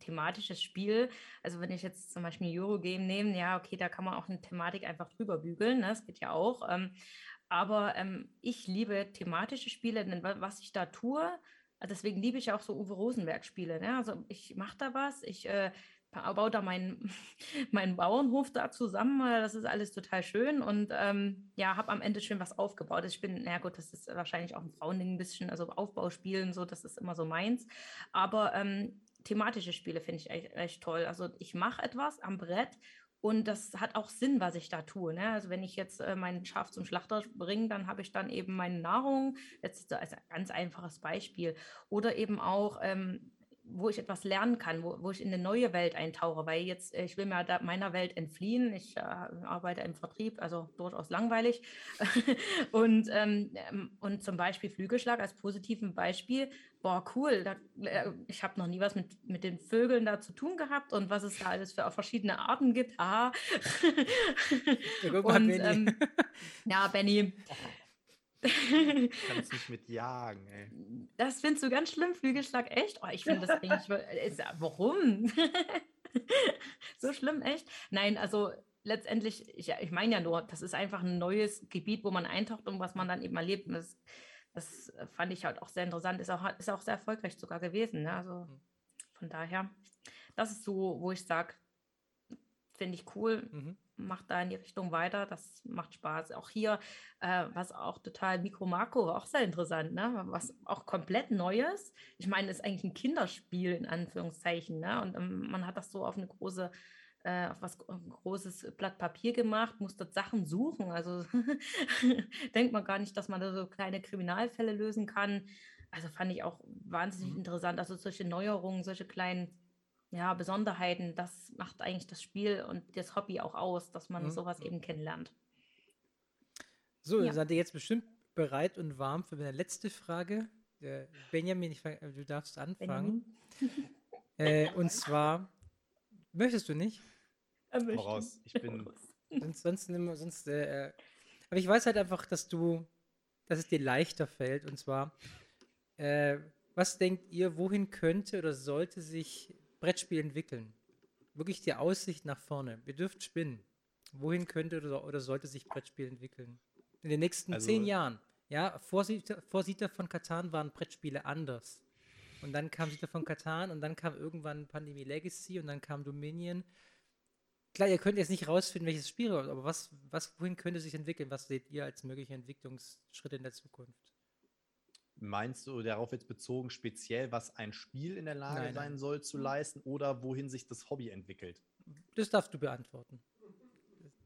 thematisches Spiel, also wenn ich jetzt zum Beispiel ein Eurogame nehme, ja, okay, da kann man auch eine Thematik einfach drüber bügeln, ne? das geht ja auch. Ähm, aber ähm, ich liebe thematische Spiele, denn was ich da tue, Deswegen liebe ich auch so Uwe Rosenberg-Spiele. Ne? Also ich mache da was, ich äh, baue da meinen, meinen Bauernhof da zusammen. Das ist alles total schön und ähm, ja, habe am Ende schön was aufgebaut. Ich bin, na gut, das ist wahrscheinlich auch ein Frauending ein bisschen, also Aufbauspielen, so, das ist immer so meins. Aber ähm, thematische Spiele finde ich echt, echt toll. Also ich mache etwas am Brett und das hat auch Sinn, was ich da tue. Ne? Also wenn ich jetzt äh, mein Schaf zum Schlachter bringe, dann habe ich dann eben meine Nahrung. Jetzt als ein ganz einfaches Beispiel. Oder eben auch, ähm, wo ich etwas lernen kann, wo, wo ich in eine neue Welt eintauche, weil jetzt, äh, ich will mir meiner Welt entfliehen. Ich äh, arbeite im Vertrieb, also durchaus langweilig. und, ähm, ähm, und zum Beispiel Flügelschlag als positiven Beispiel, boah, cool, da, äh, ich habe noch nie was mit, mit den Vögeln da zu tun gehabt und was es da alles für verschiedene Arten gibt. Ah. ja, und, ähm, ja, Benny. Kannst nicht mit jagen, ey. Das findest du ganz schlimm, Flügelschlag, echt? Oh, ich finde das eigentlich. Ist, warum? so schlimm, echt? Nein, also letztendlich, ich, ich meine ja nur, das ist einfach ein neues Gebiet, wo man eintaucht und was man dann eben erlebt. Und das, das fand ich halt auch sehr interessant, ist auch, ist auch sehr erfolgreich sogar gewesen. Ne? Also mhm. von daher, das ist so, wo ich sage, finde ich cool. Mhm macht da in die Richtung weiter. Das macht Spaß. Auch hier, äh, was auch total Mikro-Makro, auch sehr interessant, ne? was auch komplett Neues. Ich meine, es ist eigentlich ein Kinderspiel in Anführungszeichen. Ne? Und ähm, man hat das so auf eine große äh, auf was ein großes Blatt Papier gemacht, muss dort Sachen suchen. Also denkt man gar nicht, dass man da so kleine Kriminalfälle lösen kann. Also fand ich auch wahnsinnig mhm. interessant. Also solche Neuerungen, solche kleinen ja, Besonderheiten, das macht eigentlich das Spiel und das Hobby auch aus, dass man mhm. sowas eben kennenlernt. So, ja. seid ihr jetzt bestimmt bereit und warm für meine letzte Frage? Benjamin, ich, du darfst anfangen. äh, und zwar, möchtest du nicht? Voraus, ich bin. sonst, sonst, sonst äh, aber ich weiß halt einfach, dass du, dass es dir leichter fällt. Und zwar, äh, was denkt ihr, wohin könnte oder sollte sich Brettspiel entwickeln. Wirklich die Aussicht nach vorne. Ihr dürft spinnen. Wohin könnte oder, oder sollte sich Brettspiel entwickeln? In den nächsten also, zehn Jahren. Ja, vor Siedler von Katan waren Brettspiele anders. Und dann kam Siedler von Katan und dann kam irgendwann Pandemie Legacy und dann kam Dominion. Klar, ihr könnt jetzt nicht rausfinden, welches Spiel, aber was, was, wohin könnte sich entwickeln? Was seht ihr als mögliche Entwicklungsschritte in der Zukunft? Meinst du darauf jetzt bezogen speziell, was ein Spiel in der Lage nein, sein soll zu leisten oder wohin sich das Hobby entwickelt? Das darfst du beantworten.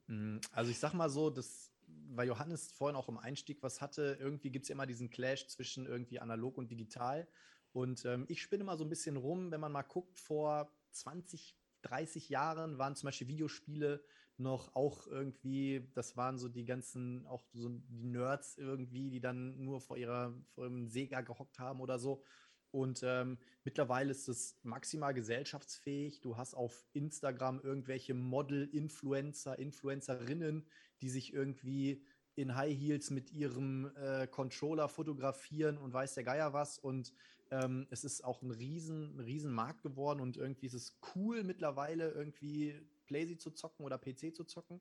Hm, also ich sag mal so, das, weil Johannes vorhin auch im Einstieg was hatte, irgendwie gibt es ja immer diesen Clash zwischen irgendwie analog und digital. Und ähm, ich spinne mal so ein bisschen rum, wenn man mal guckt, vor 20, 30 Jahren waren zum Beispiel Videospiele noch auch irgendwie, das waren so die ganzen, auch so die Nerds irgendwie, die dann nur vor ihrer, vor ihrem Sega gehockt haben oder so. Und ähm, mittlerweile ist es maximal gesellschaftsfähig. Du hast auf Instagram irgendwelche Model-Influencer, Influencerinnen, die sich irgendwie in High Heels mit ihrem äh, Controller fotografieren und weiß der Geier was. Und ähm, es ist auch ein riesen, riesen Markt geworden und irgendwie ist es cool mittlerweile irgendwie Playsee zu zocken oder PC zu zocken.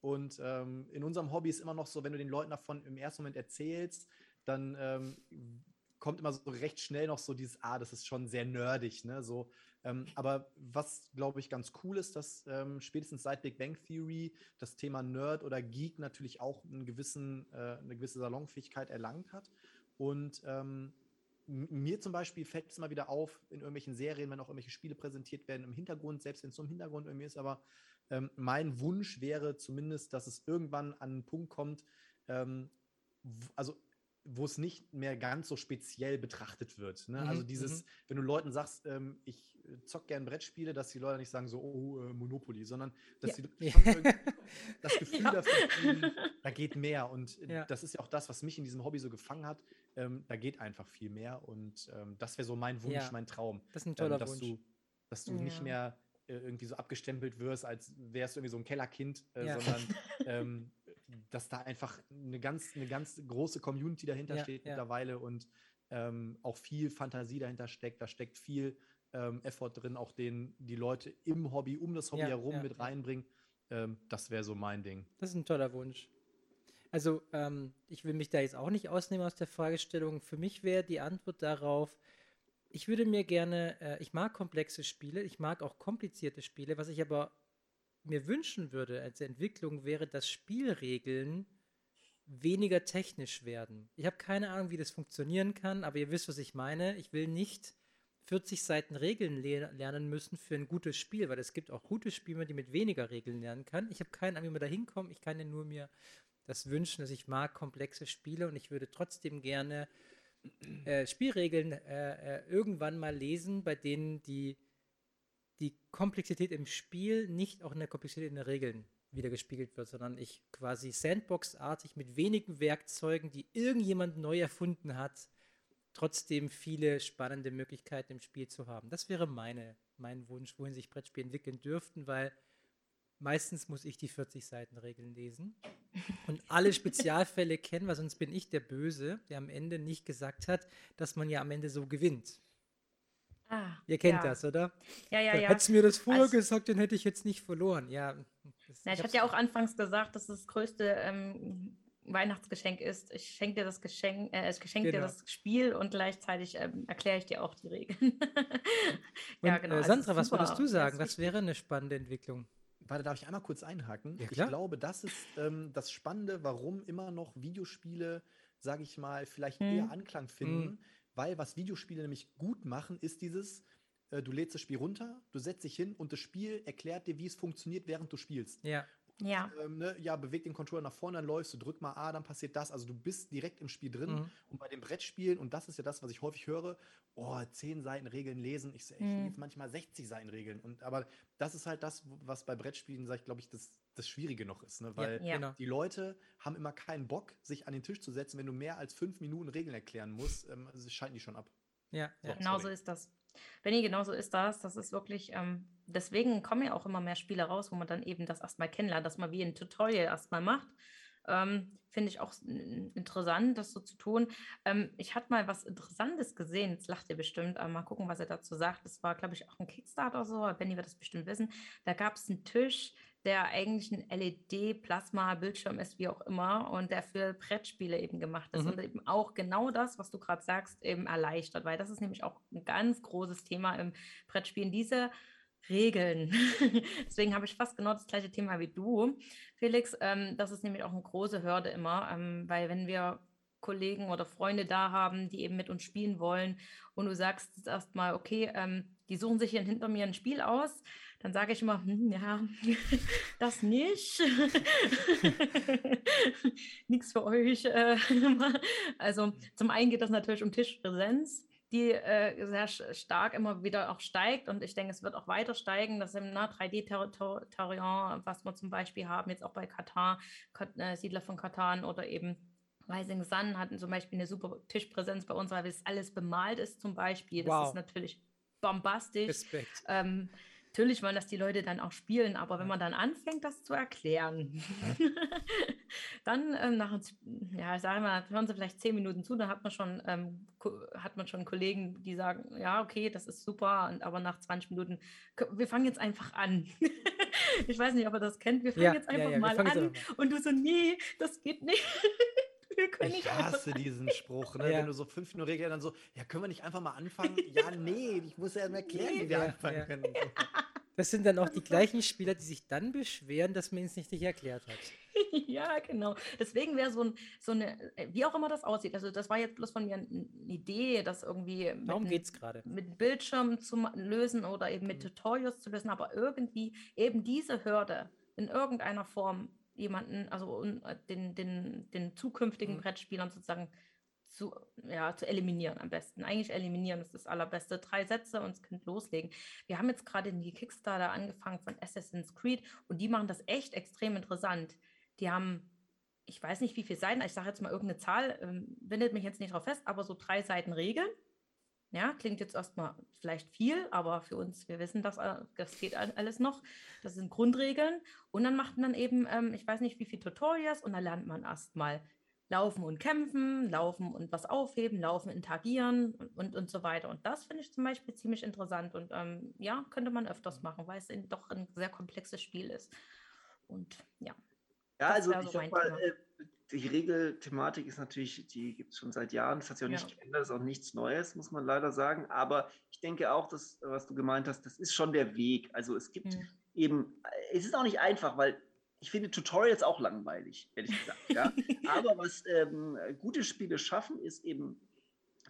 Und ähm, in unserem Hobby ist immer noch so, wenn du den Leuten davon im ersten Moment erzählst, dann ähm, kommt immer so recht schnell noch so dieses, ah, das ist schon sehr nerdig, ne? So, ähm, aber was, glaube ich, ganz cool ist, dass ähm, spätestens seit Big Bang Theory das Thema Nerd oder Geek natürlich auch einen gewissen, äh, eine gewisse Salonfähigkeit erlangt hat. Und ähm, mir zum Beispiel fällt es immer wieder auf in irgendwelchen Serien, wenn auch irgendwelche Spiele präsentiert werden im Hintergrund, selbst wenn es so im Hintergrund irgendwie ist, aber ähm, mein Wunsch wäre zumindest, dass es irgendwann an einen Punkt kommt, ähm, also wo es nicht mehr ganz so speziell betrachtet wird. Ne? Also mhm, also dieses, mhm. wenn du Leuten sagst, ähm, ich zock gern Brettspiele, dass die Leute nicht sagen so, oh, äh, Monopoly, sondern dass ja. sie das Gefühl ja. dafür da geht mehr. Und äh, ja. das ist ja auch das, was mich in diesem Hobby so gefangen hat. Ähm, da geht einfach viel mehr. Und ähm, das wäre so mein Wunsch, mein Traum. Das ist ein toller ähm, dass Wunsch. Du, dass du nicht mehr äh, irgendwie so abgestempelt wirst, als wärst du irgendwie so ein Kellerkind, äh, sondern ähm, dass da einfach eine ganz, eine ganz große Community dahinter ja, steht ja. mittlerweile und ähm, auch viel Fantasie dahinter steckt. Da steckt viel ähm, Effort drin, auch den die Leute im Hobby, um das Hobby ja, herum mit reinbringen. Ähm, das wäre so mein Ding. Das ist ein toller Wunsch. Also, ähm, ich will mich da jetzt auch nicht ausnehmen aus der Fragestellung. Für mich wäre die Antwort darauf, Ich würde mir gerne, äh, ich mag komplexe Spiele, ich mag auch komplizierte Spiele. Was ich aber mir wünschen würde als Entwicklung wäre, dass Spielregeln weniger technisch werden. Ich habe keine Ahnung, wie das funktionieren kann, aber ihr wisst, was ich meine. Ich will nicht 40 Seiten Regeln le lernen müssen für ein gutes Spiel, weil es gibt auch gute Spiele, die mit weniger Regeln lernen kann. Ich habe keine Ahnung, wie man da hinkommt. Ich kann ja nur mir das wünschen, dass ich mag komplexe Spiele und ich würde trotzdem gerne äh, Spielregeln äh, äh, irgendwann mal lesen, bei denen die, die Komplexität im Spiel nicht auch in der Komplexität in den Regeln wieder gespiegelt wird, sondern ich quasi Sandbox-artig mit wenigen Werkzeugen, die irgendjemand neu erfunden hat, trotzdem viele spannende Möglichkeiten im Spiel zu haben. Das wäre meine, mein Wunsch, wohin sich Brettspiele entwickeln dürften, weil meistens muss ich die 40 Seiten Regeln lesen und alle Spezialfälle kennen, weil sonst bin ich der Böse, der am Ende nicht gesagt hat, dass man ja am Ende so gewinnt. Ah, Ihr kennt ja. das, oder? Ja, ja, ja. Hättest du mir das vorher also, gesagt, dann hätte ich jetzt nicht verloren. Ja, das, ja ich hatte ja auch anfangs gesagt, dass das größte ähm, Weihnachtsgeschenk ist. Ich schenke dir das Geschenk, äh, ich geschenke genau. dir das Spiel und gleichzeitig ähm, erkläre ich dir auch die Regeln. ja, genau. Äh, also Sandra, was würdest du sagen? Was wäre eine spannende Entwicklung? Warte, darf ich einmal kurz einhaken? Ja, ich glaube, das ist ähm, das Spannende, warum immer noch Videospiele, sage ich mal, vielleicht hm. eher Anklang finden. Hm. Weil was Videospiele nämlich gut machen, ist dieses, äh, du lädst das Spiel runter, du setzt dich hin und das Spiel erklärt dir, wie es funktioniert, während du spielst. Ja. Ja. Ähm, ne, ja, beweg den Controller nach vorne, dann läufst du, drück mal A, dann passiert das. Also du bist direkt im Spiel drin. Mhm. Und bei den Brettspielen, und das ist ja das, was ich häufig höre, oh, 10 Seiten Regeln lesen. Ich, ich mhm. jetzt manchmal 60 Seiten Regeln. Und aber das ist halt das, was bei Brettspielen, sag ich, glaube ich, das, das Schwierige noch ist. Ne? Weil ja, ja. die Leute haben immer keinen Bock, sich an den Tisch zu setzen, wenn du mehr als fünf Minuten Regeln erklären musst, ähm, also schalten die schon ab. Ja, so, genau so ist das. Benny, genau so ist das. Das ist wirklich, ähm, deswegen kommen ja auch immer mehr Spiele raus, wo man dann eben das erstmal kennenlernt, dass man wie ein Tutorial erstmal macht. Ähm, Finde ich auch interessant, das so zu tun. Ähm, ich hatte mal was Interessantes gesehen, jetzt lacht ihr bestimmt, aber mal gucken, was er dazu sagt. Das war, glaube ich, auch ein Kickstarter oder so, Benny wird das bestimmt wissen. Da gab es einen Tisch, der eigentlich ein LED-Plasma-Bildschirm ist, wie auch immer, und der für Brettspiele eben gemacht ist mhm. und eben auch genau das, was du gerade sagst, eben erleichtert, weil das ist nämlich auch ein ganz großes Thema im Brettspielen. Diese Regeln. Deswegen habe ich fast genau das gleiche Thema wie du, Felix. Ähm, das ist nämlich auch eine große Hürde immer, ähm, weil wenn wir Kollegen oder Freunde da haben, die eben mit uns spielen wollen und du sagst erstmal, okay, ähm, die suchen sich hier hinter mir ein Spiel aus, dann sage ich immer, hm, ja, das nicht. Nichts für euch. Äh, also zum einen geht das natürlich um Tischpräsenz die äh, sehr stark immer wieder auch steigt und ich denke, es wird auch weiter steigen. Das im 3D-Territorium, was wir zum Beispiel haben, jetzt auch bei Katar, äh, Siedler von Katan oder eben Rising Sun hatten zum Beispiel eine super Tischpräsenz bei uns, weil es alles bemalt ist zum Beispiel. Das wow. ist natürlich bombastisch. Respekt. Ähm, natürlich wollen das die Leute dann auch spielen, aber wenn man dann anfängt, das zu erklären, dann ähm, nach, ja, ich sage mal, hören sie vielleicht zehn Minuten zu, dann hat man schon, ähm, hat man schon Kollegen, die sagen, ja, okay, das ist super, und, aber nach 20 Minuten, wir fangen jetzt einfach an. ich weiß nicht, ob ihr das kennt, wir fangen ja, jetzt einfach ja, ja, mal an. Und du so, nee, das geht nicht. ich hasse diesen Spruch, ne? ja. wenn du so fünf Minuten Regeln dann so, ja, können wir nicht einfach mal anfangen? ja, nee, ich muss ja mal erklären, wie wir anfangen können. Das sind dann auch die gleichen Spieler, die sich dann beschweren, dass man es nicht, nicht erklärt hat. ja, genau. Deswegen wäre so, ein, so eine, äh, wie auch immer das aussieht, also das war jetzt bloß von mir eine Idee, das irgendwie Darum geht es gerade. mit Bildschirm zu lösen oder eben mit mhm. Tutorials zu lösen, aber irgendwie eben diese Hürde in irgendeiner Form jemanden, also äh, den, den, den zukünftigen mhm. Brettspielern sozusagen zu, ja, zu eliminieren am besten. Eigentlich eliminieren ist das allerbeste. Drei Sätze und es könnt loslegen. Wir haben jetzt gerade in die Kickstarter angefangen von Assassin's Creed und die machen das echt extrem interessant. Die haben, ich weiß nicht wie viele Seiten, ich sage jetzt mal irgendeine Zahl, ähm, bindet mich jetzt nicht drauf fest, aber so drei Seiten Regeln. Ja, klingt jetzt erstmal vielleicht viel, aber für uns, wir wissen, dass äh, das geht alles noch. Das sind Grundregeln. Und dann macht man eben, ähm, ich weiß nicht, wie viele Tutorials und dann lernt man erstmal laufen und kämpfen, laufen und was aufheben, laufen, interagieren und, und, und so weiter. Und das finde ich zum Beispiel ziemlich interessant und ähm, ja, könnte man öfters machen, weil es doch ein sehr komplexes Spiel ist. Und ja. Ja, also so ich sag mal, äh, die Regelthematik ist natürlich, die gibt es schon seit Jahren. Das hat sich auch Ja. nicht geändert, ist auch nichts Neues, muss man leider sagen. Aber ich denke auch, dass, was du gemeint hast, das ist schon der Weg. Also es gibt Mhm. eben, es ist auch nicht einfach, weil ich finde Tutorials auch langweilig, ehrlich gesagt. Ja? Aber was ähm, gute Spiele schaffen, ist eben,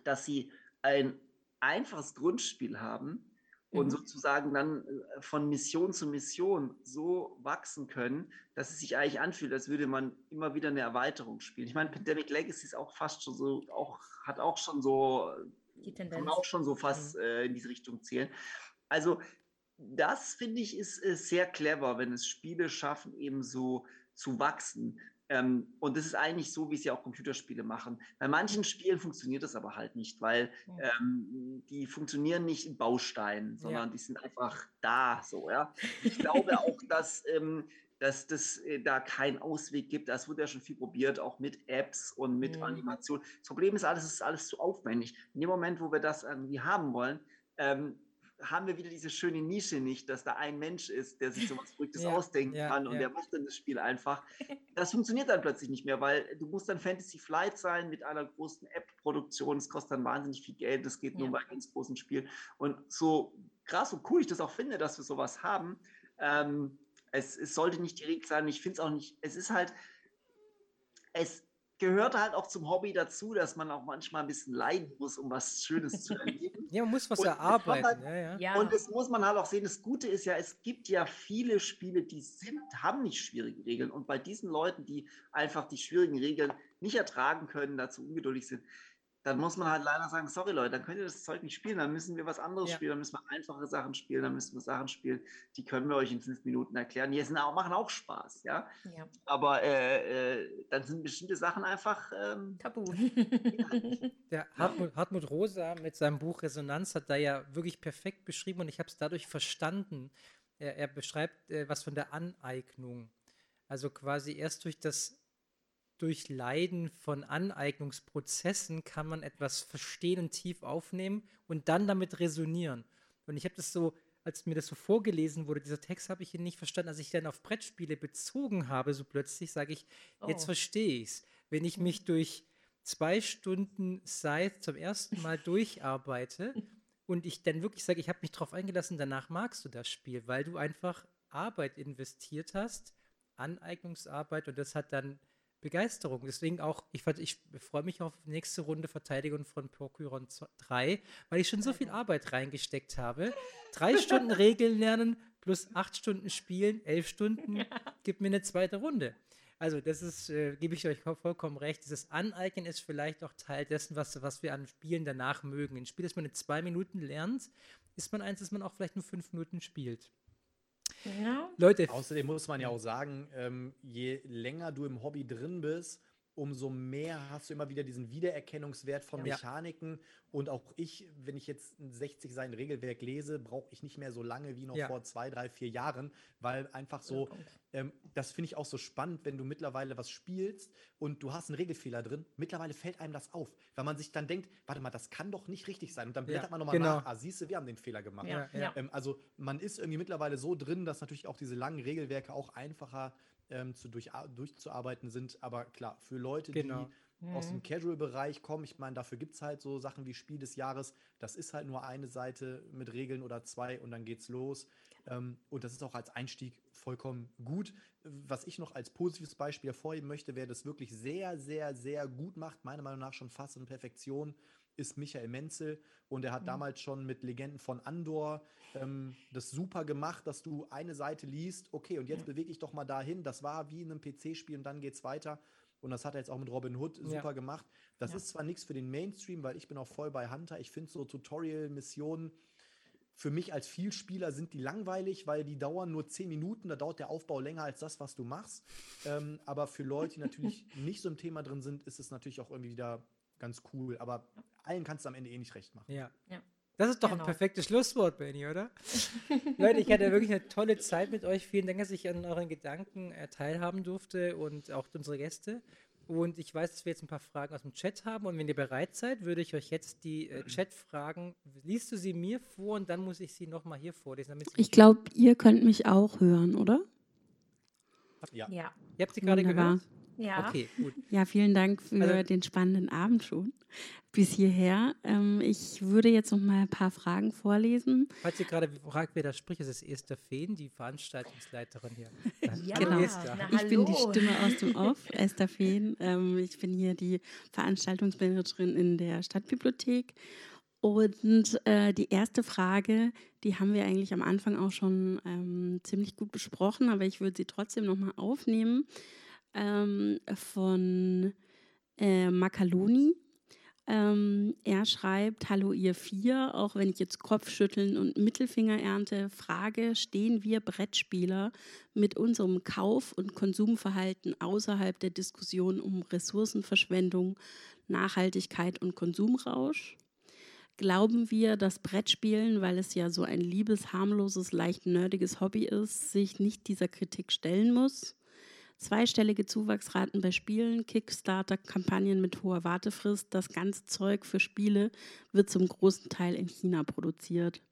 dass sie ein einfaches Grundspiel haben und Mhm. sozusagen dann äh, von Mission zu Mission so wachsen können, dass es sich eigentlich anfühlt, als würde man immer wieder eine Erweiterung spielen. Ich meine, Pandemic Legacy ist auch fast schon so, auch, hat auch schon so, kann auch schon so fast äh, in diese Richtung zählen. Also das finde ich ist, ist sehr clever, wenn es Spiele schaffen, eben so zu wachsen. Ähm, und das ist eigentlich so, wie es ja auch Computerspiele machen. Bei manchen Spielen funktioniert das aber halt nicht, weil ähm, die funktionieren nicht in Bausteinen, sondern die sind einfach da so, ja. Ich glaube auch, dass, ähm, dass das äh, da keinen Ausweg gibt. Das wurde ja schon viel probiert, auch mit Apps und mit Mhm. Animation. Das Problem ist alles, es ist alles zu aufwendig. In dem Moment, wo wir das irgendwie haben wollen, ähm, haben wir wieder diese schöne Nische nicht, dass da ein Mensch ist, der sich so was Verrücktes Ja, ausdenken ja, kann und ja. der macht dann das Spiel einfach. Das funktioniert dann plötzlich nicht mehr, weil du musst dann Fantasy Flight sein mit einer großen App-Produktion. Das kostet dann wahnsinnig viel Geld. Das geht nur bei ganz großen Spielen. Und so krass und cool ich das auch finde, dass wir sowas haben, ähm, es, es sollte nicht die Regel sein. Ich finde es auch nicht, es ist halt, es gehört halt auch zum Hobby dazu, dass man auch manchmal ein bisschen leiden muss, um was Schönes zu erleben. Ja, man muss was Und erarbeiten. halt- Ja, ja. Ja. Und das muss man halt auch sehen. Das Gute ist ja, es gibt ja viele Spiele, die sind, haben nicht schwierige Regeln. Und bei diesen Leuten, die einfach die schwierigen Regeln nicht ertragen können, dazu ungeduldig sind, dann muss man halt leider sagen, sorry Leute, dann könnt ihr das Zeug nicht spielen, dann müssen wir was anderes Ja. spielen, dann müssen wir einfache Sachen spielen, dann müssen wir Sachen spielen, die können wir euch in fünf Minuten erklären. Die sind auch, machen auch Spaß, ja. ja. Aber äh, äh, dann sind bestimmte Sachen einfach ähm, Tabu. Der Hartmut, Hartmut Rosa mit seinem Buch Resonanz hat da ja wirklich perfekt beschrieben und ich habe es dadurch verstanden. Er, er beschreibt äh, was von der Aneignung. Also quasi erst durch das Durchleiden von Aneignungsprozessen kann man etwas verstehen und tief aufnehmen und dann damit resonieren. Und ich habe das so, als mir das so vorgelesen wurde, dieser Text habe ich ihn nicht verstanden. Als ich dann auf Brettspiele bezogen habe, so plötzlich sage ich, jetzt Oh. verstehe ich es. Wenn ich mich durch zwei Stunden Scythe zum ersten Mal durcharbeite und ich dann wirklich sage, ich habe mich darauf eingelassen, danach magst du das Spiel, weil du einfach Arbeit investiert hast, Aneignungsarbeit und das hat dann Begeisterung. Deswegen auch, ich, ich freue mich auf nächste Runde Verteidigung von Procuron 3, weil ich schon so viel Arbeit reingesteckt habe. Drei Stunden Regeln lernen plus acht Stunden spielen, elf Stunden, gibt mir eine zweite Runde. Also das ist, äh, gebe ich euch vollkommen recht, dieses Aneignen ist vielleicht auch Teil dessen, was, was wir an Spielen danach mögen. Ein Spiel, das man in zwei Minuten lernt, ist man eins, das man auch vielleicht nur fünf Minuten spielt. Ja. Leute, Außerdem muss man ja auch sagen, ähm, je länger du im Hobby drin bist, umso mehr hast du immer wieder diesen Wiedererkennungswert von Ja. Mechaniken. Und auch ich, wenn ich jetzt ein 60 Seiten Regelwerk lese, brauche ich nicht mehr so lange wie noch Ja. vor zwei, drei, vier Jahren, weil einfach so, ähm, das finde ich auch so spannend, wenn du mittlerweile was spielst und du hast einen Regelfehler drin. Mittlerweile fällt einem das auf, weil man sich dann denkt, warte mal, das kann doch nicht richtig sein. Und dann Ja, blättert man nochmal genau. nach, ah, siehst du, wir haben den Fehler gemacht. Ja, ja. ja. Ähm, also man ist irgendwie mittlerweile so drin, dass natürlich auch diese langen Regelwerke auch einfacher ähm, zu durch, durchzuarbeiten sind. Aber klar, für Leute, Genau. die aus dem Mhm. Casual-Bereich kommen, ich meine, dafür gibt es halt so Sachen wie Spiel des Jahres. Das ist halt nur eine Seite mit Regeln oder zwei und dann geht's los. Ähm, und das ist auch als Einstieg vollkommen gut. Was ich noch als positives Beispiel hervorheben möchte, wer das wirklich sehr, sehr, sehr gut macht, meiner Meinung nach schon fast in Perfektion, ist Michael Menzel. Und er hat Mhm. damals schon mit Legenden von Andor ähm, das super gemacht, dass du eine Seite liest, okay, und jetzt Ja. bewege ich doch mal dahin. Das war wie in einem PC-Spiel und dann geht's weiter. Und das hat er jetzt auch mit Robin Hood Ja. super gemacht. Das Ja. ist zwar nichts für den Mainstream, weil ich bin auch voll bei Hunter. Ich finde so Tutorial-Missionen für mich als Vielspieler sind die langweilig, weil die dauern nur 10 Minuten. Da dauert der Aufbau länger als das, was du machst. Ähm, aber für Leute, die natürlich nicht so im Thema drin sind, ist es natürlich auch irgendwie wieder ganz cool. Aber allen kannst du am Ende eh nicht recht machen. Ja. Ja. Das ist doch Genau. ein perfektes Schlusswort, Benny, oder? Leute, ich hatte wirklich eine tolle Zeit mit euch. Vielen Dank, dass ich an euren Gedanken äh, teilhaben durfte und auch unsere Gäste. Und ich weiß, dass wir jetzt ein paar Fragen aus dem Chat haben. Und wenn ihr bereit seid, würde ich euch jetzt die äh, Chat-Fragen, liest du sie mir vor und dann muss ich sie nochmal hier vorlesen. Ich glaube, ihr könnt mich auch hören, oder? Ja. Ja. Ihr habt sie gerade gehört? Ja. Okay, gut. Ja, vielen Dank für also, den spannenden Abend schon bis hierher. Ähm, ich würde jetzt noch mal ein paar Fragen vorlesen. Falls ihr gerade fragt, wer da spricht, ist es Esther Fehn, die Veranstaltungsleiterin hier. ja, genau. Na, ich bin die Stimme aus dem Off, Esther Fehn. Ähm, ich bin hier die Veranstaltungsmanagerin in der Stadtbibliothek. Und äh, die erste Frage, die haben wir eigentlich am Anfang auch schon ähm, ziemlich gut besprochen, aber ich würde sie trotzdem noch mal aufnehmen ähm, von äh, Makaloni. Ähm, er schreibt, hallo ihr vier, auch wenn ich jetzt Kopfschütteln und Mittelfinger ernte, Frage, stehen wir Brettspieler mit unserem Kauf- und Konsumverhalten außerhalb der Diskussion um Ressourcenverschwendung, Nachhaltigkeit und Konsumrausch? Glauben wir, dass Brettspielen, weil es ja so ein liebes, harmloses, leicht nerdiges Hobby ist, sich nicht dieser Kritik stellen muss? Zweistellige Zuwachsraten bei Spielen, Kickstarter-Kampagnen mit hoher Wartefrist. Das ganze Zeug für Spiele wird zum großen Teil in China produziert.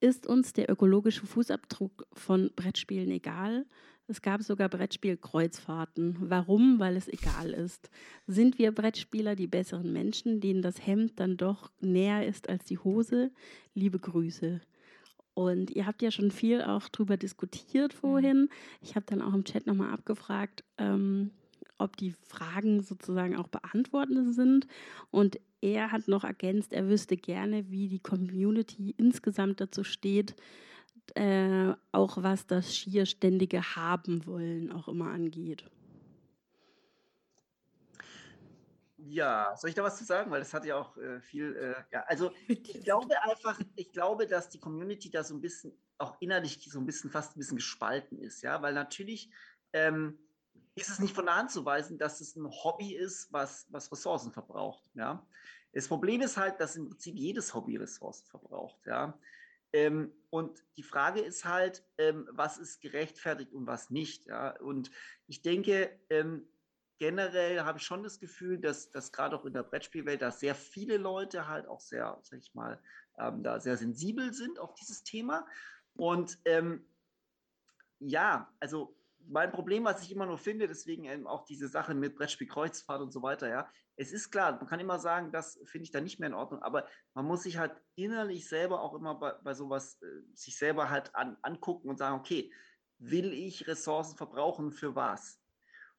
Ist uns der ökologische Fußabdruck von Brettspielen egal? Es gab sogar Brettspielkreuzfahrten. Warum? Weil es egal ist. Sind wir Brettspieler die besseren Menschen, denen das Hemd dann doch näher ist als die Hose? Liebe Grüße. Und ihr habt ja schon viel auch drüber diskutiert mhm. vorhin. Ich habe dann auch im Chat nochmal abgefragt, ähm, ob die Fragen sozusagen auch beantwortet sind. Und er hat noch ergänzt, er wüsste gerne, wie die Community insgesamt dazu steht, äh, auch was das schier ständige Haben wollen auch immer angeht. Ja, soll ich da was zu sagen? Weil das hat ja auch äh, viel, äh, ja, also ich glaube einfach, ich glaube, dass die Community da so ein bisschen auch innerlich so ein bisschen fast ein bisschen gespalten ist, ja, weil natürlich ähm, ist es nicht von der Hand zu weisen, dass es ein Hobby ist, was, was Ressourcen verbraucht, ja. Das Problem ist halt, dass im Prinzip jedes Hobby Ressourcen verbraucht, ja. Ähm, und die Frage ist halt, ähm, was ist gerechtfertigt und was nicht, ja. Und ich denke, ähm, generell habe ich schon das Gefühl, dass, dass gerade auch in der Brettspielwelt da sehr viele Leute halt auch sehr, sag ich mal, ähm, da sehr sensibel sind auf dieses Thema. Und ähm, ja, also mein Problem, was ich immer nur finde, deswegen eben auch diese Sache mit Brettspiel Kreuzfahrt und so weiter, ja, es ist klar, man kann immer sagen, das finde ich da nicht mehr in Ordnung, aber man muss sich halt innerlich selber auch immer bei, bei sowas äh, sich selber halt an, angucken und sagen, okay, will ich Ressourcen verbrauchen für was?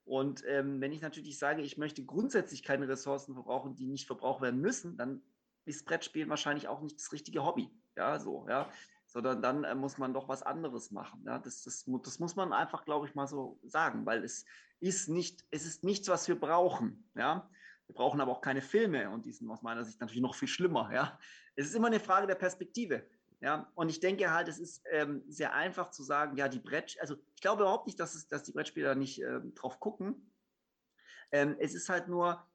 Und ähm, wenn ich natürlich sage, ich möchte grundsätzlich keine Ressourcen verbrauchen, die nicht verbraucht werden müssen, dann ist Brettspielen wahrscheinlich auch nicht das richtige Hobby. Ja, so, ja. Sondern dann äh, muss man doch was anderes machen. Ja, das, das, das muss man einfach, glaube ich, mal so sagen, weil es ist nicht, es ist nichts, was wir brauchen. Ja. Wir brauchen aber auch keine Filme und die sind aus meiner Sicht natürlich noch viel schlimmer. Ja. Es ist immer eine Frage der Perspektive. Ja, und ich denke halt, es ist ähm, sehr einfach zu sagen, ja, die Brett, also ich glaube überhaupt nicht, dass, es, dass die Brettspieler nicht ähm, drauf gucken. Ähm, es ist halt nur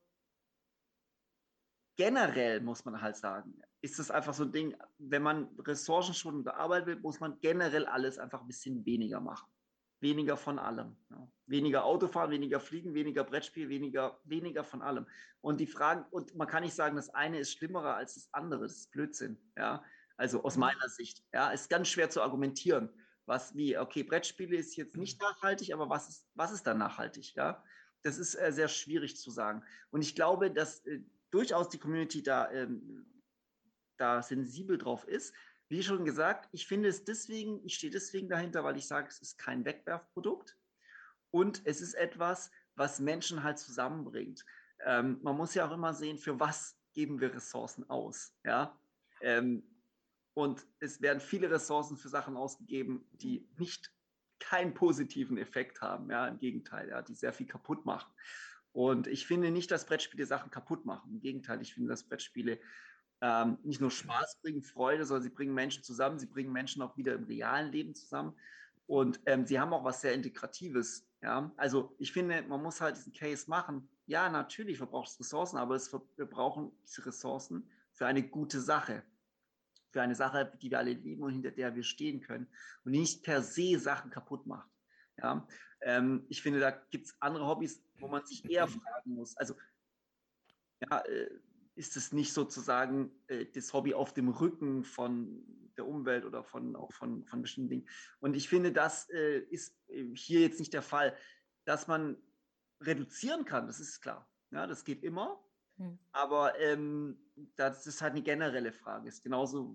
generell, muss man halt sagen, ist es einfach so ein Ding, wenn man Ressourcen schon Arbeit will, muss man generell alles einfach ein bisschen weniger machen. Weniger von allem. Ja. Weniger Autofahren, weniger Fliegen, weniger Brettspiel, weniger, weniger von allem. Und die Fragen, und man kann nicht sagen, das eine ist schlimmerer als das andere. Das ist Blödsinn. Ja. Also aus mhm. meiner Sicht. Ja, ist ganz schwer zu argumentieren. Was wie, okay, Brettspiele ist jetzt nicht mhm. nachhaltig, aber was ist, was ist dann nachhaltig? Ja, das ist äh, sehr schwierig zu sagen. Und ich glaube, dass äh, durchaus die Community da, ähm, da sensibel drauf ist. Wie schon gesagt, ich finde es deswegen, ich stehe deswegen dahinter, weil ich sage, es ist kein Wegwerfprodukt und es ist etwas, was Menschen halt zusammenbringt. Ähm, man muss ja auch immer sehen, für was geben wir Ressourcen aus. Ja, ähm, und es werden viele Ressourcen für Sachen ausgegeben, die nicht keinen positiven Effekt haben. Ja, im Gegenteil, ja, die sehr viel kaputt machen. Und ich finde nicht, dass Brettspiele Sachen kaputt machen. Im Gegenteil, ich finde, dass Brettspiele ähm, nicht nur Spaß bringen, Freude, sondern sie bringen Menschen zusammen, sie bringen Menschen auch wieder im realen Leben zusammen. Und ähm, sie haben auch was sehr Integratives. Ja? Also ich finde, man muss halt diesen Case machen. Ja, natürlich verbraucht es Ressourcen, aber es, wir brauchen diese Ressourcen für eine gute Sache für eine Sache, die wir alle lieben und hinter der wir stehen können und nicht per se Sachen kaputt macht. Ja, ähm, ich finde, da gibt es andere Hobbys, wo man sich eher fragen muss. Also, ja, äh, ist es nicht sozusagen äh, das Hobby auf dem Rücken von der Umwelt oder von, auch von, von bestimmten Dingen? Und ich finde, das äh, ist äh, hier jetzt nicht der Fall, dass man reduzieren kann, das ist klar. Ja, das geht immer. Hm. Aber ähm, das ist halt eine generelle Frage. Ist genauso,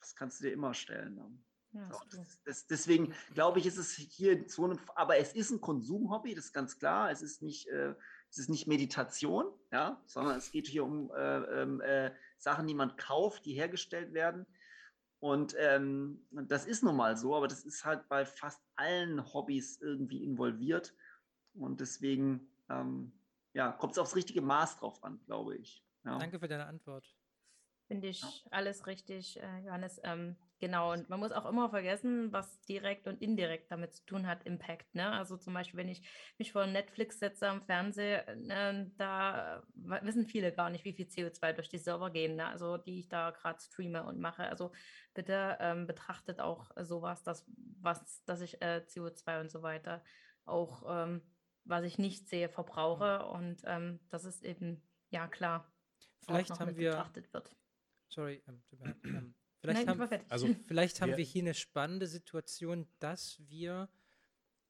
das kannst du dir immer stellen. Ne? Ja, so, das, das, deswegen glaube ich, ist es hier so eine, aber es ist ein Konsumhobby, das ist ganz klar. Es ist nicht, äh, es ist nicht Meditation, ja, sondern es geht hier um äh, ähm, äh, Sachen, die man kauft, die hergestellt werden. Und ähm, das ist nun mal so, aber das ist halt bei fast allen Hobbys irgendwie involviert. Und deswegen ähm, ja, kommt es aufs richtige Maß drauf an, glaube ich. Ja. Danke für deine Antwort. Finde ich ja. alles richtig, äh, Johannes. Ähm, genau, und man muss auch immer vergessen, was direkt und indirekt damit zu tun hat, Impact. Ne? Also zum Beispiel, wenn ich mich vor Netflix setze am Fernsehen, äh, da wissen viele gar nicht, wie viel CO2 durch die Server gehen, ne? also die ich da gerade streame und mache. Also bitte ähm, betrachtet auch sowas, dass, was, dass ich äh, CO2 und so weiter auch, ähm, was ich nicht sehe, verbrauche. Und ähm, das ist eben, ja klar, Vielleicht haben wir. Betrachtet wird sorry, ähm, ähm, vielleicht, Nein, haben, also, vielleicht haben wir hier eine spannende Situation, dass wir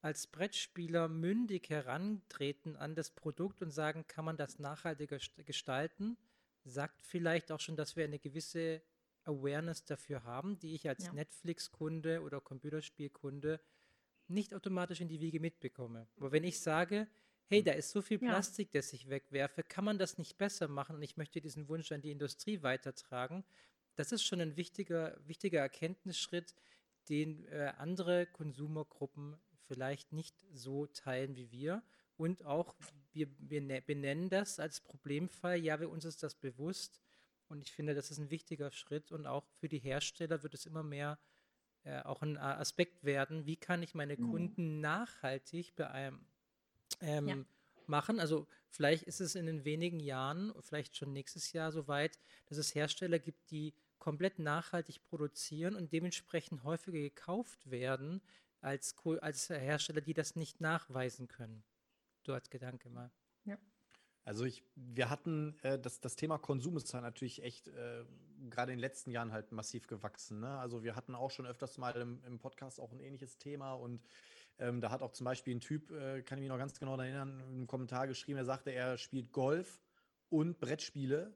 als Brettspieler mündig herantreten an das Produkt und sagen, kann man das nachhaltiger gestalten? Sagt vielleicht auch schon, dass wir eine gewisse Awareness dafür haben, die ich als ja. Netflix-Kunde oder Computerspielkunde nicht automatisch in die Wiege mitbekomme. Aber wenn ich sage, hey, da ist so viel Plastik, ja. das ich wegwerfe, kann man das nicht besser machen? Und ich möchte diesen Wunsch an die Industrie weitertragen. Das ist schon ein wichtiger, wichtiger Erkenntnisschritt, den äh, andere Konsumergruppen vielleicht nicht so teilen wie wir. Und auch, wir, wir ne-, benennen das als Problemfall. Ja, wir uns ist das bewusst. Und ich finde, das ist ein wichtiger Schritt. Und auch für die Hersteller wird es immer mehr äh, auch ein Aspekt werden. Wie kann ich meine mhm. Kunden nachhaltig bei einem ähm, ja. machen. Also vielleicht ist es in den wenigen Jahren, vielleicht schon nächstes Jahr soweit, dass es Hersteller gibt, die komplett nachhaltig produzieren und dementsprechend häufiger gekauft werden als, als Hersteller, die das nicht nachweisen können. So als Gedanke mal. Also ich, wir hatten äh, das, das Thema Konsum ist halt natürlich echt äh, gerade in den letzten Jahren halt massiv gewachsen. Ne? Also wir hatten auch schon öfters mal im, im Podcast auch ein ähnliches Thema und ähm, da hat auch zum Beispiel ein Typ, äh, kann ich mich noch ganz genau erinnern, im Kommentar geschrieben, er sagte, er spielt Golf und Brettspiele.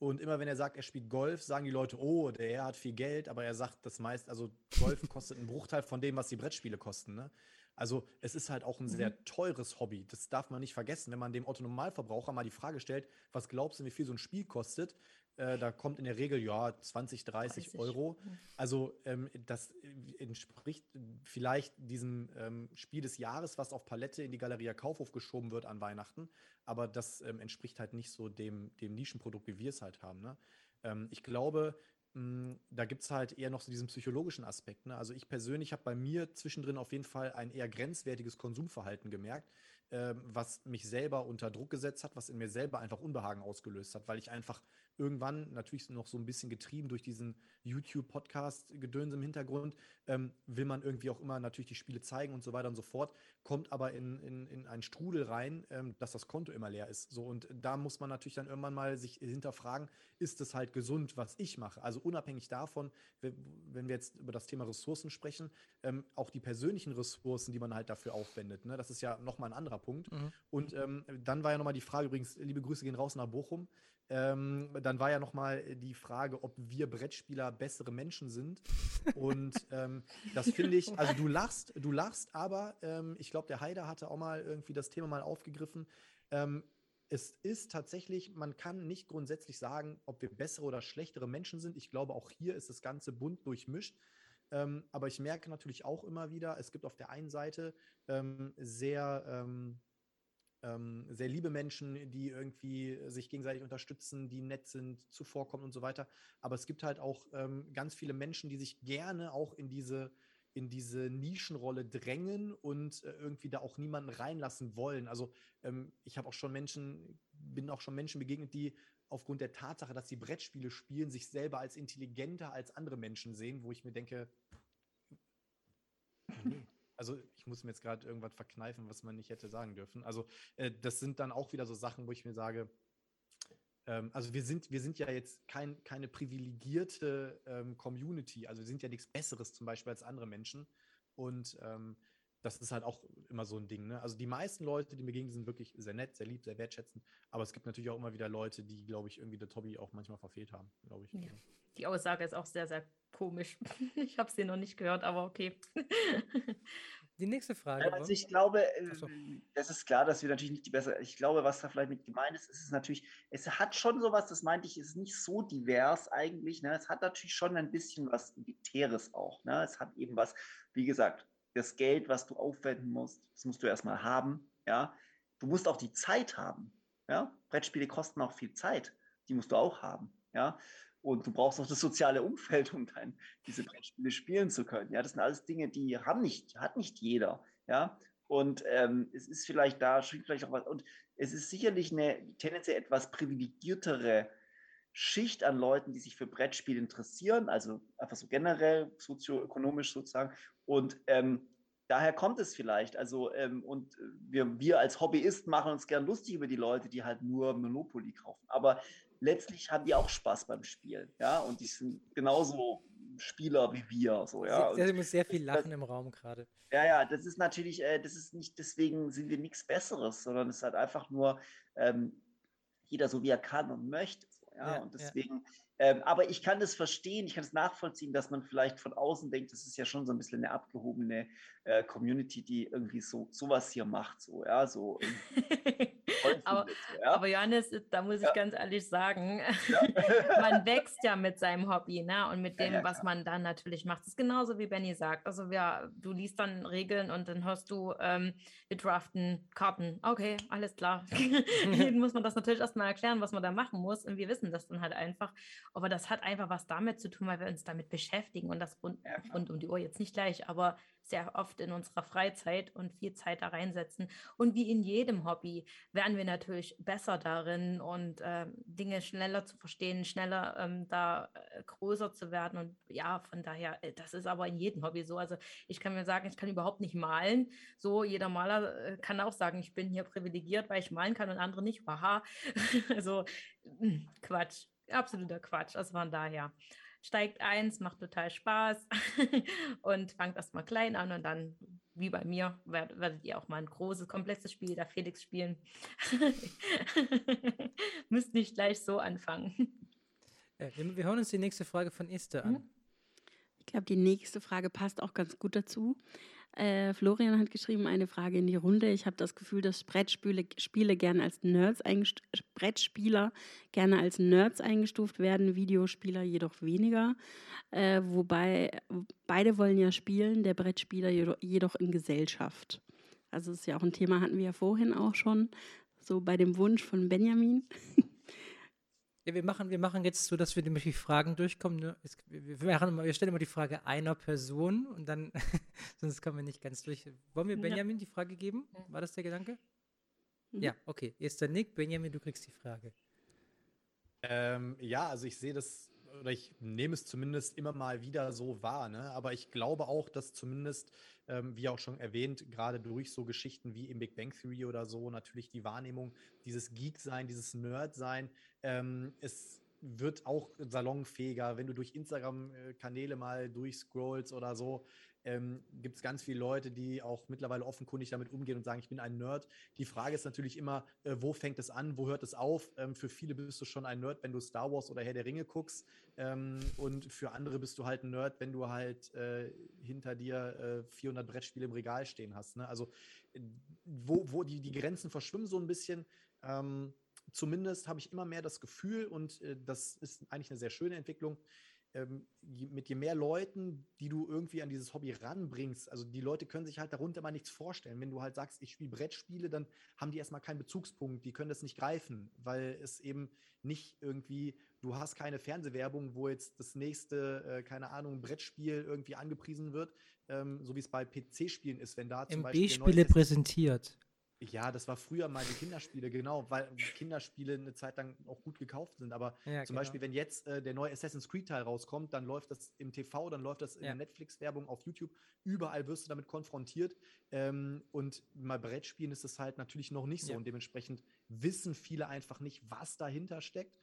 Und immer wenn er sagt, er spielt Golf, sagen die Leute, oh, der Herr hat viel Geld, aber er sagt das meist, also Golf kostet einen Bruchteil von dem, was die Brettspiele kosten. Ne? Also es ist halt auch ein sehr mhm. teures Hobby. Das darf man nicht vergessen. Wenn man dem Otto Normalverbraucher mal die Frage stellt, was glaubst du, wie viel so ein Spiel kostet, äh, da kommt in der Regel ja 20, 30, 30. Euro. Also ähm, das äh, entspricht vielleicht diesem ähm, Spiel des Jahres, was auf Palette in die Galeria Kaufhof geschoben wird an Weihnachten. Aber das ähm, entspricht halt nicht so dem, dem Nischenprodukt, wie wir es halt haben. Ne? Ähm, ich glaube, da gibt es halt eher noch so diesen psychologischen Aspekt. Ne? Also ich persönlich habe bei mir zwischendrin auf jeden Fall ein eher grenzwertiges Konsumverhalten gemerkt ähm, was mich selber unter Druck gesetzt hat, was in mir selber einfach Unbehagen ausgelöst hat, weil ich einfach irgendwann natürlich noch so ein bisschen getrieben durch diesen YouTube-Podcast-Gedöns im Hintergrund, ähm, will man irgendwie auch immer natürlich die Spiele zeigen und so weiter und so fort, kommt aber in, in, in einen Strudel rein, ähm, dass das Konto immer leer ist. So, und da muss man natürlich dann irgendwann mal sich hinterfragen, ist es halt gesund, was ich mache? Also unabhängig davon, wenn wir jetzt über das Thema Ressourcen sprechen, ähm, auch die persönlichen Ressourcen, die man halt dafür aufwendet. Ne? Das ist ja nochmal ein anderer Punkt. Mhm. Und ähm, dann war ja nochmal die Frage, übrigens, liebe Grüße gehen raus nach Bochum. Ähm, dann war ja nochmal die Frage, ob wir Brettspieler bessere Menschen sind. Und ähm, das finde ich, also du lachst, du lachst, aber ähm, ich glaube, der Haider hatte auch mal irgendwie das Thema mal aufgegriffen. Ähm, es ist tatsächlich, man kann nicht grundsätzlich sagen, ob wir bessere oder schlechtere Menschen sind. Ich glaube, auch hier ist das Ganze bunt durchmischt. Ähm, aber ich merke natürlich auch immer wieder, es gibt auf der einen Seite ähm, sehr ähm, sehr liebe Menschen, die irgendwie sich gegenseitig unterstützen, die nett sind, zuvorkommen und so weiter. Aber es gibt halt auch ähm, ganz viele Menschen, die sich gerne auch in diese in diese Nischenrolle drängen und äh, irgendwie da auch niemanden reinlassen wollen. Also ähm, ich habe auch schon Menschen, bin auch schon Menschen begegnet, die aufgrund der Tatsache, dass sie Brettspiele spielen, sich selber als intelligenter als andere Menschen sehen, wo ich mir denke, nee, also ich muss mir jetzt gerade irgendwas verkneifen, was man nicht hätte sagen dürfen. Also äh, das sind dann auch wieder so Sachen, wo ich mir sage, ähm, also wir sind, wir sind ja jetzt kein, keine privilegierte ähm, Community. Also wir sind ja nichts Besseres zum Beispiel als andere Menschen. Und ähm, das ist halt auch immer so ein Ding. Ne? Also die meisten Leute, die mir begegnen, sind wirklich sehr nett, sehr lieb, sehr wertschätzend. Aber es gibt natürlich auch immer wieder Leute, die, glaube ich, irgendwie das Hobby auch manchmal verfehlt haben, glaube ich. Ja. Die Aussage ist auch sehr, sehr komisch. Ich habe sie noch nicht gehört, aber okay. Die nächste Frage. Also ich glaube, so. Äh, das ist klar, dass wir natürlich nicht die bessere. Ich glaube, was da vielleicht mit gemeint ist, ist es natürlich, es hat schon sowas, das meinte ich, ist nicht so divers eigentlich. Ne? Es hat natürlich schon ein bisschen was Elitäres auch. Ne? Es hat eben was, wie gesagt, das Geld, was du aufwenden musst, das musst du erstmal haben. Ja, du musst auch die Zeit haben. Ja, Brettspiele kosten auch viel Zeit. Die musst du auch haben. Ja, und du brauchst auch das soziale Umfeld, um dann diese Brettspiele spielen zu können. Ja, das sind alles Dinge, die haben nicht, hat nicht jeder. Ja, und ähm, es ist vielleicht da, vielleicht auch was. Und es ist sicherlich eine tendenziell etwas privilegiertere Schicht an Leuten, die sich für Brettspiele interessieren, also einfach so generell sozioökonomisch sozusagen. Und ähm, daher kommt es vielleicht. Also, ähm, und wir, wir als Hobbyisten machen uns gern lustig über die Leute, die halt nur Monopoly kaufen. Aber letztlich haben die auch Spaß beim Spielen. Ja, und die sind genauso Spieler wie wir. So, ja. Sehr, muss sehr viel lachen das, im Raum gerade. Ja, ja, das ist natürlich, äh, das ist nicht, deswegen sind wir nichts Besseres, sondern es ist halt einfach nur ähm, jeder so, wie er kann und möchte. Ja? ja? und deswegen ja. Ähm, aber ich kann das verstehen, ich kann es nachvollziehen, dass man vielleicht von außen denkt, das ist ja schon so ein bisschen eine abgehobene äh, Community, die irgendwie so sowas hier macht, so ja, so. aber, ja. aber, Johannes, da muss ich ja. ganz ehrlich sagen, ja. man wächst ja mit seinem Hobby, ne? Und mit dem, was man dann natürlich macht. Das ist genauso wie Benny sagt. Also ja, du liest dann Regeln und dann hörst du, ähm, wir draften Karten. Okay, alles klar. Jeden muss man das natürlich erstmal erklären, was man da machen muss. Und wir wissen das dann halt einfach. Aber das hat einfach was damit zu tun, weil wir uns damit beschäftigen und das rund, rund um die Uhr jetzt nicht gleich, aber sehr oft in unserer Freizeit und viel Zeit da reinsetzen. Und wie in jedem Hobby werden wir natürlich besser darin und äh, Dinge schneller zu verstehen, schneller ähm, da äh, größer zu werden. Und ja, von daher, äh, das ist aber in jedem Hobby so. Also ich kann mir sagen, ich kann überhaupt nicht malen. So, jeder Maler äh, kann auch sagen, ich bin hier privilegiert, weil ich malen kann und andere nicht. Haha. also hm, Quatsch, absoluter Quatsch. Also von daher steigt eins, macht total Spaß und fangt erstmal klein an und dann, wie bei mir, werdet, ihr auch mal ein großes, komplexes Spiel der Felix spielen. Müsst nicht gleich so anfangen. Ja, wir hören uns die nächste Frage von Esther an. Mhm. Ich glaube, die nächste Frage passt auch ganz gut dazu. Äh, Florian hat geschrieben, eine Frage in die Runde. Ich habe das Gefühl, dass Brettspiele Spiele gerne als Nerds Brettspieler gerne als Nerds eingestuft werden, Videospieler jedoch weniger. Äh, wobei beide wollen ja spielen, der Brettspieler jedoch in Gesellschaft. Also das ist ja auch ein Thema, hatten wir ja vorhin auch schon, so bei dem Wunsch von Benjamin. Ja, wir machen, wir machen jetzt so, dass wir nämlich die Fragen durchkommen. Ne? Wir, machen, wir stellen immer die Frage einer Person und dann, sonst kommen wir nicht ganz durch. Wollen wir Benjamin ja. die Frage geben? War das der Gedanke? Mhm. Ja, okay. Erster Nick, Benjamin, du kriegst die Frage. Ähm, ja, also ich sehe das, oder ich nehme es zumindest immer mal wieder so wahr, ne? aber ich glaube auch, dass zumindest ähm, wie auch schon erwähnt, gerade durch so Geschichten wie im Big Bang Theory oder so, natürlich die Wahrnehmung, dieses Geek-Sein, dieses Nerd-Sein, ähm, es wird auch salonfähiger, wenn du durch Instagram-Kanäle mal durchscrollst oder so, ähm, gibt es ganz viele Leute, die auch mittlerweile offenkundig damit umgehen und sagen, ich bin ein Nerd. Die Frage ist natürlich immer, äh, wo fängt es an, wo hört es auf? Ähm, für viele bist du schon ein Nerd, wenn du Star Wars oder Herr der Ringe guckst. Ähm, und für andere bist du halt ein Nerd, wenn du halt äh, hinter dir äh, 400 Brettspiele im Regal stehen hast. Ne? Also äh, wo, wo die, die Grenzen verschwimmen so ein bisschen. Ähm, zumindest habe ich immer mehr das Gefühl, und äh, das ist eigentlich eine sehr schöne Entwicklung, ähm, mit je mehr Leuten, die du irgendwie an dieses Hobby ranbringst, also die Leute können sich halt darunter mal nichts vorstellen. Wenn du halt sagst, ich spiele Brettspiele, dann haben die erstmal keinen Bezugspunkt, die können das nicht greifen, weil es eben nicht irgendwie, du hast keine Fernsehwerbung, wo jetzt das nächste, äh, keine Ahnung, Brettspiel irgendwie angepriesen wird, ähm, so wie es bei PC-Spielen ist, wenn da zum Beispiel. MB-Spiele präsentiert. Ja, das war früher mal die Kinderspiele, genau, weil Kinderspiele eine Zeit lang auch gut gekauft sind. Aber ja, zum genau. Beispiel, wenn jetzt äh, der neue Assassin's Creed-Teil rauskommt, dann läuft das im TV, dann läuft das in ja. der Netflix-Werbung auf YouTube. Überall wirst du damit konfrontiert. Ähm, und bei Brettspielen ist es halt natürlich noch nicht so. Ja. Und dementsprechend wissen viele einfach nicht, was dahinter steckt.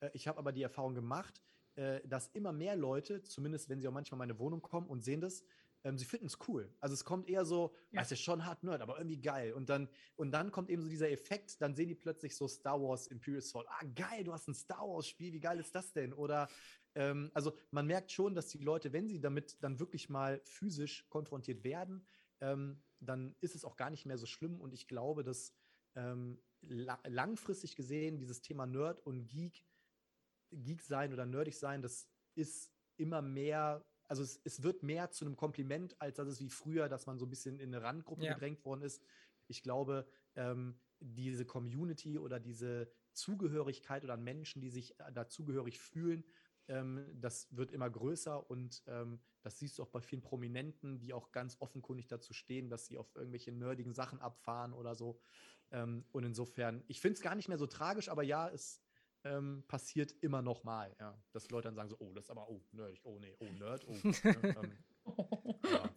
Äh, ich habe aber die Erfahrung gemacht, äh, dass immer mehr Leute, zumindest wenn sie auch manchmal in meine Wohnung kommen und sehen das, ähm, sie finden es cool. Also es kommt eher so, ja. es ist schon hart Nerd, aber irgendwie geil. Und dann, und dann kommt eben so dieser Effekt, dann sehen die plötzlich so Star Wars Imperial Soul. Ah, geil, du hast ein Star Wars-Spiel, wie geil ist das denn? Oder ähm, also man merkt schon, dass die Leute, wenn sie damit dann wirklich mal physisch konfrontiert werden, ähm, dann ist es auch gar nicht mehr so schlimm. Und ich glaube, dass ähm, la langfristig gesehen dieses Thema Nerd und Geek, Geek sein oder nerdig sein, das ist immer mehr, also es, es, wird mehr zu einem Kompliment, als dass es wie früher, dass man so ein bisschen in eine Randgruppe ja. gedrängt worden ist. Ich glaube, ähm, diese Community oder diese Zugehörigkeit oder Menschen, die sich äh, dazugehörig fühlen, ähm, das wird immer größer und ähm, das siehst du auch bei vielen Prominenten, die auch ganz offenkundig dazu stehen, dass sie auf irgendwelche nerdigen Sachen abfahren oder so. Ähm, und insofern, ich finde es gar nicht mehr so tragisch, aber ja, es ähm, passiert immer noch mal, ja, dass Leute dann sagen so, oh, das ist aber, oh, nerdig, oh, nee, oh, Nerd, oh. ne, ähm, ja.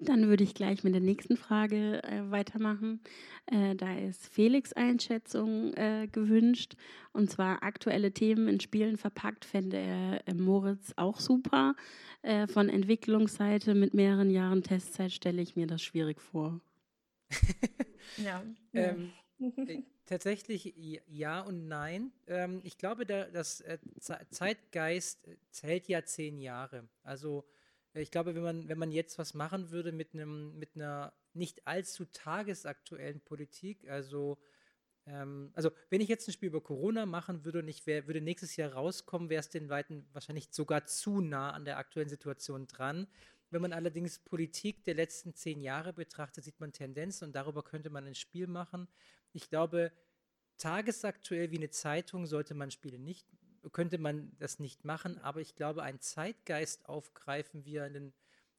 Dann würde ich gleich mit der nächsten Frage äh, weitermachen. Äh, da ist Felix Einschätzung äh, gewünscht. Und zwar aktuelle Themen in Spielen verpackt, fände er äh, Moritz auch super. Äh, von Entwicklungsseite mit mehreren Jahren Testzeit stelle ich mir das schwierig vor. ja. ähm, äh, tatsächlich ja und nein. Ähm, ich glaube, der, das Zeitgeist zählt ja zehn Jahre. Also ich glaube, wenn man, wenn man jetzt was machen würde mit einem, mit einer nicht allzu tagesaktuellen Politik, also ähm, also wenn ich jetzt ein Spiel über Corona machen würde und ich wär, würde nächstes Jahr rauskommen, wäre es den Weiten wahrscheinlich sogar zu nah an der aktuellen Situation dran. Wenn man allerdings Politik der letzten zehn Jahre betrachtet, sieht man Tendenzen und darüber könnte man ein Spiel machen. Ich glaube, tagesaktuell wie eine Zeitung sollte man Spiele nicht könnte man das nicht machen, aber ich glaube, ein Zeitgeist aufgreifen, wie er in den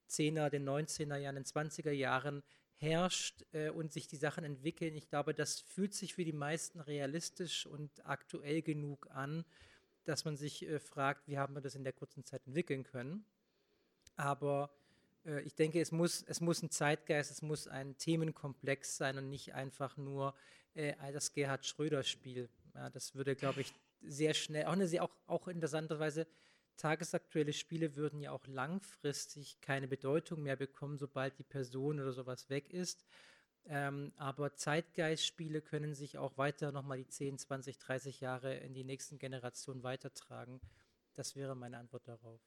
10er, den 19er Jahren, den 20er Jahren herrscht äh, und sich die Sachen entwickeln. Ich glaube, das fühlt sich für die meisten realistisch und aktuell genug an, dass man sich äh, fragt, wie haben wir das in der kurzen Zeit entwickeln können. Aber äh, ich denke, es muss, es muss ein Zeitgeist, es muss ein Themenkomplex sein und nicht einfach nur äh, das Gerhard Schröder-Spiel. Ja, das würde, glaube ich, sehr schnell, auch eine auch, auch interessanterweise, tagesaktuelle Spiele würden ja auch langfristig keine Bedeutung mehr bekommen, sobald die Person oder sowas weg ist. Ähm, aber Zeitgeistspiele können sich auch weiter nochmal die 10, 20, 30 Jahre in die nächsten Generationen weitertragen. Das wäre meine Antwort darauf.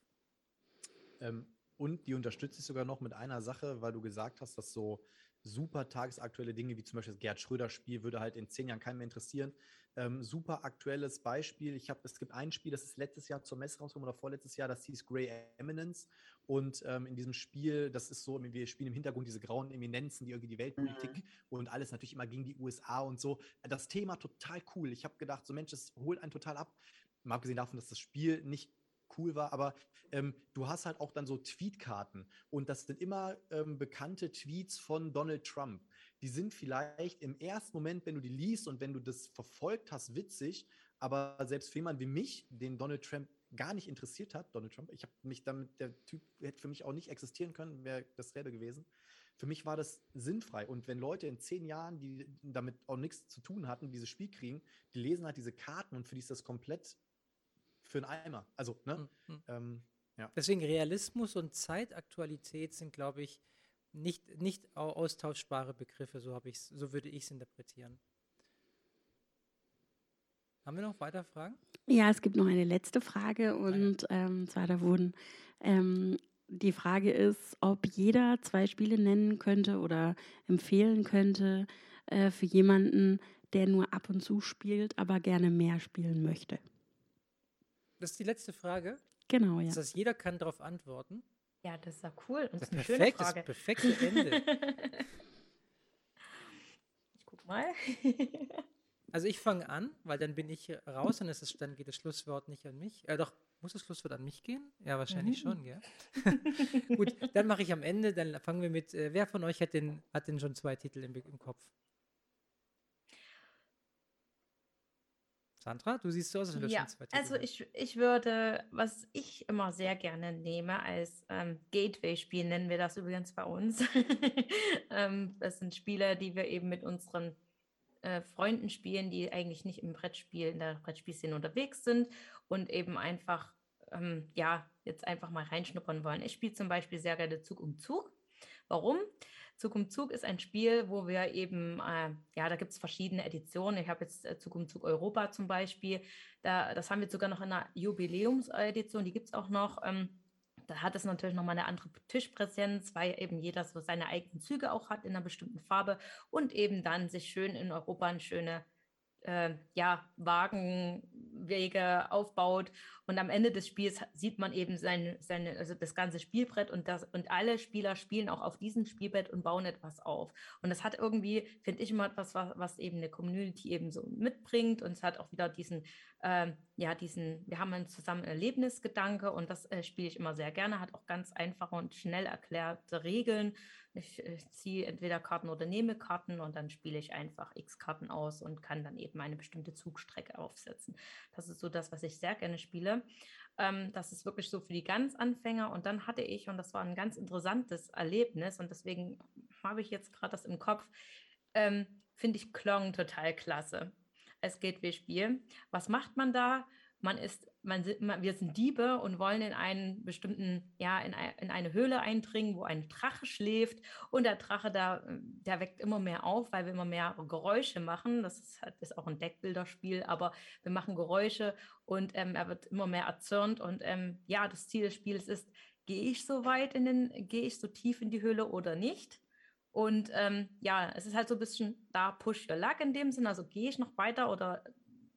Ähm, und die unterstütze ich sogar noch mit einer Sache, weil du gesagt hast, dass so super tagesaktuelle Dinge wie zum Beispiel das Gerd Schröder-Spiel würde halt in zehn Jahren keinen mehr interessieren. Ähm, super aktuelles Beispiel. Ich habe, es gibt ein Spiel, das ist letztes Jahr zur Messe rausgekommen oder vorletztes Jahr, das hieß Grey Eminence. Und ähm, in diesem Spiel, das ist so, wir spielen im Hintergrund diese grauen Eminenzen, die irgendwie die Weltpolitik mhm. und alles natürlich immer gegen die USA und so. Das Thema total cool. Ich habe gedacht, so Mensch, das holt einen total ab. Mal abgesehen davon, dass das Spiel nicht cool war, aber ähm, du hast halt auch dann so Tweetkarten und das sind immer ähm, bekannte Tweets von Donald Trump die sind vielleicht im ersten Moment, wenn du die liest und wenn du das verfolgt hast, witzig, aber selbst für jemanden wie mich, den Donald Trump gar nicht interessiert hat, Donald Trump, ich habe mich damit, der Typ hätte für mich auch nicht existieren können, wäre das Rede gewesen. Für mich war das sinnfrei. Und wenn Leute in zehn Jahren, die damit auch nichts zu tun hatten, dieses Spiel kriegen, die lesen halt diese Karten und für die ist das komplett für einen Eimer. Also, ne? Mhm. Ähm, ja. Deswegen Realismus und Zeitaktualität sind, glaube ich, nicht, nicht austauschbare Begriffe, so, ich's, so würde ich es interpretieren. Haben wir noch weiter Fragen? Ja, es gibt noch eine letzte Frage und ähm, zwar da wurden ähm, die Frage ist, ob jeder zwei Spiele nennen könnte oder empfehlen könnte äh, für jemanden, der nur ab und zu spielt, aber gerne mehr spielen möchte. Das ist die letzte Frage. Genau, ja. Das heißt, jeder kann darauf antworten. Ja, das ist ja cool. Und das, ist eine perfekt, schöne Frage. das perfekte Ende. ich guck mal. also ich fange an, weil dann bin ich raus und ist, dann geht das Schlusswort nicht an mich. Äh, doch, muss das Schlusswort an mich gehen? Ja, wahrscheinlich mhm. schon, gell? Gut, dann mache ich am Ende, dann fangen wir mit, äh, wer von euch hat denn, hat denn schon zwei Titel im, im Kopf? Sandra, du siehst so aus, als wenn du ja, schon Also ich, ich würde, was ich immer sehr gerne nehme als ähm, Gateway-Spiel, nennen wir das übrigens bei uns. ähm, das sind Spiele, die wir eben mit unseren äh, Freunden spielen, die eigentlich nicht im Brettspiel, in der Brettspielszene unterwegs sind und eben einfach ähm, ja, jetzt einfach mal reinschnuppern wollen. Ich spiele zum Beispiel sehr gerne Zug um Zug. Warum? Zug um Zug ist ein Spiel, wo wir eben, äh, ja, da gibt es verschiedene Editionen. Ich habe jetzt äh, Zug um Zug Europa zum Beispiel. Da, das haben wir sogar noch in einer Jubiläumsedition, die gibt es auch noch. Ähm, da hat es natürlich nochmal eine andere Tischpräsenz, weil eben jeder so seine eigenen Züge auch hat in einer bestimmten Farbe und eben dann sich schön in Europa eine schöne äh, ja, Wagenwege aufbaut. Und am Ende des Spiels sieht man eben sein, seine, also das ganze Spielbrett und, das, und alle Spieler spielen auch auf diesem Spielbrett und bauen etwas auf. Und das hat irgendwie, finde ich, immer etwas, was, was eben eine Community eben so mitbringt. Und es hat auch wieder diesen, äh, ja, diesen, wir haben einen zusammen Erlebnisgedanke und das äh, spiele ich immer sehr gerne, hat auch ganz einfache und schnell erklärte Regeln ich, ich ziehe entweder Karten oder nehme Karten und dann spiele ich einfach X Karten aus und kann dann eben eine bestimmte Zugstrecke aufsetzen. Das ist so das, was ich sehr gerne spiele. Ähm, das ist wirklich so für die ganz Anfänger. Und dann hatte ich, und das war ein ganz interessantes Erlebnis, und deswegen habe ich jetzt gerade das im Kopf, ähm, finde ich Klong total klasse. Es geht wie Spiel. Was macht man da? man ist, man, wir sind Diebe und wollen in einen bestimmten, ja, in, ein, in, eine Höhle eindringen, wo ein Drache schläft. Und der Drache, da, der weckt immer mehr auf, weil wir immer mehr Geräusche machen. Das ist, ist auch ein Deckbilderspiel, aber wir machen Geräusche und ähm, er wird immer mehr erzürnt. Und ähm, ja, das Ziel des Spiels ist, gehe ich so weit in den, gehe ich so tief in die Höhle oder nicht? Und ähm, ja, es ist halt so ein bisschen da push your luck in dem Sinn. Also gehe ich noch weiter oder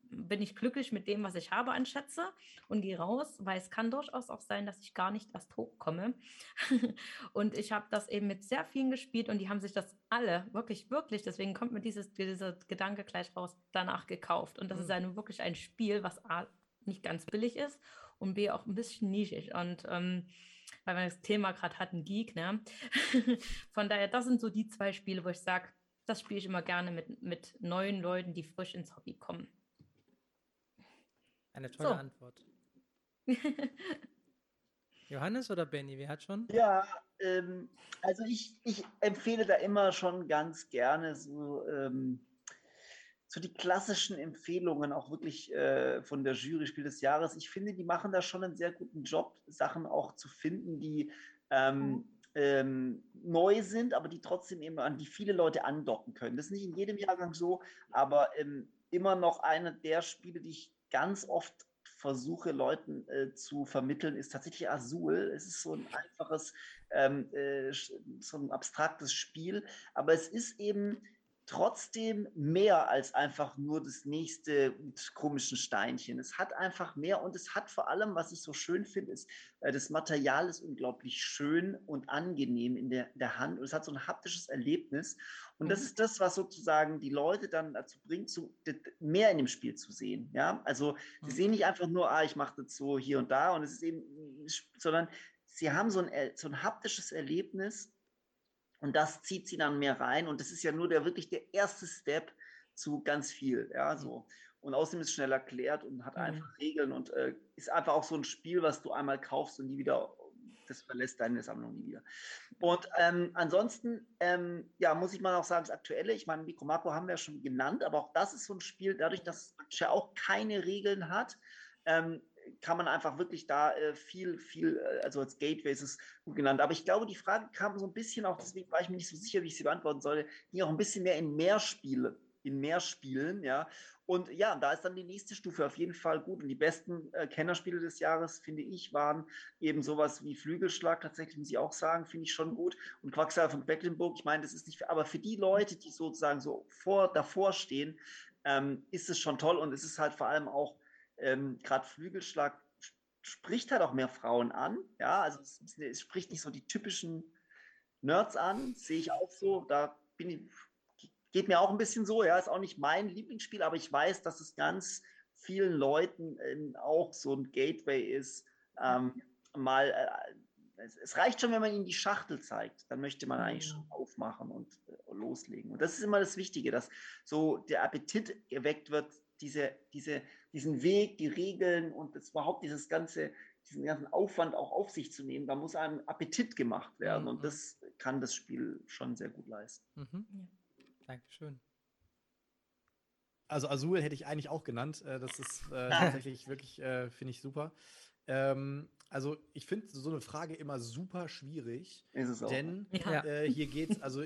bin ich glücklich mit dem, was ich habe an Schätze und gehe raus, weil es kann durchaus auch sein, dass ich gar nicht erst hochkomme. und ich habe das eben mit sehr vielen gespielt und die haben sich das alle, wirklich, wirklich, deswegen kommt mir dieses, dieser Gedanke gleich raus, danach gekauft. Und das mhm. ist eine, wirklich ein Spiel, was A, nicht ganz billig ist und B, auch ein bisschen nischig. Und ähm, weil wir das Thema gerade hatten, Geek, ne? Von daher, das sind so die zwei Spiele, wo ich sage, das spiele ich immer gerne mit, mit neuen Leuten, die frisch ins Hobby kommen. Eine tolle so. Antwort. Johannes oder Benny, wer hat schon? Ja, ähm, also ich, ich empfehle da immer schon ganz gerne so, ähm, so die klassischen Empfehlungen, auch wirklich äh, von der Jury Spiel des Jahres. Ich finde, die machen da schon einen sehr guten Job, Sachen auch zu finden, die ähm, mhm. ähm, neu sind, aber die trotzdem eben an die viele Leute andocken können. Das ist nicht in jedem Jahrgang so, aber ähm, immer noch eine der Spiele, die ich ganz oft versuche, Leuten äh, zu vermitteln, ist tatsächlich Azul. Es ist so ein einfaches, ähm, äh, so ein abstraktes Spiel, aber es ist eben trotzdem mehr als einfach nur das nächste komische Steinchen. Es hat einfach mehr und es hat vor allem, was ich so schön finde, ist, äh, das Material ist unglaublich schön und angenehm in der, der Hand und es hat so ein haptisches Erlebnis. Und das mhm. ist das, was sozusagen die Leute dann dazu bringt, zu, mehr in dem Spiel zu sehen. Ja, also sie mhm. sehen nicht einfach nur, ah, ich mache das so hier und da und es ist eben, sondern sie haben so ein, so ein haptisches Erlebnis und das zieht sie dann mehr rein. Und das ist ja nur der wirklich der erste Step zu ganz viel. Ja, so. Und außerdem ist es schnell erklärt und hat mhm. einfach Regeln und äh, ist einfach auch so ein Spiel, was du einmal kaufst und nie wieder, das verlässt deine Sammlung nie wieder. Und ähm, ansonsten, ähm, ja, muss ich mal auch sagen, das Aktuelle, ich meine, Mikro Makro haben wir ja schon genannt, aber auch das ist so ein Spiel, dadurch, dass es ja auch keine Regeln hat, ähm, kann man einfach wirklich da äh, viel, viel, äh, also als Gateway ist es gut genannt. Aber ich glaube, die Frage kam so ein bisschen auch, deswegen war ich mir nicht so sicher, wie ich sie beantworten sollte, ging auch ein bisschen mehr in mehr Spiele, in mehr Spielen, ja. Und ja, da ist dann die nächste Stufe auf jeden Fall gut. Und die besten äh, Kennerspiele des Jahres, finde ich, waren eben sowas wie Flügelschlag, tatsächlich muss ich auch sagen, finde ich schon gut. Und Quacksalber von Mecklenburg, ich meine, das ist nicht, für, aber für die Leute, die sozusagen so vor, davor stehen, ähm, ist es schon toll und es ist halt vor allem auch ähm, gerade Flügelschlag spricht halt auch mehr Frauen an. Ja, also es, es, spricht nicht so die typischen Nerds an, sehe ich auch so. Da bin ich, geht mir auch ein bisschen so. Ja, ist auch nicht mein Lieblingsspiel, aber ich weiß, dass es ganz vielen Leuten ähm, auch so ein Gateway ist. Ähm, mal, äh, es, es, reicht schon, wenn man ihnen die Schachtel zeigt. Dann möchte man eigentlich schon aufmachen und äh, loslegen. Und das ist immer das Wichtige, dass so der Appetit geweckt wird, diese, diese diesen Weg, die Regeln und das überhaupt dieses ganze, diesen ganzen Aufwand auch auf sich zu nehmen, da muss einem Appetit gemacht werden mhm. und das kann das Spiel schon sehr gut leisten. Mhm. Ja. Dankeschön. Also Azul hätte ich eigentlich auch genannt. Äh, das ist äh, tatsächlich wirklich, äh, finde ich super. Ähm, also ich finde so eine Frage immer super schwierig. Ist es auch. Denn Ja. äh, hier geht es, also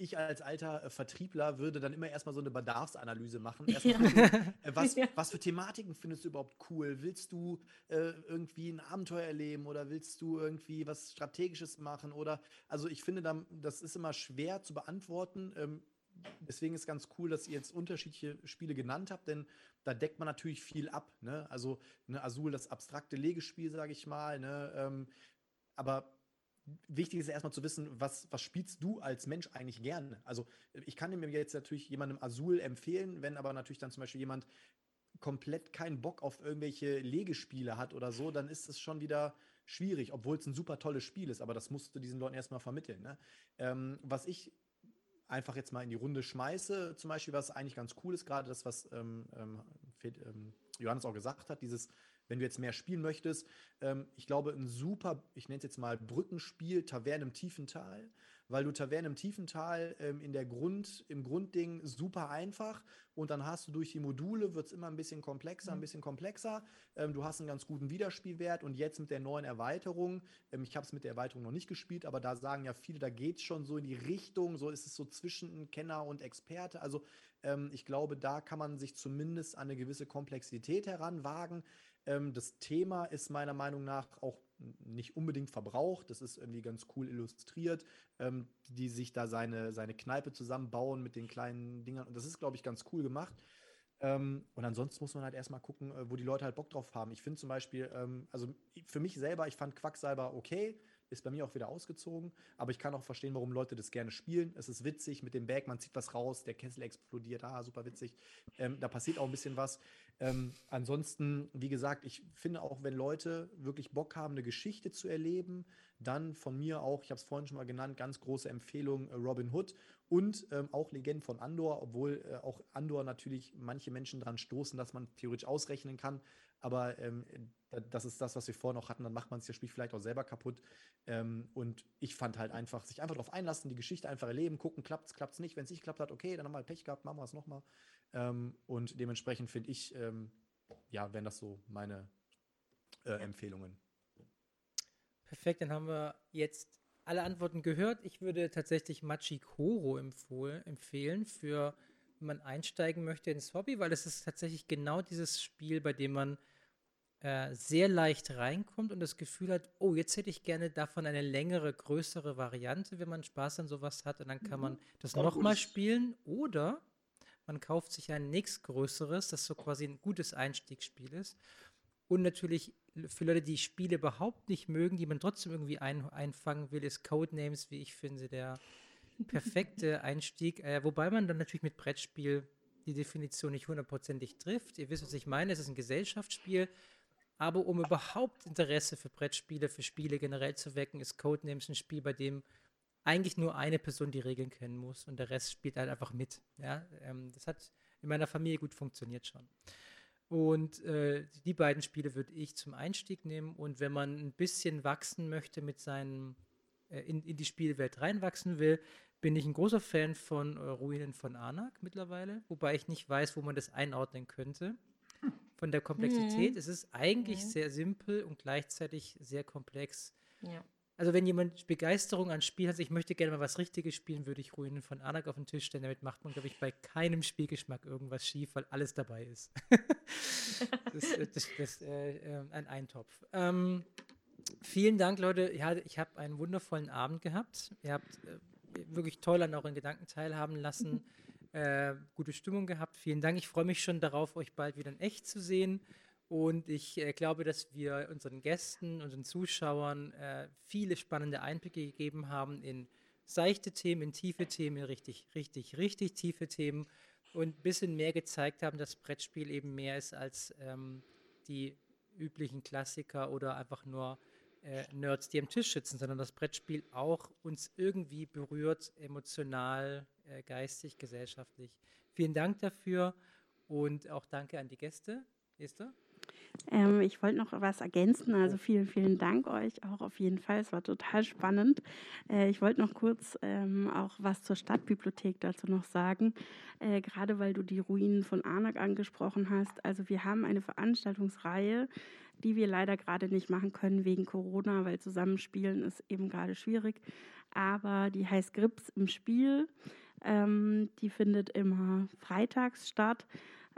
ich als alter äh, Vertriebler würde dann immer erstmal so eine Bedarfsanalyse machen. Erstmal gucken, äh, was, Ja. was für Thematiken findest du überhaupt cool? Willst du äh, irgendwie ein Abenteuer erleben oder willst du irgendwie was Strategisches machen? Oder also ich finde, dann, das ist immer schwer zu beantworten. Ähm, deswegen ist ganz cool, dass ihr jetzt unterschiedliche Spiele genannt habt, denn da deckt man natürlich viel ab. Ne? Also ne, Azul, das abstrakte Legespiel, sage ich mal. Ne? Ähm, aber wichtig ist erstmal zu wissen, was, was spielst du als Mensch eigentlich gerne? Also ich kann mir jetzt natürlich jemandem Azul empfehlen, wenn aber natürlich dann zum Beispiel jemand komplett keinen Bock auf irgendwelche Legespiele hat oder so, dann ist es schon wieder schwierig, obwohl es ein super tolles Spiel ist, aber das musst du diesen Leuten erstmal vermitteln. Ne? Ähm, was ich einfach jetzt mal in die Runde schmeiße, zum Beispiel, was eigentlich ganz cool ist, gerade das, was ähm, ähm, ähm, Johannes auch gesagt hat, dieses, wenn du jetzt mehr spielen möchtest, ähm, ich glaube, ein super, ich nenne es jetzt mal Brückenspiel, Taverne im Tiefental, weil du Taverne im Tiefental ähm, in der Grund, im Grundding super einfach und dann hast du durch die Module, wird es immer ein bisschen komplexer, ein bisschen komplexer. Ähm, du hast einen ganz guten Wiederspielwert und jetzt mit der neuen Erweiterung, ähm, ich habe es mit der Erweiterung noch nicht gespielt, aber da sagen ja viele, da geht es schon so in die Richtung, so ist es so zwischen Kenner und Experte. Also ähm, ich glaube, da kann man sich zumindest an eine gewisse Komplexität heranwagen. Ähm, das Thema ist meiner Meinung nach auch nicht unbedingt verbraucht. Das ist irgendwie ganz cool illustriert, ähm, die sich da seine, seine Kneipe zusammenbauen mit den kleinen Dingern. Und das ist, glaube ich, ganz cool gemacht. Ähm, und ansonsten muss man halt erstmal gucken, äh, wo die Leute halt Bock drauf haben. Ich finde zum Beispiel, ähm, also für mich selber, ich fand Quacksalber okay, ist bei mir auch wieder ausgezogen, aber ich kann auch verstehen, warum Leute das gerne spielen. Es ist witzig mit dem Bag, man zieht was raus, der Kessel explodiert, ah, super witzig. Ähm, da passiert auch ein bisschen was. Ähm, ansonsten, wie gesagt, ich finde auch, wenn Leute wirklich Bock haben, eine Geschichte zu erleben, dann von mir auch, ich habe es vorhin schon mal genannt, ganz große Empfehlung äh, Robin Hood und ähm, auch Legenden von Andor, obwohl äh, auch Andor natürlich manche Menschen dran stoßen, dass man theoretisch ausrechnen kann. Aber ähm, da- das ist das, was wir vorhin noch hatten, dann macht man sich das Spiel vielleicht auch selber kaputt. Ähm, und ich fand halt einfach, sich einfach darauf einlassen, die Geschichte einfach erleben, gucken, klappt's, klappt's nicht. Wenn es nicht klappt hat, okay, dann haben wir halt Pech gehabt, machen wir es nochmal. Ähm, und dementsprechend finde ich, ähm, ja, wären das so meine äh, Empfehlungen. Perfekt, dann haben wir jetzt alle Antworten gehört. Ich würde tatsächlich Machikoro empfohl, empfehlen, für wenn man einsteigen möchte ins Hobby, weil es ist tatsächlich genau dieses Spiel, bei dem man äh, sehr leicht reinkommt und das Gefühl hat, oh, jetzt hätte ich gerne davon eine längere, größere Variante, wenn man Spaß an sowas hat. Und dann kann man das nochmal spielen oder man kauft sich ein nächstgrößeres, das so quasi ein gutes Einstiegsspiel ist. Und natürlich für Leute, die Spiele überhaupt nicht mögen, die man trotzdem irgendwie ein, einfangen will, ist Codenames, wie ich finde, der perfekte Einstieg. Äh, wobei man dann natürlich mit Brettspiel die Definition nicht hundertprozentig trifft. Ihr wisst, was ich meine. Es ist ein Gesellschaftsspiel. Aber um überhaupt Interesse für Brettspiele, für Spiele generell zu wecken, ist Codenames ein Spiel, bei dem eigentlich nur eine Person die Regeln kennen muss und der Rest spielt halt einfach mit. Ja? Ähm, das hat in meiner Familie gut funktioniert schon. Und äh, die beiden Spiele würde ich zum Einstieg nehmen. Und wenn man ein bisschen wachsen möchte mit seinem, äh, in, in die Spielwelt reinwachsen will, bin ich ein großer Fan von äh, Ruinen von Anak mittlerweile, wobei ich nicht weiß, wo man das einordnen könnte. Von der Komplexität. Mhm. Es ist eigentlich Mhm. sehr simpel und gleichzeitig sehr komplex. Ja. Also wenn jemand Begeisterung an Spiel hat, ich möchte gerne mal was Richtiges spielen, würde ich Ruinen von Anak auf den Tisch stellen. Damit macht man, glaube ich, bei keinem Spielgeschmack irgendwas schief, weil alles dabei ist. das ist äh, äh, ein Eintopf. Ähm, vielen Dank, Leute. Ja, ich habe einen wundervollen Abend gehabt. Ihr habt äh, wirklich toll an euren Gedanken teilhaben lassen. Äh, gute Stimmung gehabt. Vielen Dank. Ich freue mich schon darauf, euch bald wieder in echt zu sehen. Und ich äh, glaube, dass wir unseren Gästen, unseren Zuschauern äh, viele spannende Einblicke gegeben haben in seichte Themen, in tiefe Themen, in richtig, richtig, richtig tiefe Themen und ein bisschen mehr gezeigt haben, dass Brettspiel eben mehr ist als ähm, die üblichen Klassiker oder einfach nur äh, Nerds, die am Tisch sitzen, sondern das Brettspiel auch uns irgendwie berührt, emotional, äh, geistig, gesellschaftlich. Vielen Dank dafür und auch danke an die Gäste. Esther? Ähm, ich wollte noch was ergänzen. Also vielen, vielen Dank euch auch auf jeden Fall. Es war total spannend. Äh, ich wollte noch kurz ähm, auch was zur Stadtbibliothek dazu noch sagen. Äh, gerade weil du die Ruinen von Arnak angesprochen hast. Also wir haben eine Veranstaltungsreihe, die wir leider gerade nicht machen können wegen Corona, weil Zusammenspielen ist eben gerade schwierig. Aber die heißt Grips im Spiel. Ähm, die findet immer freitags statt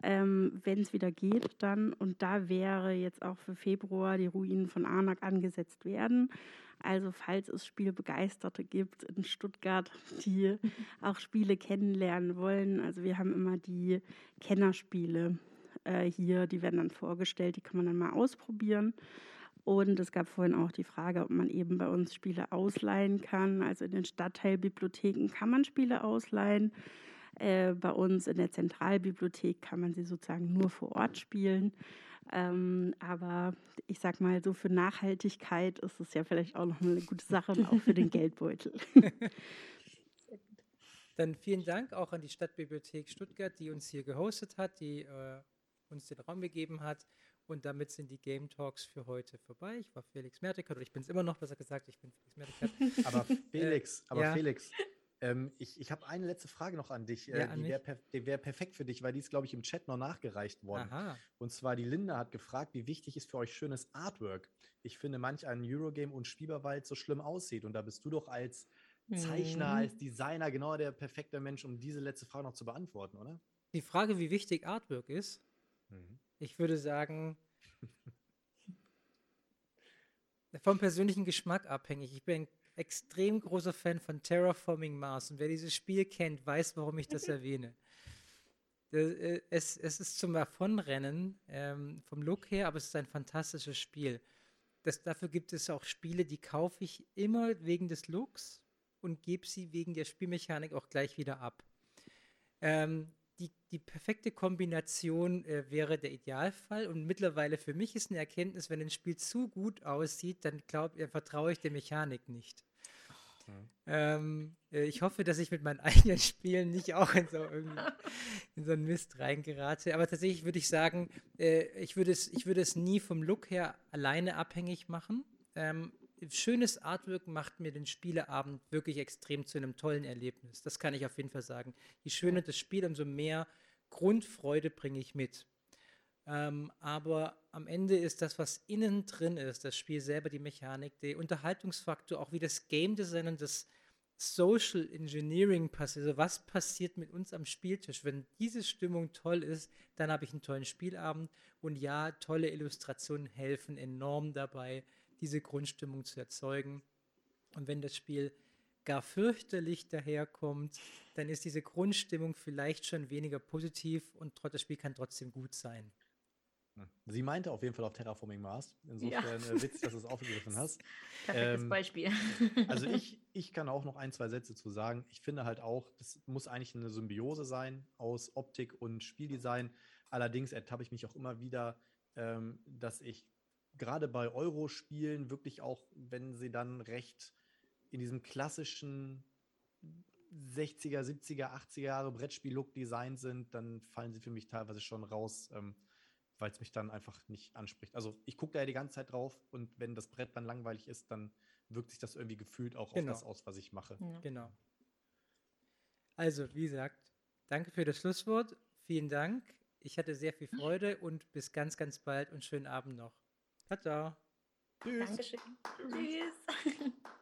ähm, wenn es wieder geht dann. Und da wäre jetzt auch für Februar die Ruinen von Arnak angesetzt werden. Also falls es Spielbegeisterte gibt in Stuttgart, die auch Spiele kennenlernen wollen. Also wir haben immer die Kennerspiele äh, hier, die werden dann vorgestellt, die kann man dann mal ausprobieren. Und es gab vorhin auch die Frage, ob man eben bei uns Spiele ausleihen kann. Also in den Stadtteilbibliotheken kann man Spiele ausleihen. Äh, bei uns in der Zentralbibliothek kann man sie sozusagen nur vor Ort spielen. Ähm, aber ich sag mal, so für Nachhaltigkeit ist es ja vielleicht auch noch eine gute Sache und auch für den Geldbeutel. Dann vielen Dank auch an die Stadtbibliothek Stuttgart, die uns hier gehostet hat, die äh, uns den Raum gegeben hat. Und damit sind die Game Talks für heute vorbei. Ich war Felix Mertikat, oder ich bin es immer noch, besser gesagt, ich bin Felix Mertikat. Aber Felix, äh, aber ja. Felix, ähm, ich ich habe eine letzte Frage noch an dich. Äh, die wäre per wär perfekt für dich, weil die ist, glaube ich, im Chat noch nachgereicht worden. Aha. Und zwar die Linda hat gefragt, wie wichtig ist für euch schönes Artwork? Ich finde, manch ein Eurogame und Spieberwald so schlimm aussieht. Und da bist du doch als Zeichner, mhm. als Designer genau der perfekte Mensch, um diese letzte Frage noch zu beantworten, oder? Die Frage, wie wichtig Artwork ist, mhm. ich würde sagen, vom persönlichen Geschmack abhängig. Ich bin extrem großer Fan von Terraforming Mars und wer dieses Spiel kennt, weiß, warum ich das erwähne. Äh, es, es ist zum Davonrennen ähm, vom Look her, aber es ist ein fantastisches Spiel. Das, dafür gibt es auch Spiele, die kaufe ich immer wegen des Looks und gebe sie wegen der Spielmechanik auch gleich wieder ab. Ähm, die, die perfekte Kombination äh, wäre der Idealfall und mittlerweile für mich ist eine Erkenntnis, wenn ein Spiel zu gut aussieht, dann glaub, äh, vertraue ich der Mechanik nicht. Mhm. Ähm, äh, ich hoffe, dass ich mit meinen eigenen Spielen nicht auch in so, in so einen Mist reingerate. Aber tatsächlich würde ich sagen, äh, ich, würde es, ich würde es nie vom Look her alleine abhängig machen. Ähm, schönes Artwork macht mir den Spieleabend wirklich extrem zu einem tollen Erlebnis. Das kann ich auf jeden Fall sagen. Je schöner das Spiel, umso mehr Grundfreude bringe ich mit. Ähm, aber am Ende ist das, was innen drin ist, das Spiel selber, die Mechanik, der Unterhaltungsfaktor, auch wie das Game Design und das Social Engineering passiert. Also was passiert mit uns am Spieltisch? Wenn diese Stimmung toll ist, dann habe ich einen tollen Spielabend. Und ja, tolle Illustrationen helfen enorm dabei, diese Grundstimmung zu erzeugen. Und wenn das Spiel gar fürchterlich daherkommt, dann ist diese Grundstimmung vielleicht schon weniger positiv und das Spiel kann trotzdem gut sein. Hm. Sie meinte auf jeden Fall auf Terraforming Mars. Insofern ja. äh, witzig, dass du es aufgegriffen hast. Perfektes ähm, Beispiel. also ich, ich kann auch noch ein, zwei Sätze zu sagen. Ich finde halt auch, das muss eigentlich eine Symbiose sein aus Optik und Spieldesign. Allerdings ertappe ich mich auch immer wieder, ähm, dass ich gerade bei Euro-Spielen wirklich auch, wenn sie dann recht in diesem klassischen 60er, 70er, 80er Jahre Brettspiel-Look designt sind, dann fallen sie für mich teilweise schon raus, ähm, weil es mich dann einfach nicht anspricht. Also ich gucke da ja die ganze Zeit drauf und wenn das Brett dann langweilig ist, dann wirkt sich das irgendwie gefühlt auch genau. auf das aus, was ich mache. Ja. Genau. Also, wie gesagt, danke für das Schlusswort. Vielen Dank. Ich hatte sehr viel Freude und bis ganz, ganz bald und schönen Abend noch. Ciao, ciao. Tschüss. Dankeschön. Tschüss.